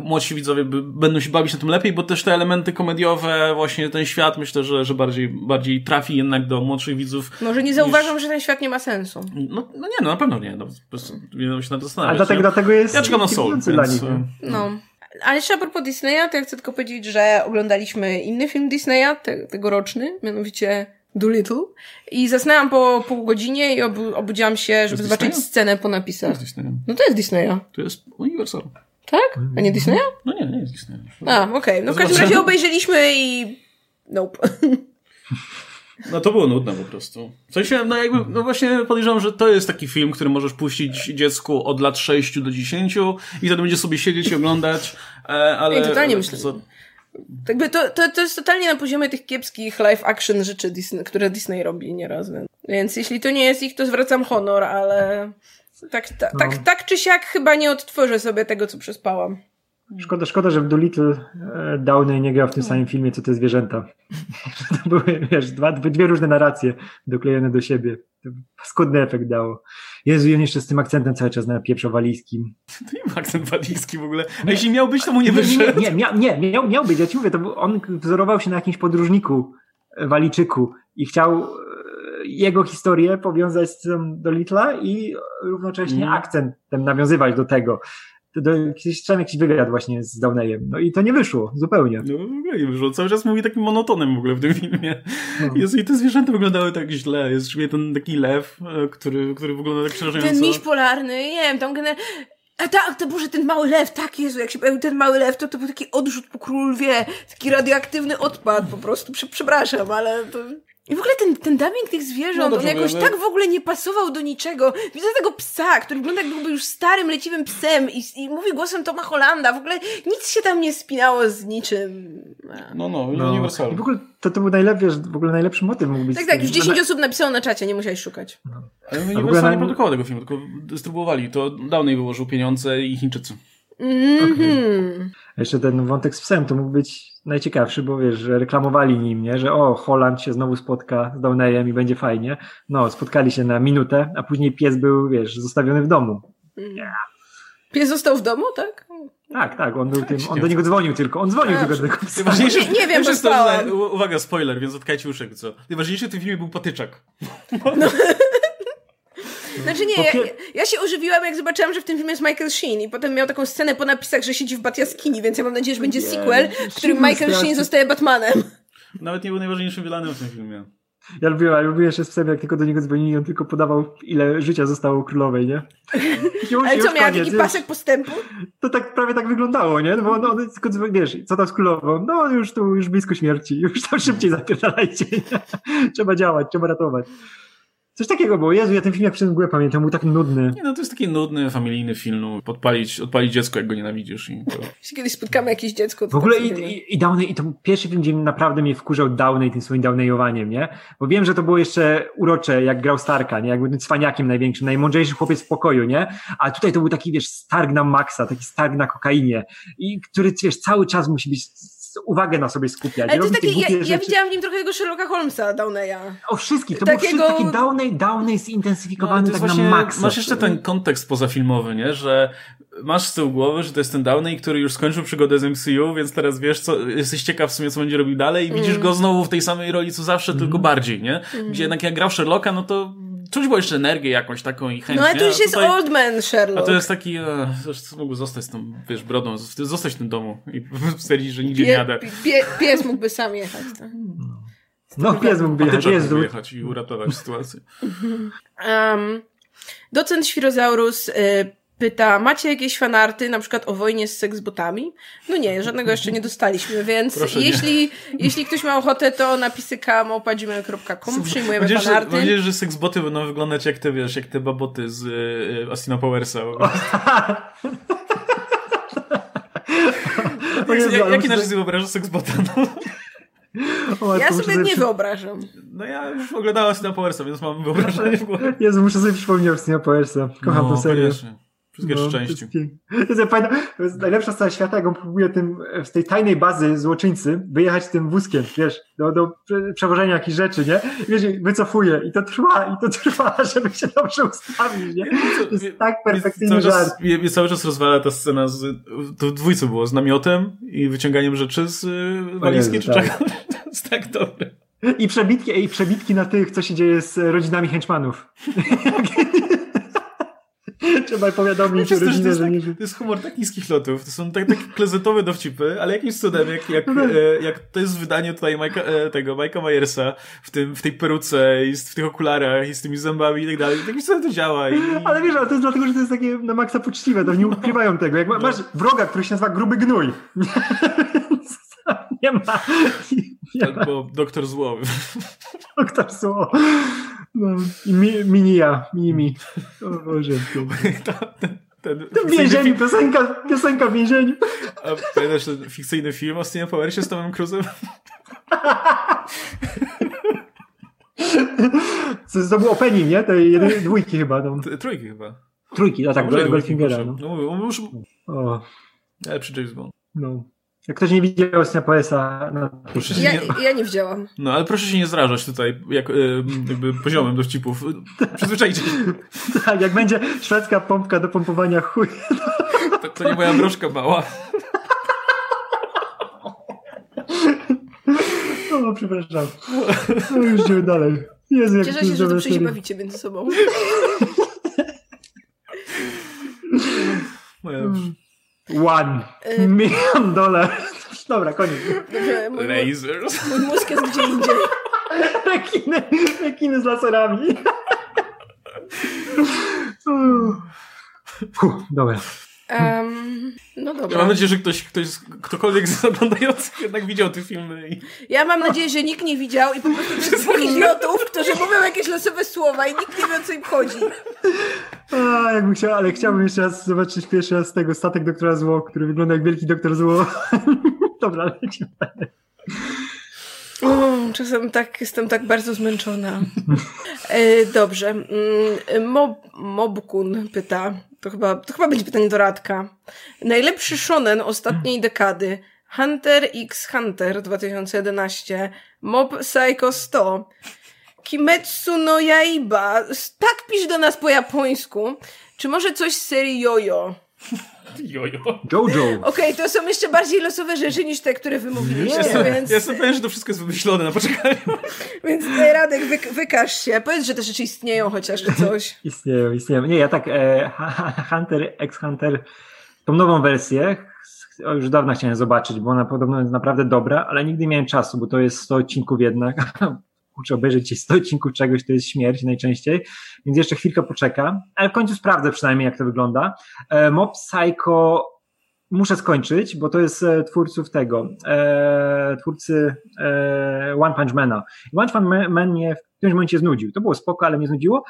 młodsi widzowie będą się bawić na tym lepiej, bo też te elementy komediowe, właśnie ten świat, myślę, że, że bardziej, bardziej trafi jednak do młodszych widzów. Może nie zauważam, niż... że ten świat nie ma sensu. No, no nie, no na pewno nie. No, po prostu nie się na to zastanawiać. A dlatego, dlatego jest ja czekam na Soul, więc... dla nich. No. Ale jeszcze a propos Disneya, to ja chcę tylko powiedzieć, że oglądaliśmy inny film Disneya, te, tegoroczny, mianowicie Doolittle. I zasnęłam po pół godzinie i obu, obudziłam się, żeby zobaczyć Disneya? scenę po napisach. To jest Disneya. No to jest Disneya. To jest Universal. Tak? A nie Disneya? No nie, nie jest Disneya. A, okej. Okay. No w każdym razie obejrzeliśmy i... Nope. (laughs) No to było nudne po prostu. W sensie, no jakby, no właśnie podejrzewam, że to jest taki film, który możesz puścić dziecku od lat 6 do 10 i wtedy będzie sobie siedzieć i oglądać, e, ale... Nie, totalnie myślę. Co... Jakby to, to, to jest totalnie na poziomie tych kiepskich live action rzeczy, Disney, które Disney robi nieraz. Więc jeśli to nie jest ich, to zwracam honor, ale tak, ta, no. tak, tak czy siak chyba nie odtworzę sobie tego, co przespałam. Szkoda, szkoda, że w Doolittle e, Downey nie grał w tym samym filmie, co te zwierzęta. (laughs) to były, wiesz, dwa, dwie różne narracje doklejone do siebie. To skudny efekt dało. Jezu, on jeszcze z tym akcentem cały czas na pieprzo walijskim. (laughs) To nie ma akcent walijski w ogóle. A jeśli miał być, to mu nie wyszedł. Nie, nie, nie, nie miał, miał być. Ja ci mówię, to był, on wzorował się na jakimś podróżniku, e, walijczyku i chciał jego historię powiązać z tym Dolitla i równocześnie mm. akcentem nawiązywać do tego do, chciałem jakiś wywiad właśnie z Downeyem. No i to nie wyszło, zupełnie. No w ogóle nie wyszło. Cały czas mówi takim monotonem w ogóle w tym filmie. No. Jezu, i te zwierzęta wyglądały tak źle. Jest szczególnie ten taki lew, e, który, który wygląda tak przerażająco. Ten miś polarny, nie wiem, tam generalnie... A tak, to Boże, ten mały lew, tak Jezu, jak się pojawił ten mały lew, to to był taki odrzut po król, wie, taki radioaktywny odpad po prostu, przepraszam, ale to... I w ogóle ten, ten dubbing tych zwierząt, no on jakoś tak w ogóle nie pasował do niczego. Widzę tego psa, który wygląda jakby już starym, leciwym psem i, i mówi głosem Toma Hollanda. W ogóle nic się tam nie spinało z niczym. No, no, no. uniwersalnie. W ogóle to, to był najlepszy, w ogóle najlepszy motyw mógł być. Tak, tak, już 10 osób napisało na czacie, nie musiałeś szukać. No. Ale Universal nie produkował tego filmu, tylko dystrybuowali. To dawniej wyłożył pieniądze i Chińczycy. Mm -hmm. Jeszcze ten wątek z psem to mógł być najciekawszy, bo wiesz, że reklamowali nim, nie? że o, Holland się znowu spotka z Downeyem i będzie fajnie. No, spotkali się na minutę, a później pies był, wiesz, zostawiony w domu. Yeah. Pies został w domu, tak? Tak, tak, on był tym, on do niego dzwonił tylko, on dzwonił a, tylko do tego psa. Nie, nie wiem, to, Uwaga, spoiler, więc odkajcie uszek, co? Najważniejszy w tym filmie był patyczak. No. (laughs) Znaczy nie, ja, ja, się ożywiłam, jak zobaczyłam, że w tym filmie jest Michael Sheen i potem miał taką scenę po napisach, że siedzi w Batjaskini, więc ja mam nadzieję, że będzie sequel, w którym Michael Sheen zostaje Batmanem. Nawet nie był najważniejszym wilanem w tym filmie. Ja lubiłem, ja lubiłem jeszcze z jak tylko do niego dzwonili, on tylko podawał, ile życia zostało królowej, nie? (laughs) Już, Ale co, miała taki pasek postępu? To tak prawie tak wyglądało, nie? No bo on, on tylko, wiesz, co tam z królową? No już tu, już blisko śmierci, już tam szybciej zapierdalajcie. (laughs) trzeba działać, trzeba ratować. Coś takiego było. Jezu, ja ten film jak przez mgłę pamiętam, był tak nudny. Nie, no to jest taki nudny, familijny film. No, podpalić, odpalić dziecko, jak go nienawidzisz. I to... (laughs) Jeśli kiedyś spotkamy jakieś dziecko, to W ogóle i, i, i Downey, i to pierwszy film, gdzie naprawdę mnie wkurzał Downey tym swoim Downeyowaniem, nie? Bo wiem, że to było jeszcze urocze, jak grał Starka, nie? Jakby tym cwaniakiem największym, najmądrzejszy chłopiec w pokoju, nie? A tutaj to był taki, wiesz, Stark na maksa, taki Stark na kokainie. I który, wiesz, cały czas musi być uwagę na sobie skupiać. Ale to taki, ja, ja widziałam w nim trochę tego Sherlocka Holmesa, Downeya. O wszystkich, to Takiego... był taki Downey, Downey zintensyfikowany no, tak właśnie, na maksa. Masz jeszcze ten kontekst pozafilmowy, nie? Że masz z tyłu głowy, że to jest ten Downey, który już skończył przygodę z MCU, więc teraz wiesz, co, jesteś ciekaw w sumie, co będzie robił dalej i mm. widzisz go znowu w tej samej roli, co zawsze, mm. tylko bardziej, nie? Gdzie mm. jednak jak grał Sherlocka, no to czuć było jeszcze energię jakąś taką i chęć. No ale to już jest tutaj, old man Sherlock. A to jest taki, e, mógł zostać z tą, wiesz, brodą, zostać w tym domu i (laughs) stwierdzić, że nigdzie pie, nie jadę. Pie, pies mógłby sam jechać. Tak? No, pies mógłby jechać. Pies mógłby jechać i uratować sytuację. Um, docent Świrozaurus y, pyta, macie jakieś fanarty, na przykład o wojnie z seksbotami? No nie, żadnego jeszcze nie dostaliśmy, więc Proszę jeśli, jeśli ktoś ma ochotę, to napisy kamopadzimy.com, przyjmujemy mam fanarty. Mam nadzieję, że seksboty będą wyglądać jak te, wiesz, jak te baboty z y, Astina Powersa. (laughs) Jaki inaczej sobie wyobrażasz seksbota? No? O, ja sobie nie wyobrażam. No ja już oglądałem Sina Powersa, więc mam wyobrażenie w głowie. Jezu, muszę sobie przypomnieć o Sina Powersa. Kocham no, tę serię. Koniecznie. Wszystkie no, części. (laughs) To jest, pamiętam, to jest najlepsza scena świata, jak on próbuje tym, z tej tajnej bazy złoczyńcy wyjechać tym wózkiem, wiesz, do, do przewożenia jakichś rzeczy, nie? I wiesz, wycofuje i to trwa, i to (laughs) trwa, żeby się dobrze ustawić, nie? To jest tak perfekcyjny cały żart. Czas, mnie cały czas rozwala ta scena z, to w dwójcu było, z namiotem i wyciąganiem rzeczy z y, walizki, czy tak. (laughs) To jest tak dobre. I przebitki, i przebitki na tych, co się dzieje z rodzinami henchmanów. (laughs) Trzeba powiadomić no, rodzinę, to, jest, że nie... to jest humor tak niskich lotów. To są tak, (laughs) takie klezetowe dowcipy, ale jakimś cudem, jak, jak, no. e, jak to jest wydanie tutaj Majka, e, tego Majka Myersa w, tym, w tej peruce i w tych okularach i z tymi zębami i tak dalej. Jakimś cudem to działa. I... (laughs) Ale wiesz, ale to jest dlatego, że to jest takie na maksa poczciwe, to nie ukrywają tego. Jak masz wroga, który się nazywa Gruby Gnój. nie ma. Nie Albo Doktor Zło. Doktor Zło. No, mi, minia, mimi. O Boże. (laughs) ten, ten, ten w więzieniu, piosenka, piosenka w więzieniu. A pamiętasz ten fikcyjny film o Steve Powersie z Tomem Cruise'em? (laughs) Co to był opening, nie? Tej jednej, dwójki chyba. No. Trójki chyba. Trójki, a tak, no, Goldfingera. No. No, już... O. Lepszy James Bond. No. Jak ktoś nie widział Snapoesa, no proszę ja, nie... ja nie widziałem. No ale proszę się nie zrażać tutaj, jak, jakby poziomem dowcipów. Przyzwyczajcie się. (laughs) tak, jak będzie szwedzka pompka do pompowania chuj. To, to nie moja broszka mała. O, przepraszam. No już idziemy dalej. Jezu, jak Cieszę się, że dobrze się bawicie między sobą. Moja... One y million dolar. (laughs) Dobra, koniec. Mój, Lasers. Mój mózg jest gdzie indziej. rekiny, rekiny z laserami. (laughs) Fuh, dobra. Um, no dobra. Ja mam nadzieję, że ktoś, ktoś ktokolwiek z oglądających jednak widział te filmy. I... Ja mam nadzieję, że nikt nie widział i po prostu to jest dwóch idiotów, którzy mówią jakieś losowe słowa i nikt nie wie o co im chodzi. A, jakbym chciał, ale chciałbym jeszcze raz zobaczyć pierwszy raz tego statek doktora Zło, który wygląda jak wielki doktor Zło. (laughs) dobra, lecimy o, czasem tak, jestem tak bardzo zmęczona. E, dobrze. Mm, Mob, Mobkun pyta, to chyba, to chyba będzie pytanie do Radka. Najlepszy shonen ostatniej dekady. Hunter x Hunter 2011. Mob Psycho 100. Kimetsu no Yaiba. Tak pisz do nas po japońsku. Czy może coś z serii Jojo? Jojo. Jojo. Okej, okay, to są jeszcze bardziej losowe rzeczy niż te, które wymówiliście. Więc... jestem pewien, że to wszystko jest wymyślone na poczekaniu. więc tutaj Radek, wy, wykaż się. Powiedz, że te rzeczy istnieją chociaż, czy coś. (laughs) istnieją, istnieją. Nie, ja tak e, Hunter, ex-Hunter, tą nową wersję już dawno chciałem zobaczyć, bo ona podobno jest naprawdę dobra, ale nigdy nie miałem czasu, bo to jest 100 odcinków jednak. (laughs) kurczę, obejrzeć 100 odcinków czegoś, to jest śmierć najczęściej, więc jeszcze chwilkę poczekam, ale w końcu sprawdzę przynajmniej, jak to wygląda. E, Mob Psycho muszę skończyć, bo to jest e, twórców tego, e, twórcy One Punch Mana. One Punch Man mnie w którymś momencie znudził. To było spoko, ale mnie znudziło,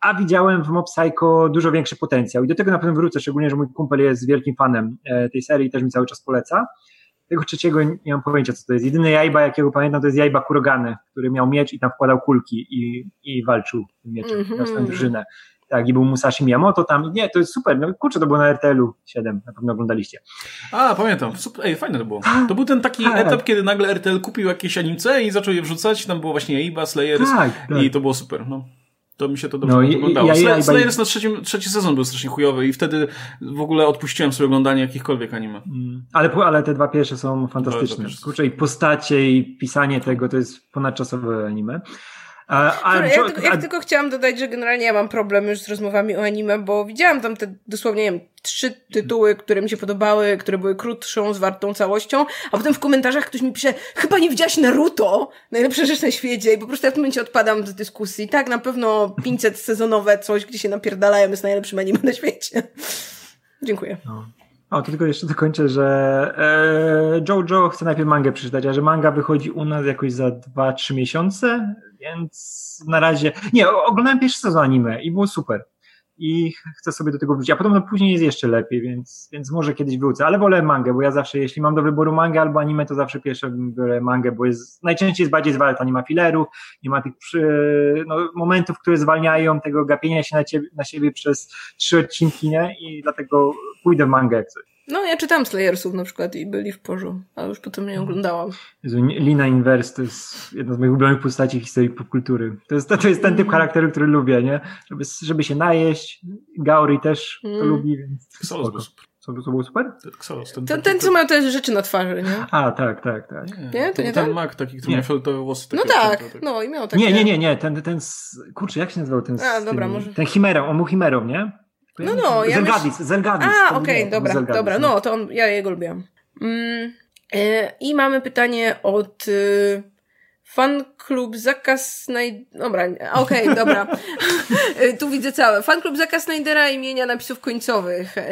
a widziałem w Mob Psycho dużo większy potencjał i do tego na pewno wrócę, szczególnie, że mój kumpel jest wielkim fanem tej serii i też mi cały czas poleca. Tego trzeciego nie mam pojęcia, co to jest. Jedyny jajba, jakiego pamiętam, to jest jajba Kurogany, który miał miecz i tam wkładał kulki i, i walczył tym mieczem, mm -hmm. miał drużynę. Tak, i był Musashi Miyamoto tam. Nie, to jest super. No kurczę, to było na RTL-u 7, na pewno oglądaliście. A, pamiętam. Super, ej, fajne to było. To był ten taki tak. etap, kiedy nagle RTL kupił jakieś animce i zaczął je wrzucać. Tam było właśnie Jaiba, Slayers tak, tak. i to było super. No. To mi się to dobrze no, oglądało. Ja, ja, ja, Slayers na trzecim, trzeci sezon był strasznie chujowy i wtedy w ogóle odpuściłem sobie oglądanie jakichkolwiek anime. Mm. Ale, ale te dwa pierwsze są fantastyczne. Kurczę, i postacie, i pisanie tego to jest ponadczasowe anime. Ja, tylko, ja tylko chciałam dodać, że generalnie ja mam problem już z rozmowami o anime, bo widziałam tam te dosłownie, nie wiem, trzy tytuły, które mi się podobały, które były krótszą, zwartą całością, a potem w komentarzach ktoś mi pisze, chyba nie widziałaś Naruto, najlepsza rzecz na świecie i po prostu ja w tym momencie odpadam z dyskusji. Tak, na pewno 500 sezonowe coś, gdzie się napierdalają jest najlepszym anime na świecie. Dziękuję. No. O, to tylko jeszcze dokończę, że e, Jojo chce najpierw mangę przeczytać, a że manga wychodzi u nas jakoś za 2-3 miesiące, więc na razie... Nie, oglądałem pierwszy sezon anime i było super. i chcę sobie do tego wrócić, a potem no, później jest jeszcze lepiej, więc, więc może kiedyś wrócę, ale wolę mangę, bo ja zawsze, jeśli mam do wyboru mangę albo anime, to zawsze pierwsze biorę mangę, bo jest, najczęściej jest bardziej zwalta, nie ma filerów, nie ma tych przy, no, momentów, które zwalniają tego gapienia się na, ciebie, na siebie przez trzy odcinki, nie? I dlatego pójdę w mangę coś. No, ja czytam Slayersów na przykład i byli w porzu, ale już potem nie oglądałam. Jezu, Lina Inverse to jest jedna z moich ulubionych postaci w historii popkultury. To jest, to jest ten typ charakteru, który lubię, nie? Żeby, żeby się najeść. Gauri też to mm. lubi, więc Xalos był super. Co, co było super? Xalos, ten, ten, ten, co miał te rzeczy na twarzy, nie? A, tak, tak, tak. Nie, nie to nie ten? Ten mak taki, który miał fioletowe włosy. No tak, tak, no i miał takie... Nie, nie, nie, nie, ten, ten, kurczę, jak się nazywał ten... A, dobra, tym, może... Ten Chimerą, on był Chimerą, nie? No, no. Ja Zelgadis, myśl... Zelgadis. A, okej, okay, dobra, Zelgadis, dobra. No, to on, ja jego lubiłam. Mm, e, I mamy pytanie od y, fan klub Zaka Snydera. Dobra, okej, okay, (laughs) dobra. E, tu widzę całe. Fan klub Zaka Snydera imienia napisów końcowych. E,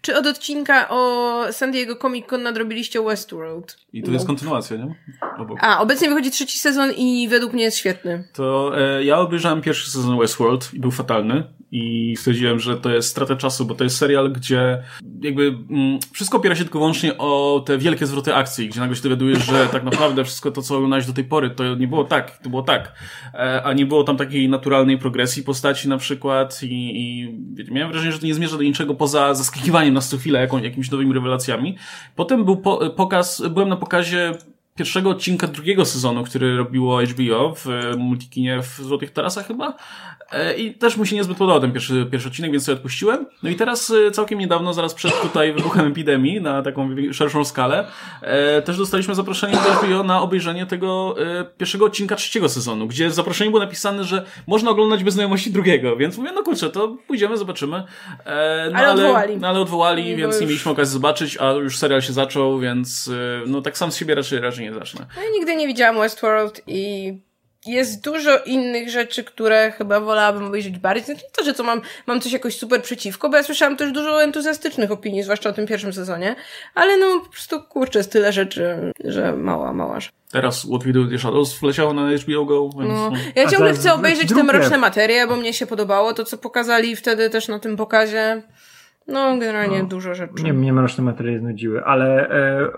czy od odcinka o San Diego Comic Con nadrobiliście Westworld? I to no. jest kontynuacja, nie? Obok. A, obecnie wychodzi trzeci sezon i według mnie jest świetny. To e, ja obejrzałem pierwszy sezon Westworld i był fatalny i stwierdziłem, że to jest strata czasu, bo to jest serial, gdzie jakby mm, wszystko opiera się tylko wyłącznie o te wielkie zwroty akcji, gdzie nagle się dowiadujesz, że tak naprawdę wszystko to, co oglądałeś do tej pory, to nie było tak, to było tak. E, a nie było tam takiej naturalnej progresji postaci na przykład i, i miałem wrażenie, że to nie zmierza do niczego poza zaskakiwaniem nas co chwilę jakąś, jakimiś nowymi rewelacjami. Potem był po, pokaz, byłem na pokazie pierwszego odcinka drugiego sezonu, który robiło HBO w Multikinie w Złotych Tarasach chyba. E, I też mu się niezbyt podobał ten pierwszy, pierwszy odcinek, więc sobie odpuściłem. No i teraz e, całkiem niedawno, zaraz przed tutaj wybuchem epidemii, na taką szerszą skalę, e, też dostaliśmy zaproszenie do HBO na obejrzenie tego pierwszego odcinka trzeciego sezonu, gdzie zaproszenie było napisane, że można oglądać bez znajomości drugiego, więc mówię, no kurczę, to pójdziemy, zobaczymy. No, ale, ale odwołali. No, ale odwołali, no, więc już... nie mieliśmy okazji zobaczyć, a już serial się zaczął, więc no tak sam z siebie raczej, raczej nie zacznę. No ja nigdy nie widziałam Westworld i jest dużo innych rzeczy, które chyba wolałabym obejrzeć bardziej. Nie to, że co mam, mam coś jakoś super przeciwko, bo ja słyszałam też dużo entuzjastycznych opinii, zwłaszcza o tym pierwszym sezonie, ale no po prostu kurczę, jest tyle rzeczy, że mała, mała. Teraz What We Do The Shadows wleciało na HBO Go, więc... No. no. Ja ciągle chcę obejrzeć te mroczne materie, bo mnie się podobało to, co pokazali wtedy też na tym pokazie. No, generalnie no, dużo rzeczy. Nie, mnie mroczne materiały znudziły, ale e,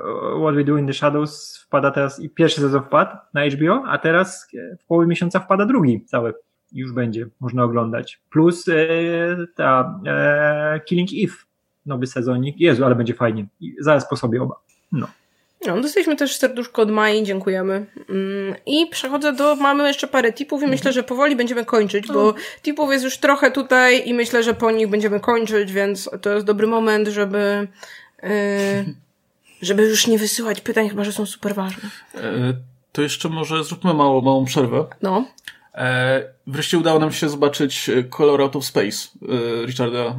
What We Do in the Shadows wpada teraz i pierwszy sezon wpadł na HBO, a teraz w połowie miesiąca wpada drugi cały. Już będzie, można oglądać. Plus e, ta e, Killing Eve, nowy sezonik. Jezu, ale będzie fajnie. I zaraz po sobie oba. No. No, dostaliśmy też serduszko od Mai, dziękujemy. Mm, I przechodzę do, mamy jeszcze parę tipów i myślę, że powoli będziemy kończyć, bo tipów jest już trochę tutaj i myślę, że po nich będziemy kończyć, więc to jest dobry moment, żeby, yy, żeby już nie wysyłać pytań, chyba że są super ważne. E, to jeszcze może zróbmy małą, małą przerwę. No. E, wreszcie udało nam się zobaczyć e, Color Out of Space e, Richarda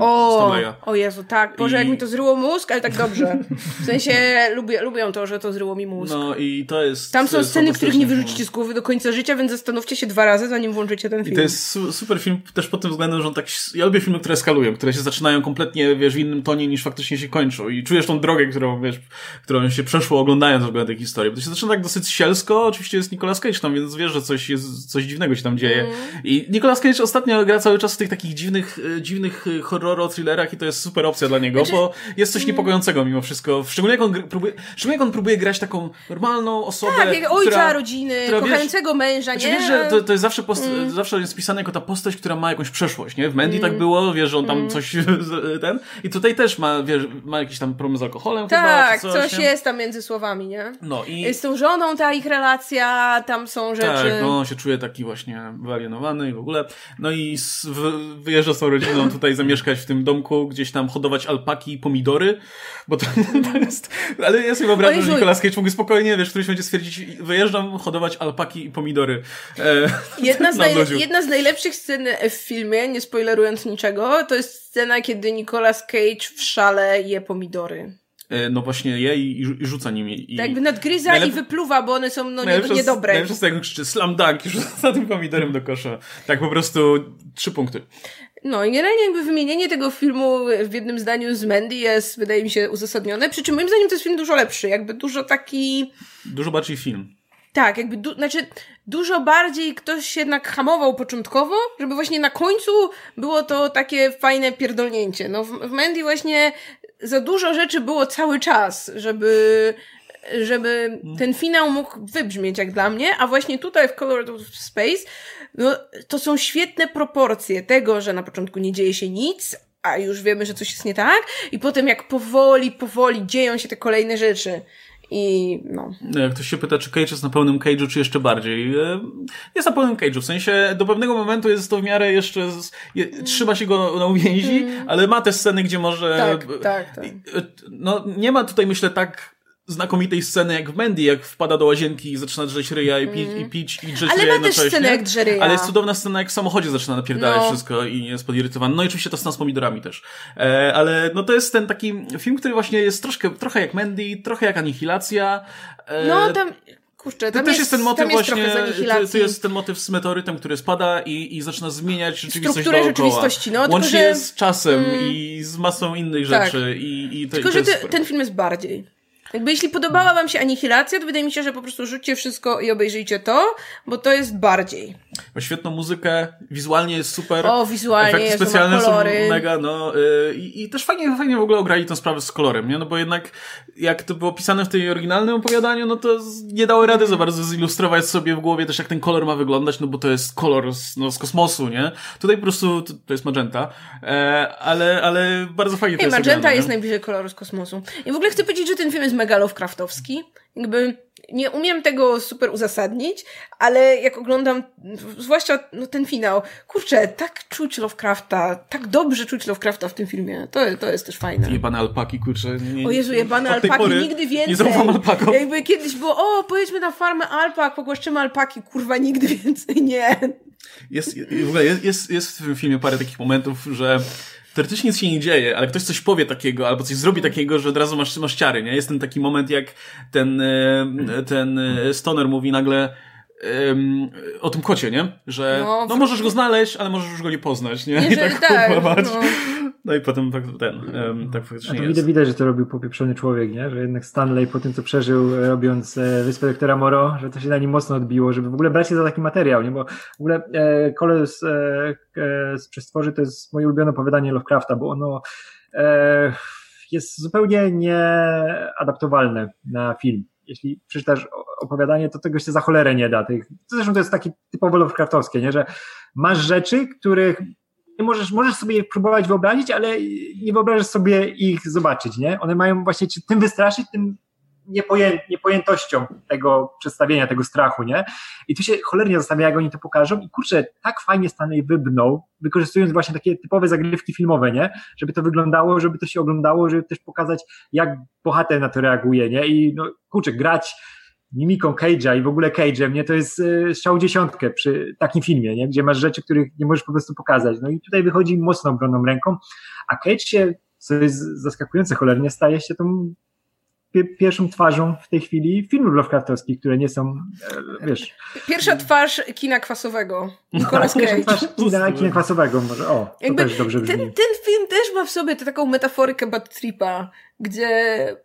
o, Stanleya. O Jezu, tak. Boże, I... jak mi to zryło mózg, ale tak dobrze. W sensie (laughs) lubię, lubią to, że to zryło mi mózg. No i to jest... Tam są sceny, których nie wyrzucicie z głowy do końca życia, więc zastanówcie się dwa razy, zanim włączycie ten film. I to jest su super film też pod tym względem, że on tak... Ja lubię filmy, które eskalują, które się zaczynają kompletnie, wiesz, w innym tonie niż faktycznie się kończą. I czujesz tą drogę, którą, wiesz, którą się przeszło oglądając w ogóle tej historii. Bo to się zaczyna tak dosyć sielsko, oczywiście jest Nicolas Cage tam, więc wiesz, że coś jest, coś dziwnego się tam dzieje. Mm. I Nicolas Cage ostatnio gra cały czas w tych takich dziwnych, e, dziwnych e, horroro-thrillerach i to jest super opcja dla niego, znaczy... bo jest coś mm. niepokojącego mimo wszystko. Szczególnie jak on próbuje, szczególnie jak on próbuje grać taką normalną osobę, Tak, jak ojca która, rodziny, która, kochającego wiesz, męża, znaczy, nie? Wiesz, że to, to jest zawsze, post- mm. zawsze jest pisane jako ta postać, która ma jakąś przeszłość, nie? W Mandy mm. tak było, wiesz, że on tam mm. coś (laughs) ten i tutaj też ma, wiesz, ma jakiś tam problem z alkoholem tak, chyba, coś, coś jest tam między słowami, nie? No i... Z tą żoną ta ich relacja, tam są rzeczy... Tak, no on się czuje taki właśnie wyalienowany i w ogóle. No i wyjeżdża z tą rodziną tutaj zamieszkać w tym domku, gdzieś tam hodować alpaki i pomidory, bo to, (laughs) to jest... Ale ja sobie wyobrażam, że Nicolas Cage mógł spokojnie, wiesz, któryś będzie stwierdzić, wyjeżdżam hodować alpaki i pomidory. E, (laughs) jedna, z najle- jedna z najlepszych scen w filmie, nie spoilerując niczego, to jest scena, kiedy Nicolas Cage w szale je pomidory. E, no właśnie je i, i rzuca nimi. I tak jakby nadgryza najlep... i wypluwa, bo one są no, nie, niedobre. Najlepsze jest jak krzyczy slam dunk i rzuca tym pomidorem do kosza. Tak po prostu trzy punkty. No i generalnie jakby wymienienie tego filmu w jednym zdaniu z Mandy jest, wydaje mi się, uzasadnione. Przy czym moim zdaniem to jest film dużo lepszy, jakby dużo taki... Dużo bardziej film. Tak, jakby, du- znaczy, dużo bardziej ktoś jednak hamował początkowo, żeby właśnie na końcu było to takie fajne pierdolnięcie. No w, w Mandy właśnie za dużo rzeczy było cały czas, żeby żeby ten finał mógł wybrzmieć jak dla mnie, a właśnie tutaj w Color of Space no, to są świetne proporcje tego, że na początku nie dzieje się nic, a już wiemy, że coś jest nie tak, i potem jak powoli, powoli dzieją się te kolejne rzeczy. I no. Jak ktoś się pyta, czy Cage jest na pełnym Cage'u, czy jeszcze bardziej. E, jest na pełnym Cage'u, w sensie do pewnego momentu jest to w miarę jeszcze, z, je, trzyma się go na uwięzi, mm. ale ma te sceny, gdzie może... Tak, tak, tak. No, nie ma tutaj myślę tak znakomitej sceny jak w Mandy, jak wpada do łazienki i zaczyna drzeć ryja i, pi, i pić i drzeć Ale ryja ma też scenę jak drze ryja. Ale jest cudowna scena jak w samochodzie zaczyna napierdalać no. wszystko i jest podirytowany. No i oczywiście to scena z pomidorami też. E, ale no to jest ten taki film, który właśnie jest troszkę, trochę jak Mandy, trochę jak Anihilacja. E, no tam... Kurczę, tam to też jest, jest ten motyw właśnie, to, jest ten motyw z meteorytem, który spada i, i zaczyna zmieniać rzeczywistość Strukturę dookoła. rzeczywistości, no. Łącznie tylko, że... z czasem mm, i z masą innych tak. rzeczy. I, i to, tylko, to że te, ten film jest bardziej. Jakby jeśli podobała wam się Anihilacja, to wydaje mi się, że po prostu rzućcie wszystko i obejrzyjcie to, bo to jest bardziej. Ma świetną muzykę, wizualnie jest super. O, wizualnie Efekty specjalne są mega, no. Yy, I też fajnie, fajnie w ogóle ograli tę sprawę z kolorem, nie? No bo jednak jak to było pisane w tej oryginalnym opowiadaniu, no to nie dało rady za bardzo zilustrować sobie w głowie też jak ten kolor ma wyglądać, no bo to jest kolor z, no, z kosmosu, nie? Tutaj po prostu to, to jest magenta, e, ale, ale bardzo fajnie to Ej, jest magenta oglądane, jest najbliżej koloru z kosmosu. I w ogóle chcę powiedzieć, że ten film jest mega Lovecraftowski. Jakby nie umiem tego super uzasadnić, ale jak oglądam, zwłaszcza no, ten finał, kurczę, tak czuć Lovecrafta, tak dobrze czuć Lovecrafta w tym filmie. To, to jest też fajne. Jebane alpaki, kurczę. Nie, o Jezu, jebane alpaki, nigdy więcej. Nie zaufam alpakom. Jakby kiedyś było, o, pojedźmy na farmę alpak, pogłaszczymy alpaki, kurwa, nigdy więcej nie. Jest, w ogóle jest, jest, jest w tym filmie parę takich momentów, że teoretycznie nic się nie dzieje, ale ktoś coś powie takiego, albo coś zrobi takiego, że od razu masz, masz ciary, nie? Jest ten taki moment, jak ten, e, ten e, stoner mówi nagle, um, o tym kocie, nie? Że no, no, możesz go znaleźć, ale możesz już go nie poznać, nie? nie I tak, tak no. no. i potem tak, ten, um, tak faktycznie A to widać, widać, że to robił popieprzony człowiek, nie? Że jednak Stanley po tym, co przeżył robiąc e, Wyspę Doktora Moro, że to się na nim mocno odbiło, żeby w ogóle brać się za taki materiał, nie? Bo w ogóle e, Kole z, e, e, z Przestworzy to jest moje ulubione opowiadanie Lovecrafta, bo ono e, jest zupełnie nieadaptowalne na film jeśli przeczytasz opowiadanie, to tego się za cholerę nie da. Tych, zresztą to jest takie typowo Lovecraftowskie, nie? że masz rzeczy, których nie możesz, możesz sobie je próbować wyobrazić, ale nie wyobrażasz sobie ich zobaczyć, nie? One mają właśnie tym wystraszyć, tym niepoję, niepojętością tego przedstawienia, tego strachu, nie? I tu się cholernie zastanawia, jak oni to pokażą i kurczę, tak fajnie Stanley wybnął, wykorzystując właśnie takie typowe zagrywki filmowe, nie? Żeby to wyglądało, żeby to się oglądało, żeby też pokazać, jak bohater na to reaguje, nie? I no, kurczę, grać mimiką Cage'a i w ogóle Cage'em, nie? To jest y, strzał dziesiątkę przy takim filmie, nie? Gdzie masz rzeczy, których nie możesz po prostu pokazać. No i tutaj wychodzi mocno obronną ręką, a Cage się, co jest zaskakujące cholernie, staje się tą pierwszą twarzą w tej chwili filmów Lovecraftowskich, które nie są, e, wiesz... Pierwsza twarz kina kwasowego. Nicolas Cage. Pierwsza twarz kina, kina kwasowego może, o, to Jakby też dobrze brzmi. Ten, ten film też ma w sobie taką metaforykę bad tripa, gdzie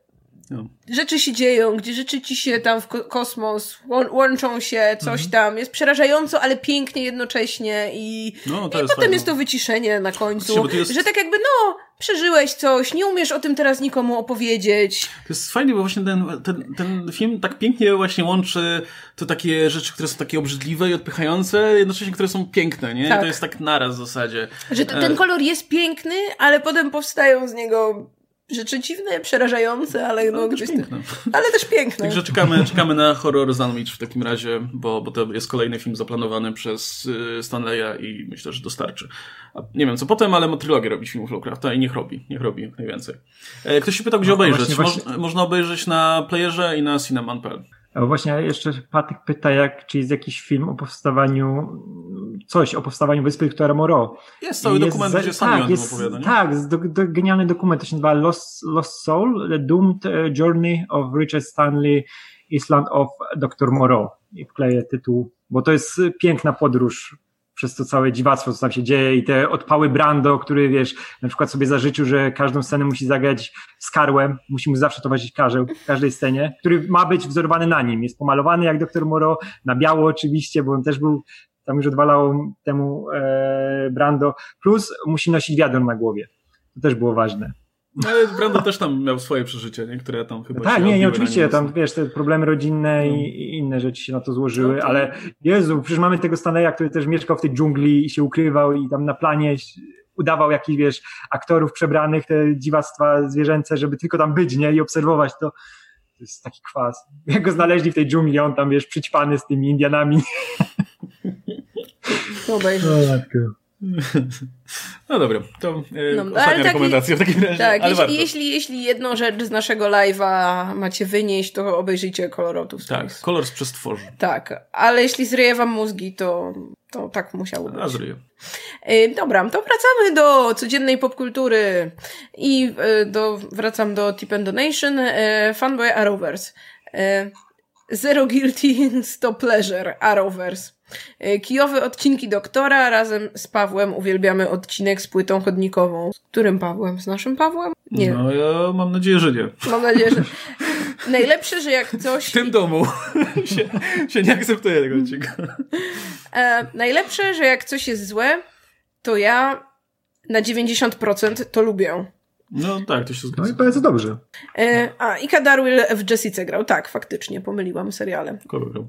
no. Rzeczy się dzieją, gdzie rzeczy ci się tam w kosmos łączą się, coś mhm. tam. Jest przerażająco, ale pięknie jednocześnie i, no, i potem fajne. jest to wyciszenie na końcu. Jest... Że tak jakby, no, przeżyłeś coś, nie umiesz o tym teraz nikomu opowiedzieć. To jest fajnie, bo właśnie ten, ten, ten film tak pięknie właśnie łączy to takie rzeczy, które są takie obrzydliwe i odpychające, jednocześnie które są piękne, nie? Tak. To jest tak naraz w zasadzie. Że ten e, kolor jest piękny, ale potem powstają z niego rzeczy dziwne, przerażające, ale no, ale, też piękne. ale też piękne. Także czekamy, czekamy na horror Sandwich w takim razie, bo, bo to jest kolejny film zaplanowany przez y, Stanleya i myślę, że dostarczy. A nie wiem co potem, ale ma trylogię robić filmów Lovecrafta i niech robi, niech robi jak najwięcej. E, ktoś się pytał, gdzie no, obejrzeć. Właśnie, właśnie... można obejrzeć na playerze i na cineman.pl. Właśnie jeszcze Patyk pyta, jak, czy jest jakiś film o powstawaniu, coś o powstawaniu Wyspy Wiktora Moreau. Jest cały jest dokument, gdzie sam tak, jest, opowiada, nie? Tak, do, do, genialny dokument, to się nazywa Lost, Lost Soul, The Doomed Journey of Richard Stanley, Island of Dr. Moreau. I wkleję tytuł, bo to jest piękna podróż przez to całe dziwactwo, co tam się dzieje i te odpały Brando, który wiesz, na przykład sobie zażyczył, że każdą scenę musi zagrać z Karłem, musi mu zawsze towarzyszyć Karzeł w każdej scenie, który ma być wzorowany na nim. Jest pomalowany jak doktor Moro, na biało oczywiście, bo on też był tam już odwalał temu e, Brando, plus musi nosić wiadro na głowie. To też było ważne. No, ale Brando też tam miał swoje przeżycie, nie? które tam chyba. Tak, nie, nie, oczywiście, tam wiesz, te problemy rodzinne no. i, i, inne rzeczy się na to złożyły, no to... ale Jezu, przecież mamy tego Staneja, który też mieszkał w tej dżungli i się ukrywał i tam na planie udawał jakichś, wiesz, aktorów przebranych, te dziwactwa zwierzęce, żeby tylko tam być, nie? I obserwować to. To jest taki kwas. Jak go znaleźli w tej dżungli, on tam, wiesz, przyćpany z tymi Indianami. (laughs) No, obejrzeć. No dobra, to e, no, ostatnia rekomendacja w takim razie. Tak, ale jeśli, jeśli, jeśli jedną rzecz z naszego live'a macie wynieść, to obejrzyjcie kolorotów. Tak, kolor z przestworzy. Tak, ale jeśli zryje wam mózgi, to, to tak musiało być. A zryje. E, dobra, to wracamy do codziennej popkultury i e, do, wracam do Tip and Donation. E, Fanboy Arrowverse. Zero Guilty, 100 Pleasure, Arrowverse. E, kijowe odcinki doktora razem z Pawłem uwielbiamy odcinek z płytą chodnikową. Z którym Pawłem? Z naszym Pawłem? Nie. No ja mam nadzieję, że nie. Mam nadzieję, że. (laughs) Najlepsze, że jak coś. W tym domu (laughs) się, się nie akceptuje tego odcinka. E, najlepsze, że jak coś jest złe, to ja na 90% to lubię. No tak, to się zgadza. No i bardzo dobrze. E, a, Ika Darwill w Jessice grał. Tak, faktycznie, pomyliłam seriale. Kogo grał?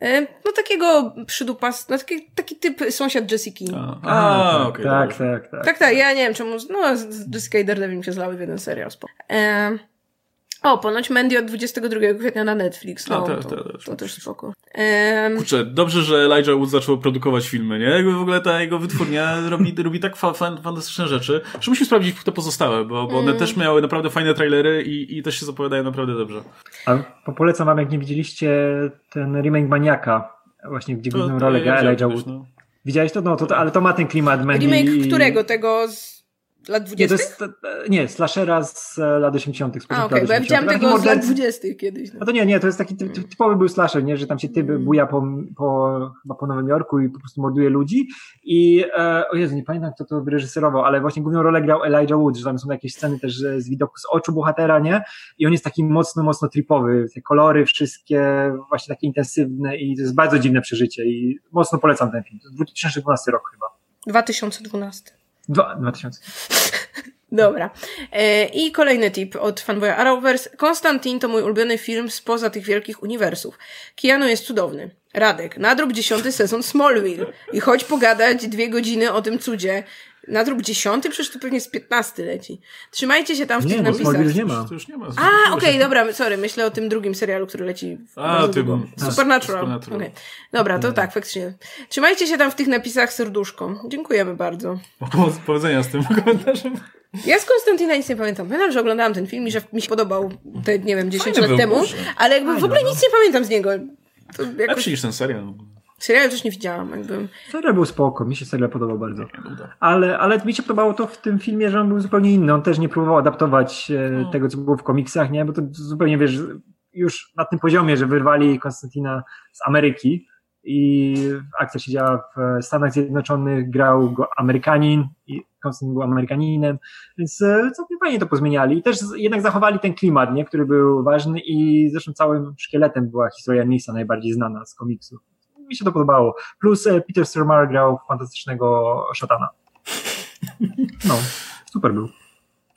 E, no takiego przydupas, no taki, taki typ sąsiad Jessica. A, a tak, okay, tak, tak, tak, tak. Tak, ja nie wiem czemu, no z Jessica i Daredevil mi się zlały w jeden serial. E, o, ponoć Mandy od 22 kwietnia na Netflix. No, to, to, to, to też spoko. Um... Kurczę, dobrze, że Elijah Wood zaczął produkować filmy, nie? Jakby w ogóle ta jego wytwórnia (laughs) robi, robi tak fa fantastyczne rzeczy, że musimy sprawdzić te pozostałe, bo, bo one mm. też miały naprawdę fajne trailery i, i też się zapowiadają naprawdę dobrze. A polecam wam, jak nie widzieliście ten remake Maniaka, właśnie gdzie główną rolę gra Elijah Wood. No. Widziałeś to? No, to, to, ale to ma ten klimat Mandy. Remake i... którego? Tego z lat 20? Nie, to jest, nie, slashera z e, lat 80. A, okej, okay, bo ja widziałam tego z lat 20. kiedyś. No. no to nie, nie, to jest taki typowy był slasher, nie, że tam się typ mm. buja po, po, chyba po Nowym Jorku i po prostu morduje ludzi i e, o Jezu, nie pamiętam kto to wyreżyserował, ale właśnie główną rolę grał Elijah Wood, że tam są jakieś sceny też z widoku z oczu bohatera, nie? I on jest taki mocno, mocno tripowy, te kolory wszystkie właśnie takie intensywne i to jest bardzo dziwne przeżycie i mocno polecam ten film. To jest 2012 rok chyba. 2012. Dwa, 2000. (laughs) Dobra. E, I kolejny tip od fanboya Arrowverse. Konstantin to mój ulubiony film spoza tych wielkich uniwersów. Keanu jest cudowny. Radek, nadrób dziesiąty sezon Smallville i chodź pogadać dwie godziny o tym cudzie. Nadrób dziesiąty? Przecież to pewnie z piętnasty leci. Trzymajcie się tam w nie, tych napisach. Smallville nie ma. To już nie ma. A, okej, okay, dobra, sorry, myślę o tym drugim serialu, który leci A, tym, Supernatural. Supernatural. Okay. Dobra, to tak, faktycznie. Trzymajcie się tam w tych napisach serduszko. Dziękujemy bardzo. (laughs) Powodzenia z tym (laughs) komentarzem. Ja z Konstantina nic nie pamiętam. Pamiętam, że oglądałam ten film i że mi się podobał te, nie wiem, 10 lat temu, ale jakby w ogóle no. nic nie pamiętam z niego. To jakoś... Lepszy niż ten serial. Serial też nie widziałam. Jakby. Serial był spoko, mi się serial podobał bardzo. Ale, ale mi się podobało to w tym filmie, że on był zupełnie inny. On też nie próbował adaptować e, no. tego, co było w komiksach, nie? Bo to zupełnie, wiesz, już na tym poziomie, że wyrwali Konstantina z Ameryki i akcja się działa w Stanach Zjednoczonych, grał go Amerykanin i Konstantin był Amerykaninem, więc e, całkiem fajnie to pozmieniali i też jednak zachowali ten klimat, nie? który był ważny i zresztą całym szkieletem była historia Nisa najbardziej znana z komiksu mi się to podobało. Plus e, Peter Stormare grał fantastycznego szatana. No, super był.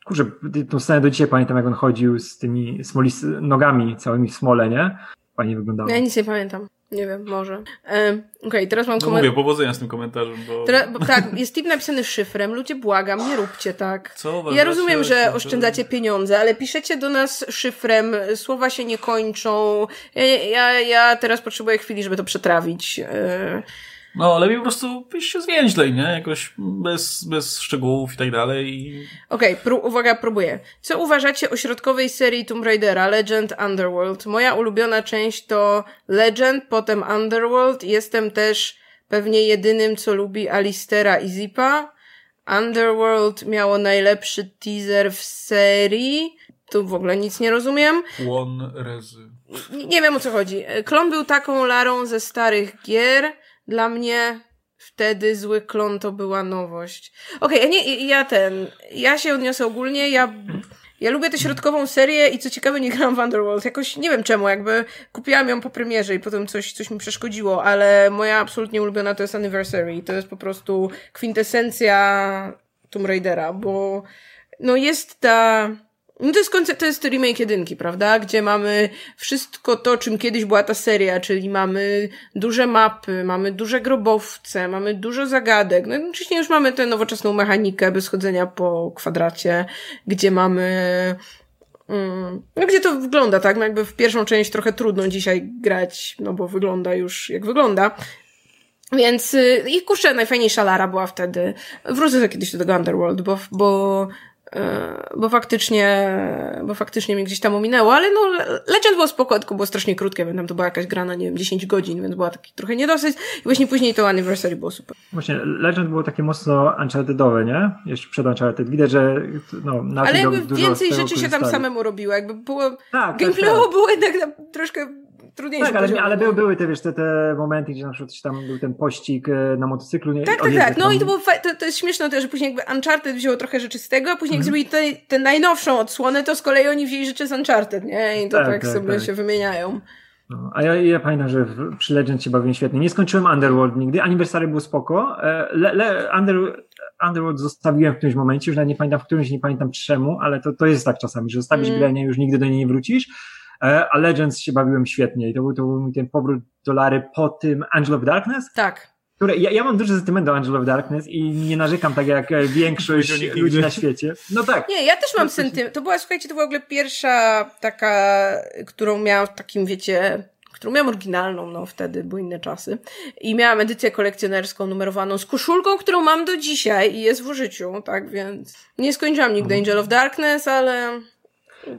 Kurczę, tą scenę do dzisiaj pamiętam, jak on chodził z tymi smolis nogami całymi w smole, nie? Fajnie wyglądało. Ja nic nie pamiętam. Nie wiem, może. E, Okej, okay, teraz mam no komentarz. Mówię, powodzenia z tym komentarzem, bo... bo... Tak, jest tip napisany szyfrem. Ludzie, błagam, nie róbcie tak. Co Ja rozumiem, że oszczędzacie pieniądze, ale piszecie do nas szyfrem, słowa się nie kończą. Ja, ja, ja teraz potrzebuję chwili, żeby to przetrawić. E, no, lepiej po prostu się zwięźlej, nie? Jakoś bez, bez szczegółów i tak dalej. Okej, okay, uwaga, próbuję. Co uważacie o środkowej serii Tomb Raidera, Legend Underworld? Moja ulubiona część to Legend, potem Underworld. Jestem też pewnie jedynym, co lubi Alistera i Zipa. Underworld miało najlepszy teaser w serii. Tu w ogóle nic nie rozumiem. Łon Rezy. Nie wiem o co chodzi. Klon był taką Larą ze starych gier dla mnie wtedy Zły Klon to była nowość. Okej, okay, nie, ja ten, ja się odniosę ogólnie, ja ja lubię tę środkową serię i co ciekawe nie grałam w Underworld. Jakoś nie wiem czemu, jakby kupiłam ją po premierze i potem coś, coś mi przeszkodziło, ale moja absolutnie ulubiona to jest Anniversary. To jest po prostu kwintesencja Tomb Raidera, bo no jest ta no to jest koncept, to jest remake jedynki, prawda? Gdzie mamy wszystko to, czym kiedyś była ta seria, czyli mamy duże mapy, mamy duże grobowce, mamy dużo zagadek. No jednocześnie już mamy tę nowoczesną mechanikę bez chodzenia po kwadracie, gdzie mamy mm, no gdzie to wygląda, tak? No jakby w pierwszą część trochę trudno dzisiaj grać, no bo wygląda już jak wygląda. Więc y, i kurczę, najfajniejsza Lara była wtedy. Wrócę kiedyś do tego Underworld, bo, bo bo faktycznie, bo faktycznie mnie gdzieś tam ominęło, ale no Legend było spoko, tylko było strasznie krótkie, więc tam to była jakaś gra na, nie wiem, 10 godzin, więc była taki trochę niedosyć i właśnie później to Anniversary było super. Właśnie, Legend było takie mocno Unchartedowe, nie? Jeszcze przed Uncharted. Widać, że no, Ale jakby więcej rzeczy się tam samemu robiło, jakby było, tak, gameplayowo tak, tak. było jednak troszkę trudniejsze. Tak, ale, ale były, były te, wiesz, te, te momenty, gdzie na przykład tam był ten pościg e, na motocyklu. Nie, tak, tak, tak. No i to było to, to jest śmieszne też, że później jakby Uncharted wzięło trochę rzeczy z tego, a później jak mhm. zrobili tę najnowszą odsłonę, to z kolei oni wzięli rzeczy z Uncharted, nie? I to tak, tak, tak sobie tak. się wymieniają. No, a ja, ja pamiętam, że w, przy Legend się bawiłem świetnie. Nie skończyłem Underworld nigdy, Anniversary był spoko. E, le, le, Under, Underworld zostawiłem w którymś momencie, już nie pamiętam w którymś, nie pamiętam czemu, ale to, to jest tak czasami, że zostawisz mm. grę, nie, już nigdy do niej nie wrócisz. E, a Legends się bawiłem świetnie i to był, to był ten powrót do Lary po tym Angel of Darkness. Tak. Które, ja, ja mam duży sentyment do Angel of Darkness i nie narzekam tak jak większość ludzi na świecie. No tak. Nie, ja też mam sentyment. To była, słuchajcie, to była w ogóle pierwsza taka, którą miałam w takim, wiecie, którą miałam oryginalną, no wtedy były inne czasy. I miałam edycję kolekcjonerską numerowaną z koszulką, którą mam do dzisiaj i jest w użyciu, tak więc nie skończyłam nigdy mhm. Angel of Darkness, ale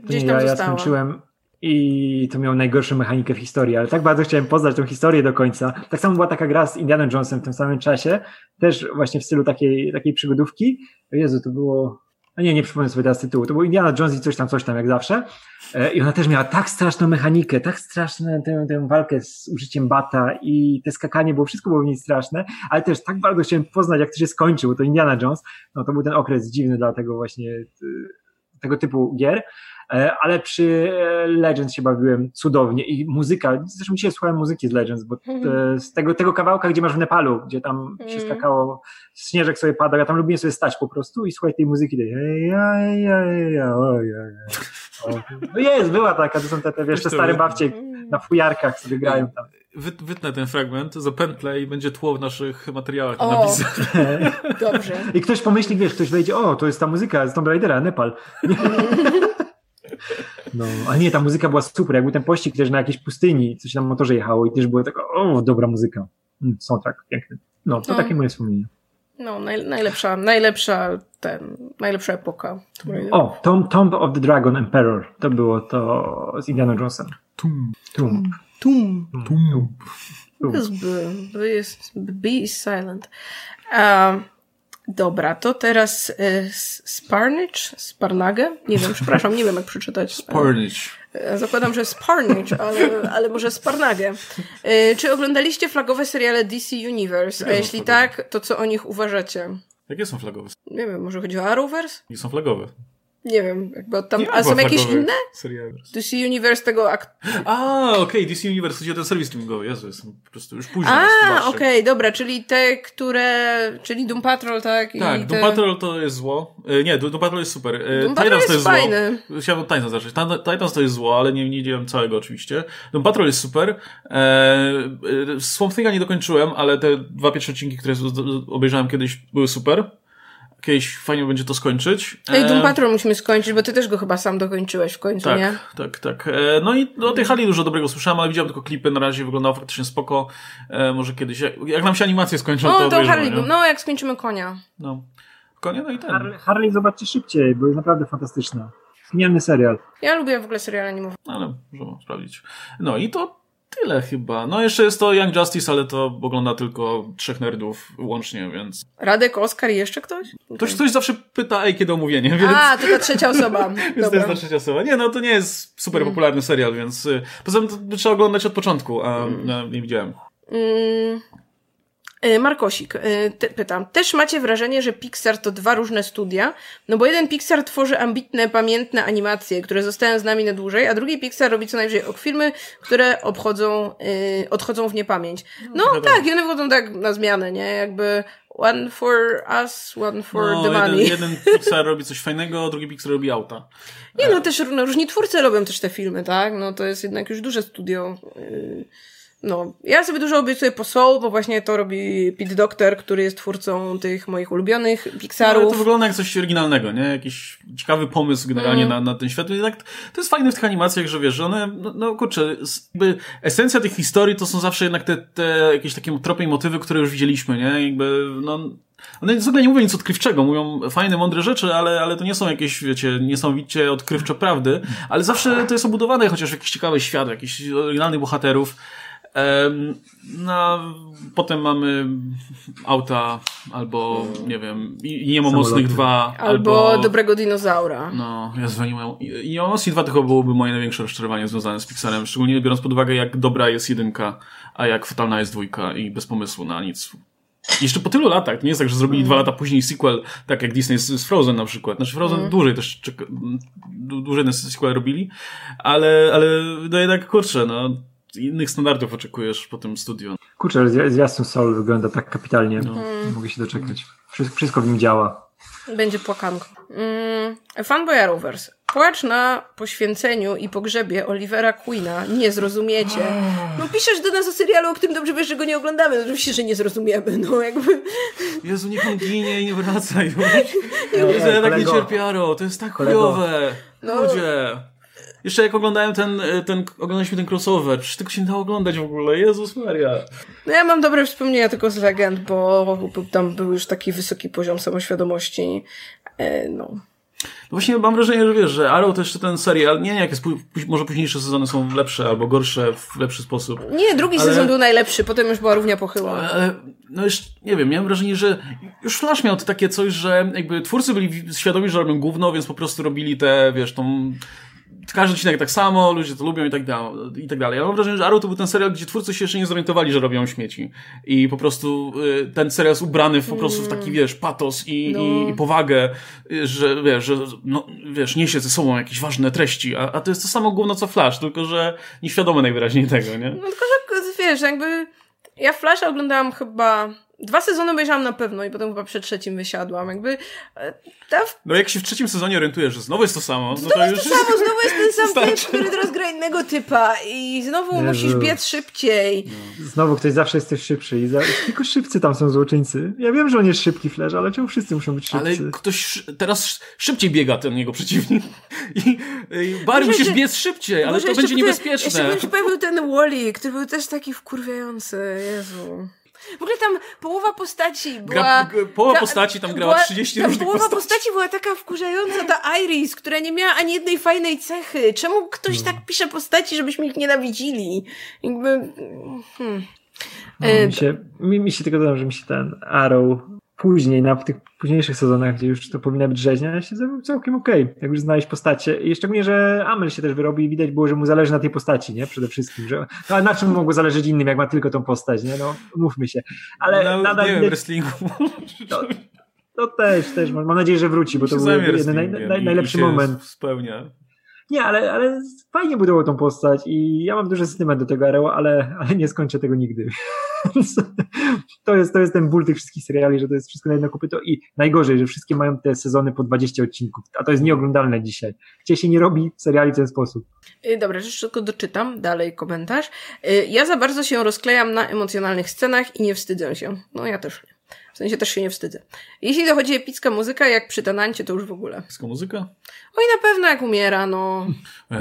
gdzieś tam ja, została. Ja skończyłem i to miało najgorszą mechanikę w historii, ale tak bardzo chciałem poznać tą historię do końca. Tak samo była taka gra z Indiana Jonesem w tym samym czasie, też właśnie w stylu takiej, takiej przygodówki. O Jezu, to było, a nie, nie przypomnę sobie teraz tytułu, to był Indiana Jones i coś tam, coś tam, jak zawsze. E, I ona też miała tak straszną mechanikę, tak straszną tę, tę walkę z użyciem bata i te skakanie, było wszystko było w niej straszne, ale też tak bardzo chciałem poznać, jak to się skończył, to Indiana Jones, no to był ten okres dziwny dla tego właśnie, tego typu gier. E, ale przy e, Legends się bawiłem cudownie i muzyka, zresztą dzisiaj słuchałem muzyki z Legends, bo mhm. z tego, tego kawałka, gdzie masz w Nepalu, gdzie tam się mhm. skakało, śnieżek sobie padał, ja tam lubiłem sobie stać po prostu i słuchać tej muzyki, tej no jest, była taka, to są te, te wiesz, te stare babcie mhm. na fujarkach sobie grają tam. wytnę ten fragment, zapętlę i będzie tło w naszych materiałach o, napisach. Dobrze. I ktoś pomyśli, wiesz, ktoś wejdzie, o, to jest ta muzyka z Tomb Raidera, Nepal. (laughs) No, ale nie, ta muzyka była super. Jak był ten pościg też na jakiejś pustyni, coś na motorze jechało i też było taka, o, dobra muzyka. Mm, soundtrack, piękny. No, to no. takie moje wspomnienie. No, naj, najlepsza, najlepsza, ten, najlepsza epoka. O, Tomb, Tomb of the Dragon Emperor. To było to z Indiana Jonesem. Tum. Tum. Tum. Tum. Tum. Tum. Jest B. B is, B is silent. Dobra, to teraz y, Sparnage? Sparnage? Nie wiem, przepraszam, nie wiem jak przeczytać. Sparnage. E, zakładam, że Sparnage, ale, ale może Sparnage. Y, czy oglądaliście flagowe seriale DC Universe? A jeśli tak, to co o nich uważacie? Jakie są flagowe? Nie wiem, może chodzi o Arrowverse? Nie są flagowe. Nie wiem, jakby tam. a są jakieś inne? Seriale. DC Universe tego akt. A, okej, okay, DC Universe, chodzi o ten serwis streamingowy. Jezu, jestem po prostu już późno. A, okej, okay, dobra, czyli te, które. Czyli Doom Patrol, tak? Tak, Doom te... Patrol to jest zło. E, nie, Doom Patrol jest super. E, Doom Patrol jest, to jest fajny. zło. Chciałem od Titans zacząć. Titans to jest zło, ale nie, nie widziałem całego oczywiście. Doom Patrol jest super. E Swamp Thinga nie dokończyłem, ale te dwa pierwsze odcinki, które obejrzałem kiedyś, były super kiedyś fajnie będzie to skończyć. No i Doom e, Patrol musimy skończyć, bo ty też go chyba sam dokończyłeś w końcu, tak, nie? Tak, tak. E, no i o tej hali dużo dobrego słyszałem, ale widziałem tylko klipy, na razie wyglądało faktycznie spoko. E, może kiedyś, jak nam się animacje skończą, no, to to Harley, nie? no jak skończymy konia. No. Konia, no i ten. Harley, Harley zobaczcie szybciej, bo jest naprawdę fantastyczna. Genialny serial. Ja lubię w ogóle seriale animowane. Ale możemy sprawdzić. No i to tyle chyba. No jeszcze jest to Young Justice, ale to ogląda tylko trzech nerdów łącznie, więc... Radek, Oskar i jeszcze ktoś? Ktoś, ktoś zawsze pyta, ej, kiedy omówienie, więc... A, to ta trzecia osoba. (laughs) więc to jest ta trzecia osoba. Nie, no to nie jest super mm. popularny serial, więc... Y, poza tym to trzeba oglądać od początku, a mm. no, nie widziałem. Mm. E, Markosik e, te, pytam, też macie wrażenie, że Pixar to dwa różne studia? No bo jeden Pixar tworzy ambitne, pamiętne animacje, które zostają z nami na dłużej, a drugi Pixar robi co najwyżej ok filmy, które obchodzą, yy, odchodzą w niepamięć. No, no tak, i one wchodzą tak na zmianę, nie? Jakby one for us, one for no, the money. Jeden, jeden Pixar robi coś fajnego, drugi Pixar robi auta. Nie, no też no, różni twórcy robią też te filmy, tak? No to jest jednak już duże studio. Yy no, ja sobie dużo obiecuję po Soul, bo właśnie to robi Pete Doctor, który jest twórcą tych moich ulubionych Pixarów. No, to wygląda jak coś oryginalnego, nie? Jakiś ciekawy pomysł generalnie mm. na, na ten świat. I tak, to jest fajne w tych animacjach, że wiesz, że one, no, no kurczę, jakby esencja tych historii to są zawsze jednak te, te jakieś takie tropy i motywy, które już widzieliśmy, nie? Jakby, no, one w ogóle nie mówią nic odkrywczego, mówią fajne, mądre rzeczy, ale, ale to nie są jakieś, wiecie, niesamowicie odkrywcze prawdy, ale zawsze to jest obudowane chociaż w jakiś ciekawy świat, jakichś oryginalnych bohaterów. No, potem mamy auta, albo nie wiem, i nie ma mocnych dwa. Albo, albo, dobrego dinozaura. No, ja zwaniłem. I nie ma mocnych dwa to chyba byłoby moje największe rozczarowanie związane z Pixarem, szczególnie biorąc pod uwagę, jak dobra jest jedynka, a jak fatalna jest dwójka i bez pomysłu na nic. Jeszcze po tylu latach, to nie jest tak, że zrobili mm. dwa lata później sequel, tak jak Disney z, z Frozen na przykład. Znaczy Frozen mm. dłużej też, dłużej ten sequel robili, ale, ale no jednak kurczę, no innych standardów oczekujesz po tym studiu. Kurczę, zwiastun Soul wygląda tak kapitalnie. No. Hmm. Mogę się doczekać. Wszystko w nim działa. Będzie płakanko. Mm, Fanboy Rovers. Płacz na poświęceniu i pogrzebie Olivera Queena. Nie zrozumiecie. No piszesz do nas o serialu, o którym dobrze wiesz, że go nie oglądamy. No, oczywiście, że nie zrozumiemy. No jakby... Jezu, niech on ginie i nie wraca już. (laughs) Jezu, ja tak nie cierpiaro. To jest tak chujowe. No. Ludzie. Jeszcze jak oglądałem ten, e, ten, oglądaliśmy ten crossover, przecież tego się nie dało oglądać w ogóle, Jezus Maria. No ja mam dobre wspomnienia tylko z legend, bo tam był już taki wysoki poziom samoświadomości, e, no. No właśnie mam wrażenie, że wiesz, że Arrow to jeszcze ten serial, nie wiem, jak jest, może późniejsze sezony są lepsze albo gorsze w lepszy sposób. Nie, drugi ale... sezon był najlepszy, potem już była równia pochyła. Ale, no już, nie wiem, miałem wrażenie, że już Flash miał takie coś, że jakby twórcy byli świadomi, że robią gówno, więc po prostu robili te, wiesz, tą każdy odcinek tak samo, ludzie to lubią i tak, dalej, i tak dalej. Ja mam wrażenie, że Arrow to był ten serial, gdzie twórcy się jeszcze nie zorientowali, że robią śmieci. I po prostu y, ten serial jest ubrany w, po prostu w taki, mm. wiesz, patos i, no. i, i powagę, że wiesz, że no, wiesz, niesie ze sobą jakieś ważne treści, a, a to jest to samo gówno co Flash, tylko że nieświadome najwyraźniej tego, nie? No tylko, że wiesz, jakby ja Flash oglądałam chyba Dwa sezony obejrzałam na pewno i potem chyba przed trzecim wysiadłam. Jakby e, ta... No jak się w trzecim sezonie orientujesz, że znowu jest to samo, no znowu to jest to samo, (laughs) znowu jest ten sam typ, który teraz gra innego typa i znowu Jezu. musisz biec szybciej. No. Znowu ktoś zawsze jest też szybszy i za... tylko szybcy tam są złoczyńcy. Ja wiem, że on jest szybki Flash, ale czemu wszyscy muszą być szybcy? Ale ktoś teraz szybciej biega ten jego przeciwnik (laughs) i, i Barry musisz biec szybciej, ale to będzie niebezpieczne. Jeszcze się pojawił ten Wally, który był też taki wkurwiający, Jezu. W ogóle tam połowa postaci była... Gra, połowa ta, postaci tam grała była, 30 różnych połowa postaci. postaci była taka wkurzająca, ta Iris, która nie miała ani jednej fajnej cechy. Czemu ktoś tak pisze postaci, żebyśmy ich nienawidzili? Jakby... Hmm. No, mi, się, mi, mi się tylko dodam, że mi się ten Arrow później, na w tych późniejszych sezonach, gdzie już to powinna być rzeźnia, się zrobił całkiem okej, okay, jak już znaleźć postacie. I szczególnie, że Amel się też wyrobi i widać było, że mu zależy na tej postaci, nie? Przede wszystkim. Że, no, a na czym mogło zależeć innym, jak ma tylko tą postać, nie? No, mówmy się. Ale no, nadal... Nie wiem, wrestlingu. To, to też, też. Mam nadzieję, że wróci, bo to był jeden naj, naj, najlepszy moment. Spełnia. Nie, ale, ale fajnie budował tą postać i ja mam duży sentyment do tego Arrowa, ale, ale nie skończę tego nigdy. (laughs) to, jest, to jest ten ból tych wszystkich seriali, że to jest wszystko na jedno kopyto i najgorzej, że wszystkie mają te sezony po 20 odcinków, a to jest nieoglądalne dzisiaj. Gdzie się nie robi seriali w ten sposób. Y, dobra, jeszcze tylko doczytam dalej komentarz. Y, ja za bardzo się rozklejam na emocjonalnych scenach i nie wstydzę się. No ja też nie. W sensie też się nie wstydzę. Jeśli dochodzi epicka muzyka, jak przy Tanancie, to już w ogóle. Epicka muzyka? Oj, na pewno jak umiera, no.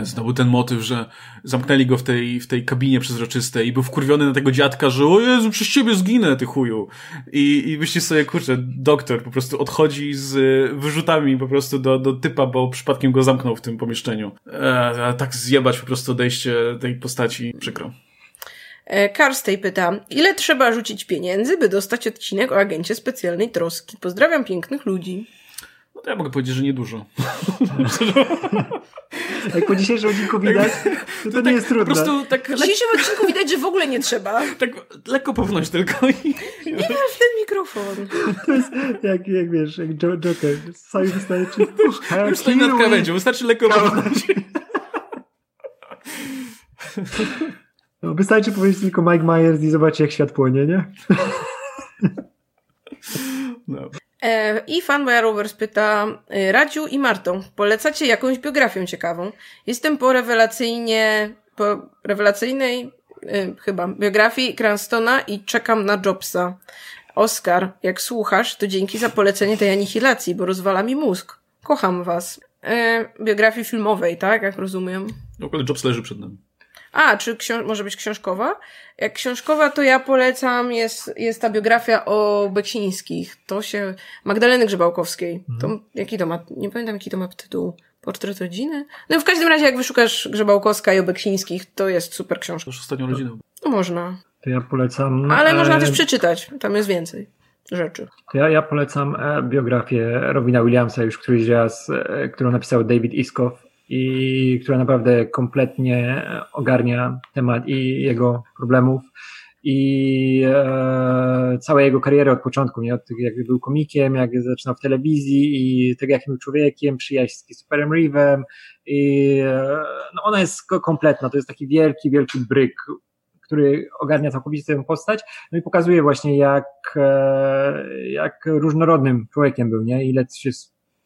Znowu ten motyw, że zamknęli go w tej, w tej kabinie przezroczystej i był wkurwiony na tego dziadka, że o Jezu, przez ciebie zginę, ty chuju. I, i myślisz sobie, kurczę, doktor po prostu odchodzi z wyrzutami po prostu do, do typa, bo przypadkiem go zamknął w tym pomieszczeniu. E, tak zjebać po prostu odejście tej postaci, przykro. Karstej pyta, ile trzeba rzucić pieniędzy, by dostać odcinek o agencie specjalnej troski? Pozdrawiam pięknych ludzi. No To ja mogę powiedzieć, że niedużo. (laughs) Jak po dzisiejszym odcinku widać, to, to, to nie tak, jest trudne. Po prostu tak... Po dzisiejszym odcinku widać, że w ogóle nie trzeba. (laughs) Tak lekko pownąć tylko. I... Nie masz w ten mikrofon. To jest jak, jak wiesz, jak Joker. Sami wystarczy... (laughs) Już stoi nad krawędzią, wystarczy lekko pownąć. No, wystarczy powiedzieć tylko Mike Myers i zobaczyć, jak świat płonie, nie? No. E, I fan Rovers pyta e, Radziu i Martą, polecacie jakąś biografię ciekawą? Jestem po rewelacyjnie, po rewelacyjnej e, chyba biografii Cranstona i czekam na Jobsa. Oskar, jak słuchasz, to dzięki za polecenie tej anihilacji, bo rozwala mi mózg. Kocham was. E, biografii filmowej, tak? Jak rozumiem. No, ale Jobs leży przed nami. A, czy może być książkowa? Jak książkowa, to ja polecam, jest, jest ta biografia o Beksińskich. To się, Magdaleny Grzebałkowskiej. Mhm. To, jaki to ma, nie pamiętam jaki to ma tytuł. Portret rodziny? No w każdym razie, jak wyszukasz Grzebałkowska i o Beksińskich, to jest super książka. Już ostatnią rodziną. No można. To ja polecam. Ale e... można też przeczytać, tam jest więcej rzeczy. To ja, ja polecam e, biografię Robina Williamsa już któryś raz, e, którą napisał David Iskow i która naprawdę kompletnie ogarnia temat i jego problemów i e, całej jego kariery od początku, nie? Od tego, jak był komikiem, jak zaczynał w telewizji i tego, jakim był człowiekiem, przyjaźń z Superem Reeve'em i e, no ona jest kompletna, to jest taki wielki, wielki bryk, który ogarnia całkowicie tę postać, no i pokazuje właśnie jak, e, jak różnorodnym człowiekiem był, nie? Ile się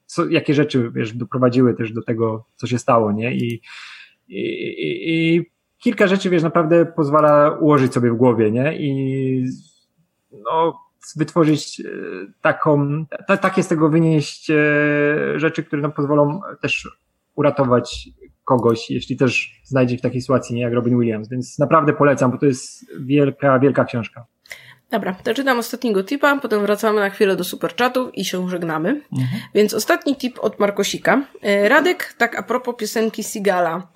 co, jakie rzeczy wiesz, doprowadziły też do tego, co się stało, nie? I, i, i kilka rzeczy, wiesz, naprawdę pozwala ułożyć sobie w głowie, nie? I no, wytworzyć e, taką, ta, takie z tego wynieść e, rzeczy, które nam pozwolą też uratować kogoś, jeśli też znajdzie w takiej sytuacji, nie jak Robin Williams. Więc naprawdę polecam, bo to jest wielka, wielka książka. Dobra, to czytam ostatniego tipa, potem wracamy na chwilę do superchatów i się żegnamy. Mhm. Więc ostatni tip od Markosika. E, Radek, tak a propos piosenki Sigala.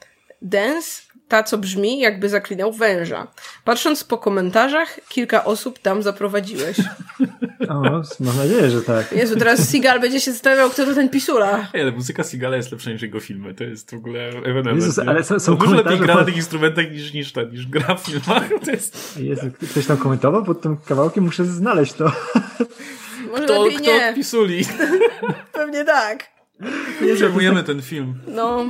Dance ta, co brzmi, jakby zaklinał węża. Patrząc po komentarzach, kilka osób tam zaprowadziłeś. O, mam nadzieję, że tak. Jezu, teraz Sigal będzie się zastanawiał, kto to ten pisula. Ej, ale muzyka Sigala jest lepsza niż jego filmy. To jest w ogóle ewenement. Jezus, ale są, są Dużo lepiej gra na tych instrumentach niż, niż, ta, niż gra w filmach. To jest... Jezu, ktoś tam komentował pod tym kawałkiem? Muszę znaleźć to. Może kto, kto nie. od pisuli? (laughs) Pewnie tak. Nie przejmujemy ten film. No...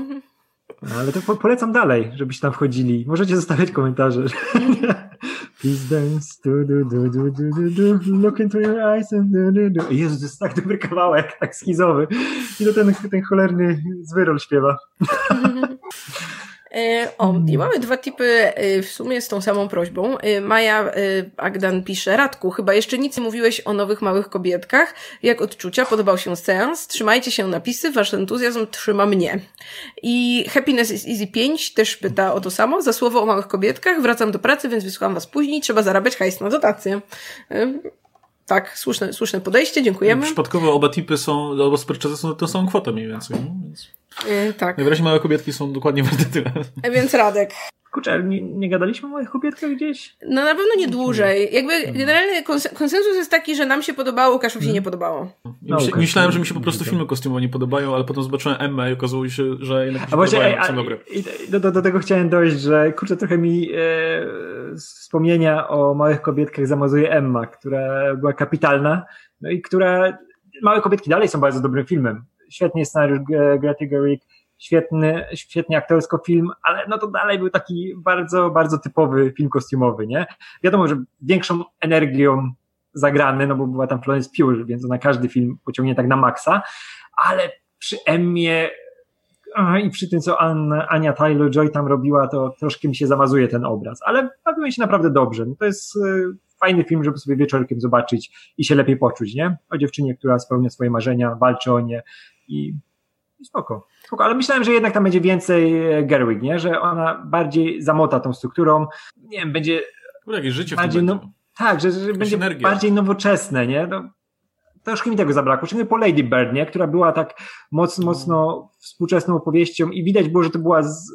No, ale to po polecam dalej, żebyście tam wchodzili. Możecie zostawiać komentarze. (laughs) Please dance, look into your eyes and. Jezu, to jest tak dobry kawałek, tak skizowy. I to ten, ten cholerny zwyrol śpiewa. (laughs) E, o, i mamy dwa typy e, w sumie z tą samą prośbą. E, Maja Agdan pisze, Radku, chyba jeszcze nic nie mówiłeś o nowych małych kobietkach. Jak odczucia? Podobał się seans? Trzymajcie się napisy, wasz entuzjazm trzyma mnie. I Happiness is Easy 5 też pyta o to samo. Za słowo o małych kobietkach. Wracam do pracy, więc wysłucham was później. Trzeba zarabiać hajs na dotację. Tak, słuszne, słuszne podejście, dziękujemy. Przypadkowo oba tipy są, oba sprzedaże są to są kwotę mniej więcej. No, więc... Yy, tak. Najwyraźniej małe kobietki są dokładnie (laughs) warte tyle. E, więc Radek. Kurczę, nie, nie gadaliśmy o moich kobietach gdzieś? No na pewno nie dłużej. Jakby generalny konsensus jest taki, że nam się podobało, Łukaszowi się nie podobało. No, myślałem, że mi się po prostu filmy kostiumowe nie podobają, ale potem zobaczyłem Emmę i okazało się, że jednak mi się a właśnie, podobają, są dobre. Do, do, do, tego chciałem dojść, że kurczę, trochę mi e, wspomnienia o małych kobietkach zamazuje Emma, która była kapitalna, no i która Małe kobietki dalej są bardzo dobrym filmem. Świetnie scenariusz Grety Gerwig, świetny, świetnie aktorsko film, ale no to dalej był taki bardzo, bardzo typowy film kostiumowy, nie? Wiadomo, że większą energią zagrany, no bo była tam Florence Pugh, więc na każdy film pociągnie tak na maksa, ale przy Emmie i przy tym, co Anna, Ania Taylor-Joy tam robiła, to troszkę mi się zamazuje ten obraz, ale bawiłem się naprawdę dobrze. No to jest y, fajny film, żeby sobie wieczorkiem zobaczyć i się lepiej poczuć, nie? O dziewczynie, która spełnia swoje marzenia, walczy o nie i, i spoko. Spoko. Ale myślałem, że jednak tam będzie więcej e, Gerwig, nie? Że ona bardziej zamota tą strukturą, nie wiem, będzie jakieś życie bardziej, no, tak, że, że będzie energia. bardziej nowoczesne, nie? No, troszkę mi tego zabrakło. Szczególnie po Lady Bird, nie? która była tak mocno, mocno współczesną opowieścią i widać było, że to była z,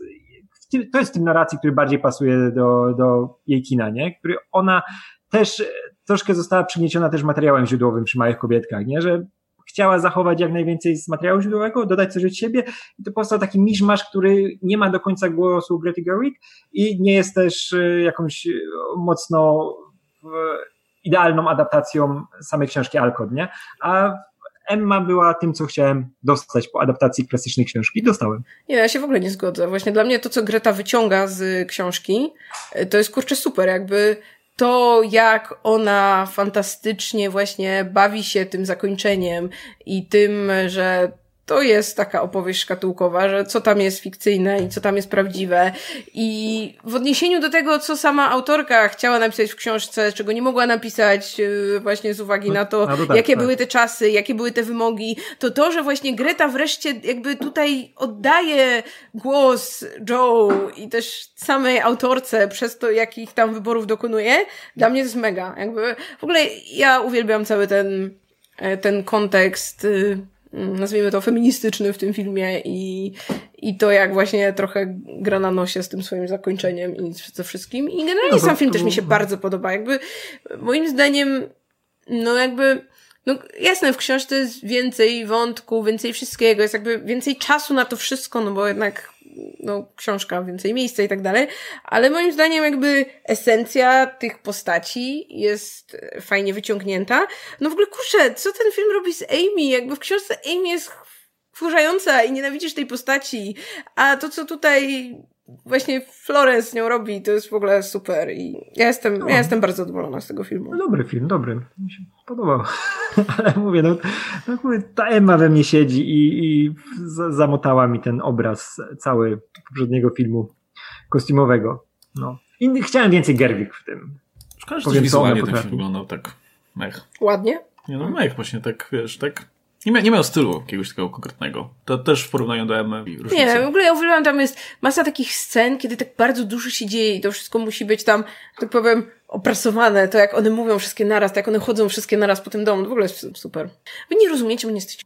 to jest w tym narracji, który bardziej pasuje do, do jej kina, nie? Który ona też troszkę została przygnieciona też materiałem źródłowym przy Małych Kobietkach, nie? Że chciała zachować jak najwięcej z materiału źródłowego, dodać coś od siebie i to powstał taki miszmasz, który nie ma do końca głosu Grety Gerwig i nie jest też e, jakąś e, mocno idealną adaptacją samej książki Alcott, nie? A Emma była tym, co chciałem dostać po adaptacji klasycznej książki. Dostałem. Nie, ja się w ogóle nie zgodzę. Właśnie dla mnie to, co Greta wyciąga z książki, to jest kurczę super. Jakby to, jak ona fantastycznie właśnie bawi się tym zakończeniem i tym, że to jest taka opowieść szkatułkowa, że co tam jest fikcyjne i co tam jest prawdziwe. I w odniesieniu do tego, co sama autorka chciała napisać w książce, czego nie mogła napisać y, właśnie z uwagi na to, no, tak, jakie tak. były te czasy, jakie były te wymogi, to to, że właśnie Greta wreszcie jakby tutaj oddaje głos Joe i też samej autorce przez to, jakich tam wyborów dokonuje, dla mnie to jest mega. Jakby w ogóle ja uwielbiam cały ten, e, ten kontekst y, nazwijmy to feministyczny w tym filmie i, i to jak właśnie trochę gra na nosie z tym swoim zakończeniem i ze wszystkim. I generalnie no, sam film też mi się bardzo podoba. Jakby moim zdaniem, no jakby no jasne, w książce jest więcej wątku, więcej wszystkiego, jest jakby więcej czasu na to wszystko, no bo jednak no, książka, więcej miejsca i tak dalej, ale moim zdaniem jakby esencja tych postaci jest fajnie wyciągnięta. No w ogóle kurczę, co ten film robi z Amy? Jakby w książce Amy jest wkurzająca i nienawidzisz tej postaci, a to, co tutaj właśnie Florence z nią robi, to jest w ogóle super i ja jestem, no. ja jestem bardzo zadowolona z tego filmu. No, dobry film, dobry. Podobał. (laughs) Ale mówię, no, no mówię, ta Emma we mnie siedzi i, i zamotała mi ten obraz cały poprzedniego filmu kostiumowego. No. I chciałem więcej Gerwig w tym. Szkoda, że wizualnie ten film wyglądał tak mech. Ładnie? Nie no, mech właśnie tak, wiesz, tak nie, mia, nie miał stylu jakiegoś takiego konkretnego. To też w porównaniu do Emmy Nie, w ogóle ja uwielbiam, tam jest masa takich scen, kiedy tak bardzo dużo się dzieje i to wszystko musi być tam, tak powiem, oprasowane. To jak one mówią wszystkie naraz, to jak one chodzą wszystkie naraz po tym domu. To w ogóle jest super. Wy nie rozumiecie, bo nie jesteście...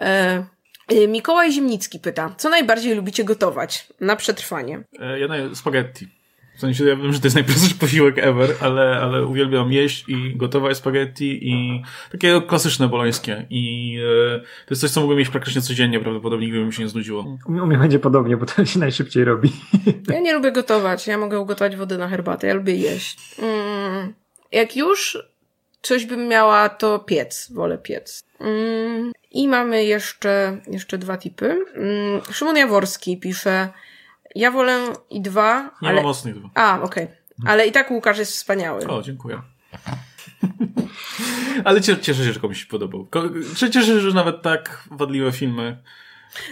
E, e Mikołaj Zimnicki pyta, co najbardziej lubicie gotować na przetrwanie? E, ja na spaghetti. W sensie ja wiem, że to jest najprostszy (laughs) posiłek ever, ale, ale uwielbiam jeść i gotować spaghetti i takie klasyczne bolońskie. I e, to jest coś, co mogłem jeść praktycznie codziennie, prawdopodobnie gdyby mi się nie znudziło. U mnie będzie podobnie, bo to się najszybciej robi. (laughs) Ja nie lubię gotować. Ja mogę ugotować wody na herbatę. Ja lubię jeść. Mm, jak już coś bym miała, to piec. Wolę piec. Mm, I mamy jeszcze, jeszcze dwa typy. Mm, Szymon Jaworski pisze ja wolę i dwa. Nie ale... ma mocnych dwa. A, okej. Okay. Ale i tak Łukasz jest wspaniały. O, dziękuję. ale cieszę się, że komuś się podobał. Cieszę się, że nawet tak wadliwe filmy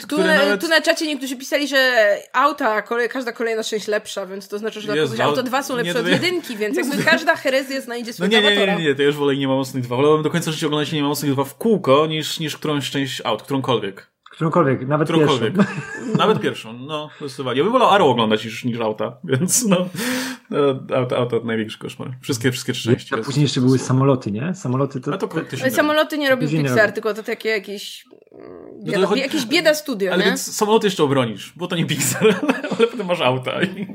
tu na, nawet... tu na czacie niektórzy pisali, że auta, kolej, każda kolejna część lepsza, więc to znaczy, że Jezu, auto dwa są lepsze nie, od jedynki, więc jakby każda herezja znajdzie no nie, nie, nie, nie, nie, to ja już wolę Nie ma mocnych dwa. Wolałbym do końca życia oglądać Nie ma mocnych dwa w kółko, niż, niż którąś część aut, którąkolwiek. Którąkolwiek, nawet którąkolwiek. pierwszą. (laughs) Nawet pierwszą, no, zdecydowanie. Ja bym wolał Arrow oglądać niż, niż auta, (laughs) więc no, no auta, auta największy koszmar. Wszystkie, wszystkie trzy części. A później jeszcze były samoloty, nie? Samoloty to... to, to samoloty nie robił Pixar, tylko to takie jakieś bieda, no chodzi... jakieś bieda studio, Ale nie? więc samoloty jeszcze obronisz, bo to nie Pixar, (laughs) ale potem masz auta i...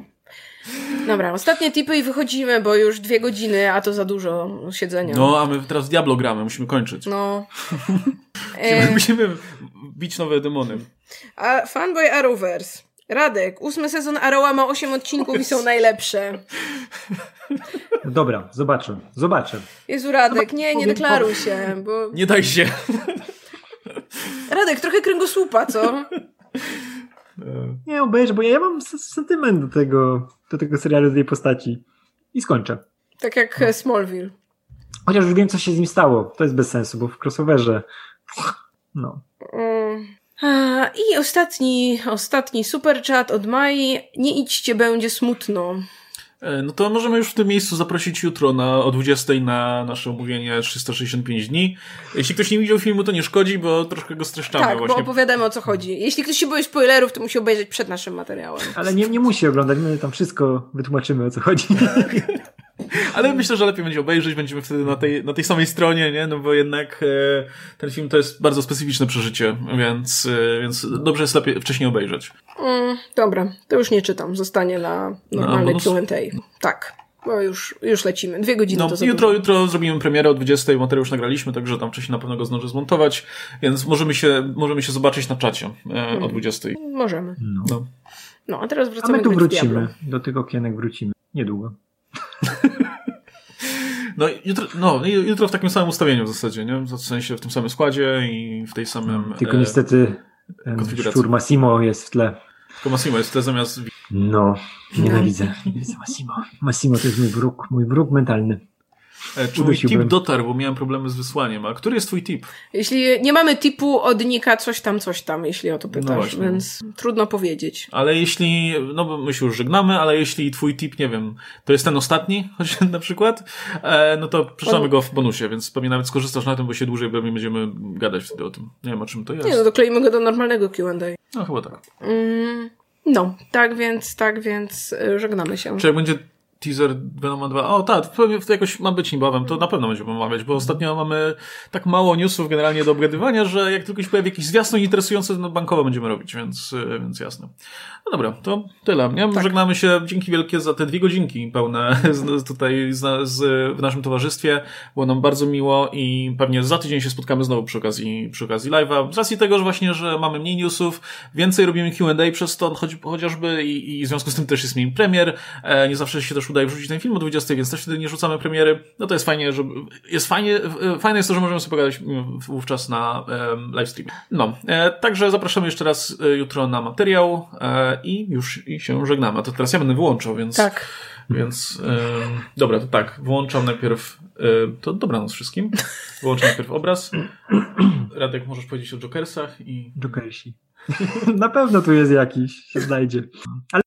Dobra, ostatnie tipy i wychodzimy, bo już dwie godziny, a to za dużo siedzenia. No, a my teraz Diablo gramy, musimy kończyć. No. (laughs) musimy, musimy bić nowe demony. A Fanboy Arrowverse. Radek, ósmy sezon Arrowa ma osiem odcinków i są najlepsze. (laughs) Dobra, zobaczę, zobaczę. Jezu, Radek, nie, nie deklaruj się, bo... Nie daj się. Radek, trochę kręgosłupa, co? (laughs) Nie, obejrzę, bo ja mam sentyment do tego, do tego serialu, do tej postaci. I skończę. Tak jak Smallville. Chociaż już wiem, co się z nim stało. To jest bez sensu, bo w crossoverze... No. Mm. I ostatni, ostatni super chat od Mai. Nie idźcie, będzie smutno. E, no to możemy już w tym miejscu zaprosić jutro na, o 20 na nasze omówienie 365 dni. Jeśli ktoś nie widział filmu, to nie szkodzi, bo troszkę go streszczamy. Tak, właśnie. bo opowiadamy o co chodzi. Jeśli ktoś się boi spoilerów, to musi obejrzeć przed naszym materiałem. Ale nie, nie musi oglądać, my tam wszystko wytłumaczymy o co chodzi. (laughs) Ale myślę, że lepiej będzie obejrzeć, będziemy wtedy na tej, na tej samej stronie, nie? No bo jednak e, ten film to jest bardzo specyficzne przeżycie, więc, e, więc dobrze jest lepiej wcześniej obejrzeć. Mm, dobra, to już nie czytam, zostanie na normalnej no, Q&A. Tak. bo już, już lecimy. Dwie godziny no, to jutro, jutro zrobimy premierę o 20, materiał już nagraliśmy, także tam wcześniej na pewno go zdążę zmontować, więc możemy się, możemy się zobaczyć na czacie e, o 20. Mhm. Możemy. No. no. no. a teraz wracamy a my tu wrócimy. Do tych okienek wrócimy. Niedługo. No jutro, no, jutro w takim samym ustawieniu w zasadzie, nie? W sensie w tym samym składzie i w tej samym. Tylko e, niestety szczur Massimo jest w tle. Tylko Massimo jest w tle zamiast. No, nienawidzę. Nienawidzę Massimo. Massimo to jest mój wróg, mój wróg mentalny. E, czy mój tip dotarł, bo miałem problemy z wysłaniem. A który jest twój tip? Jeśli nie mamy tipu od Nika coś tam, coś tam, jeśli o to pytasz, no więc trudno powiedzieć. Ale jeśli, no bo my się już żegnamy, ale jeśli twój tip, nie wiem, to jest ten ostatni, (laughs) choć na przykład, e, no to przeczytamy go w bonusie, więc pewnie nawet skorzystasz na tym, bo się dłużej pewnie będziemy gadać wtedy o tym. Nie wiem, o czym to jest. Nie, no dokleimy go do normalnego Q&A. No chyba tak. Mm, no, tak więc, tak więc e, żegnamy się. Czy jak będzie teaser Venoma 2. O tak, to jakoś ma być niebawem, to na pewno będziemy omawiać, bo ostatnio mamy tak mało newsów generalnie do obgadywania, że jak tylko się pojawi jakiś zwiastun interesujący, no bankowo będziemy robić, więc, e, więc jasne. No dobra, to tyle. Nie? Tak. Żegnamy się. Dzięki wielkie za te dwie godzinki pełne (laughs) z, tutaj z, z, w naszym towarzystwie. Było nam bardzo miło i pewnie za tydzień się spotkamy znowu przy okazji, przy okazji live'a. Z racji tego, że właśnie, że mamy mniej newsów, więcej robimy Q&A przez to choć, chociażby i, i w związku z tym też jest mniej premier. E, nie zawsze się też udaje wrzucić ten film o 20, więc też wtedy nie rzucamy premiery. No to jest fajnie, że jest fajnie, fajne jest to, że możemy sobie pogadać wówczas na e, live streamie. No, e, także zapraszamy jeszcze raz e, jutro na materiał. E, i już i się żegnamy. A to teraz ja będę wyłączał, więc. Tak. Więc dobra, to tak, wyłączam najpierw. to dobranoc wszystkim. Wyłączam najpierw obraz. (clears throat) Radek, możesz powiedzieć o Jokersach i. Jokersi. (laughs) Na pewno tu jest jakiś, się znajdzie. Ale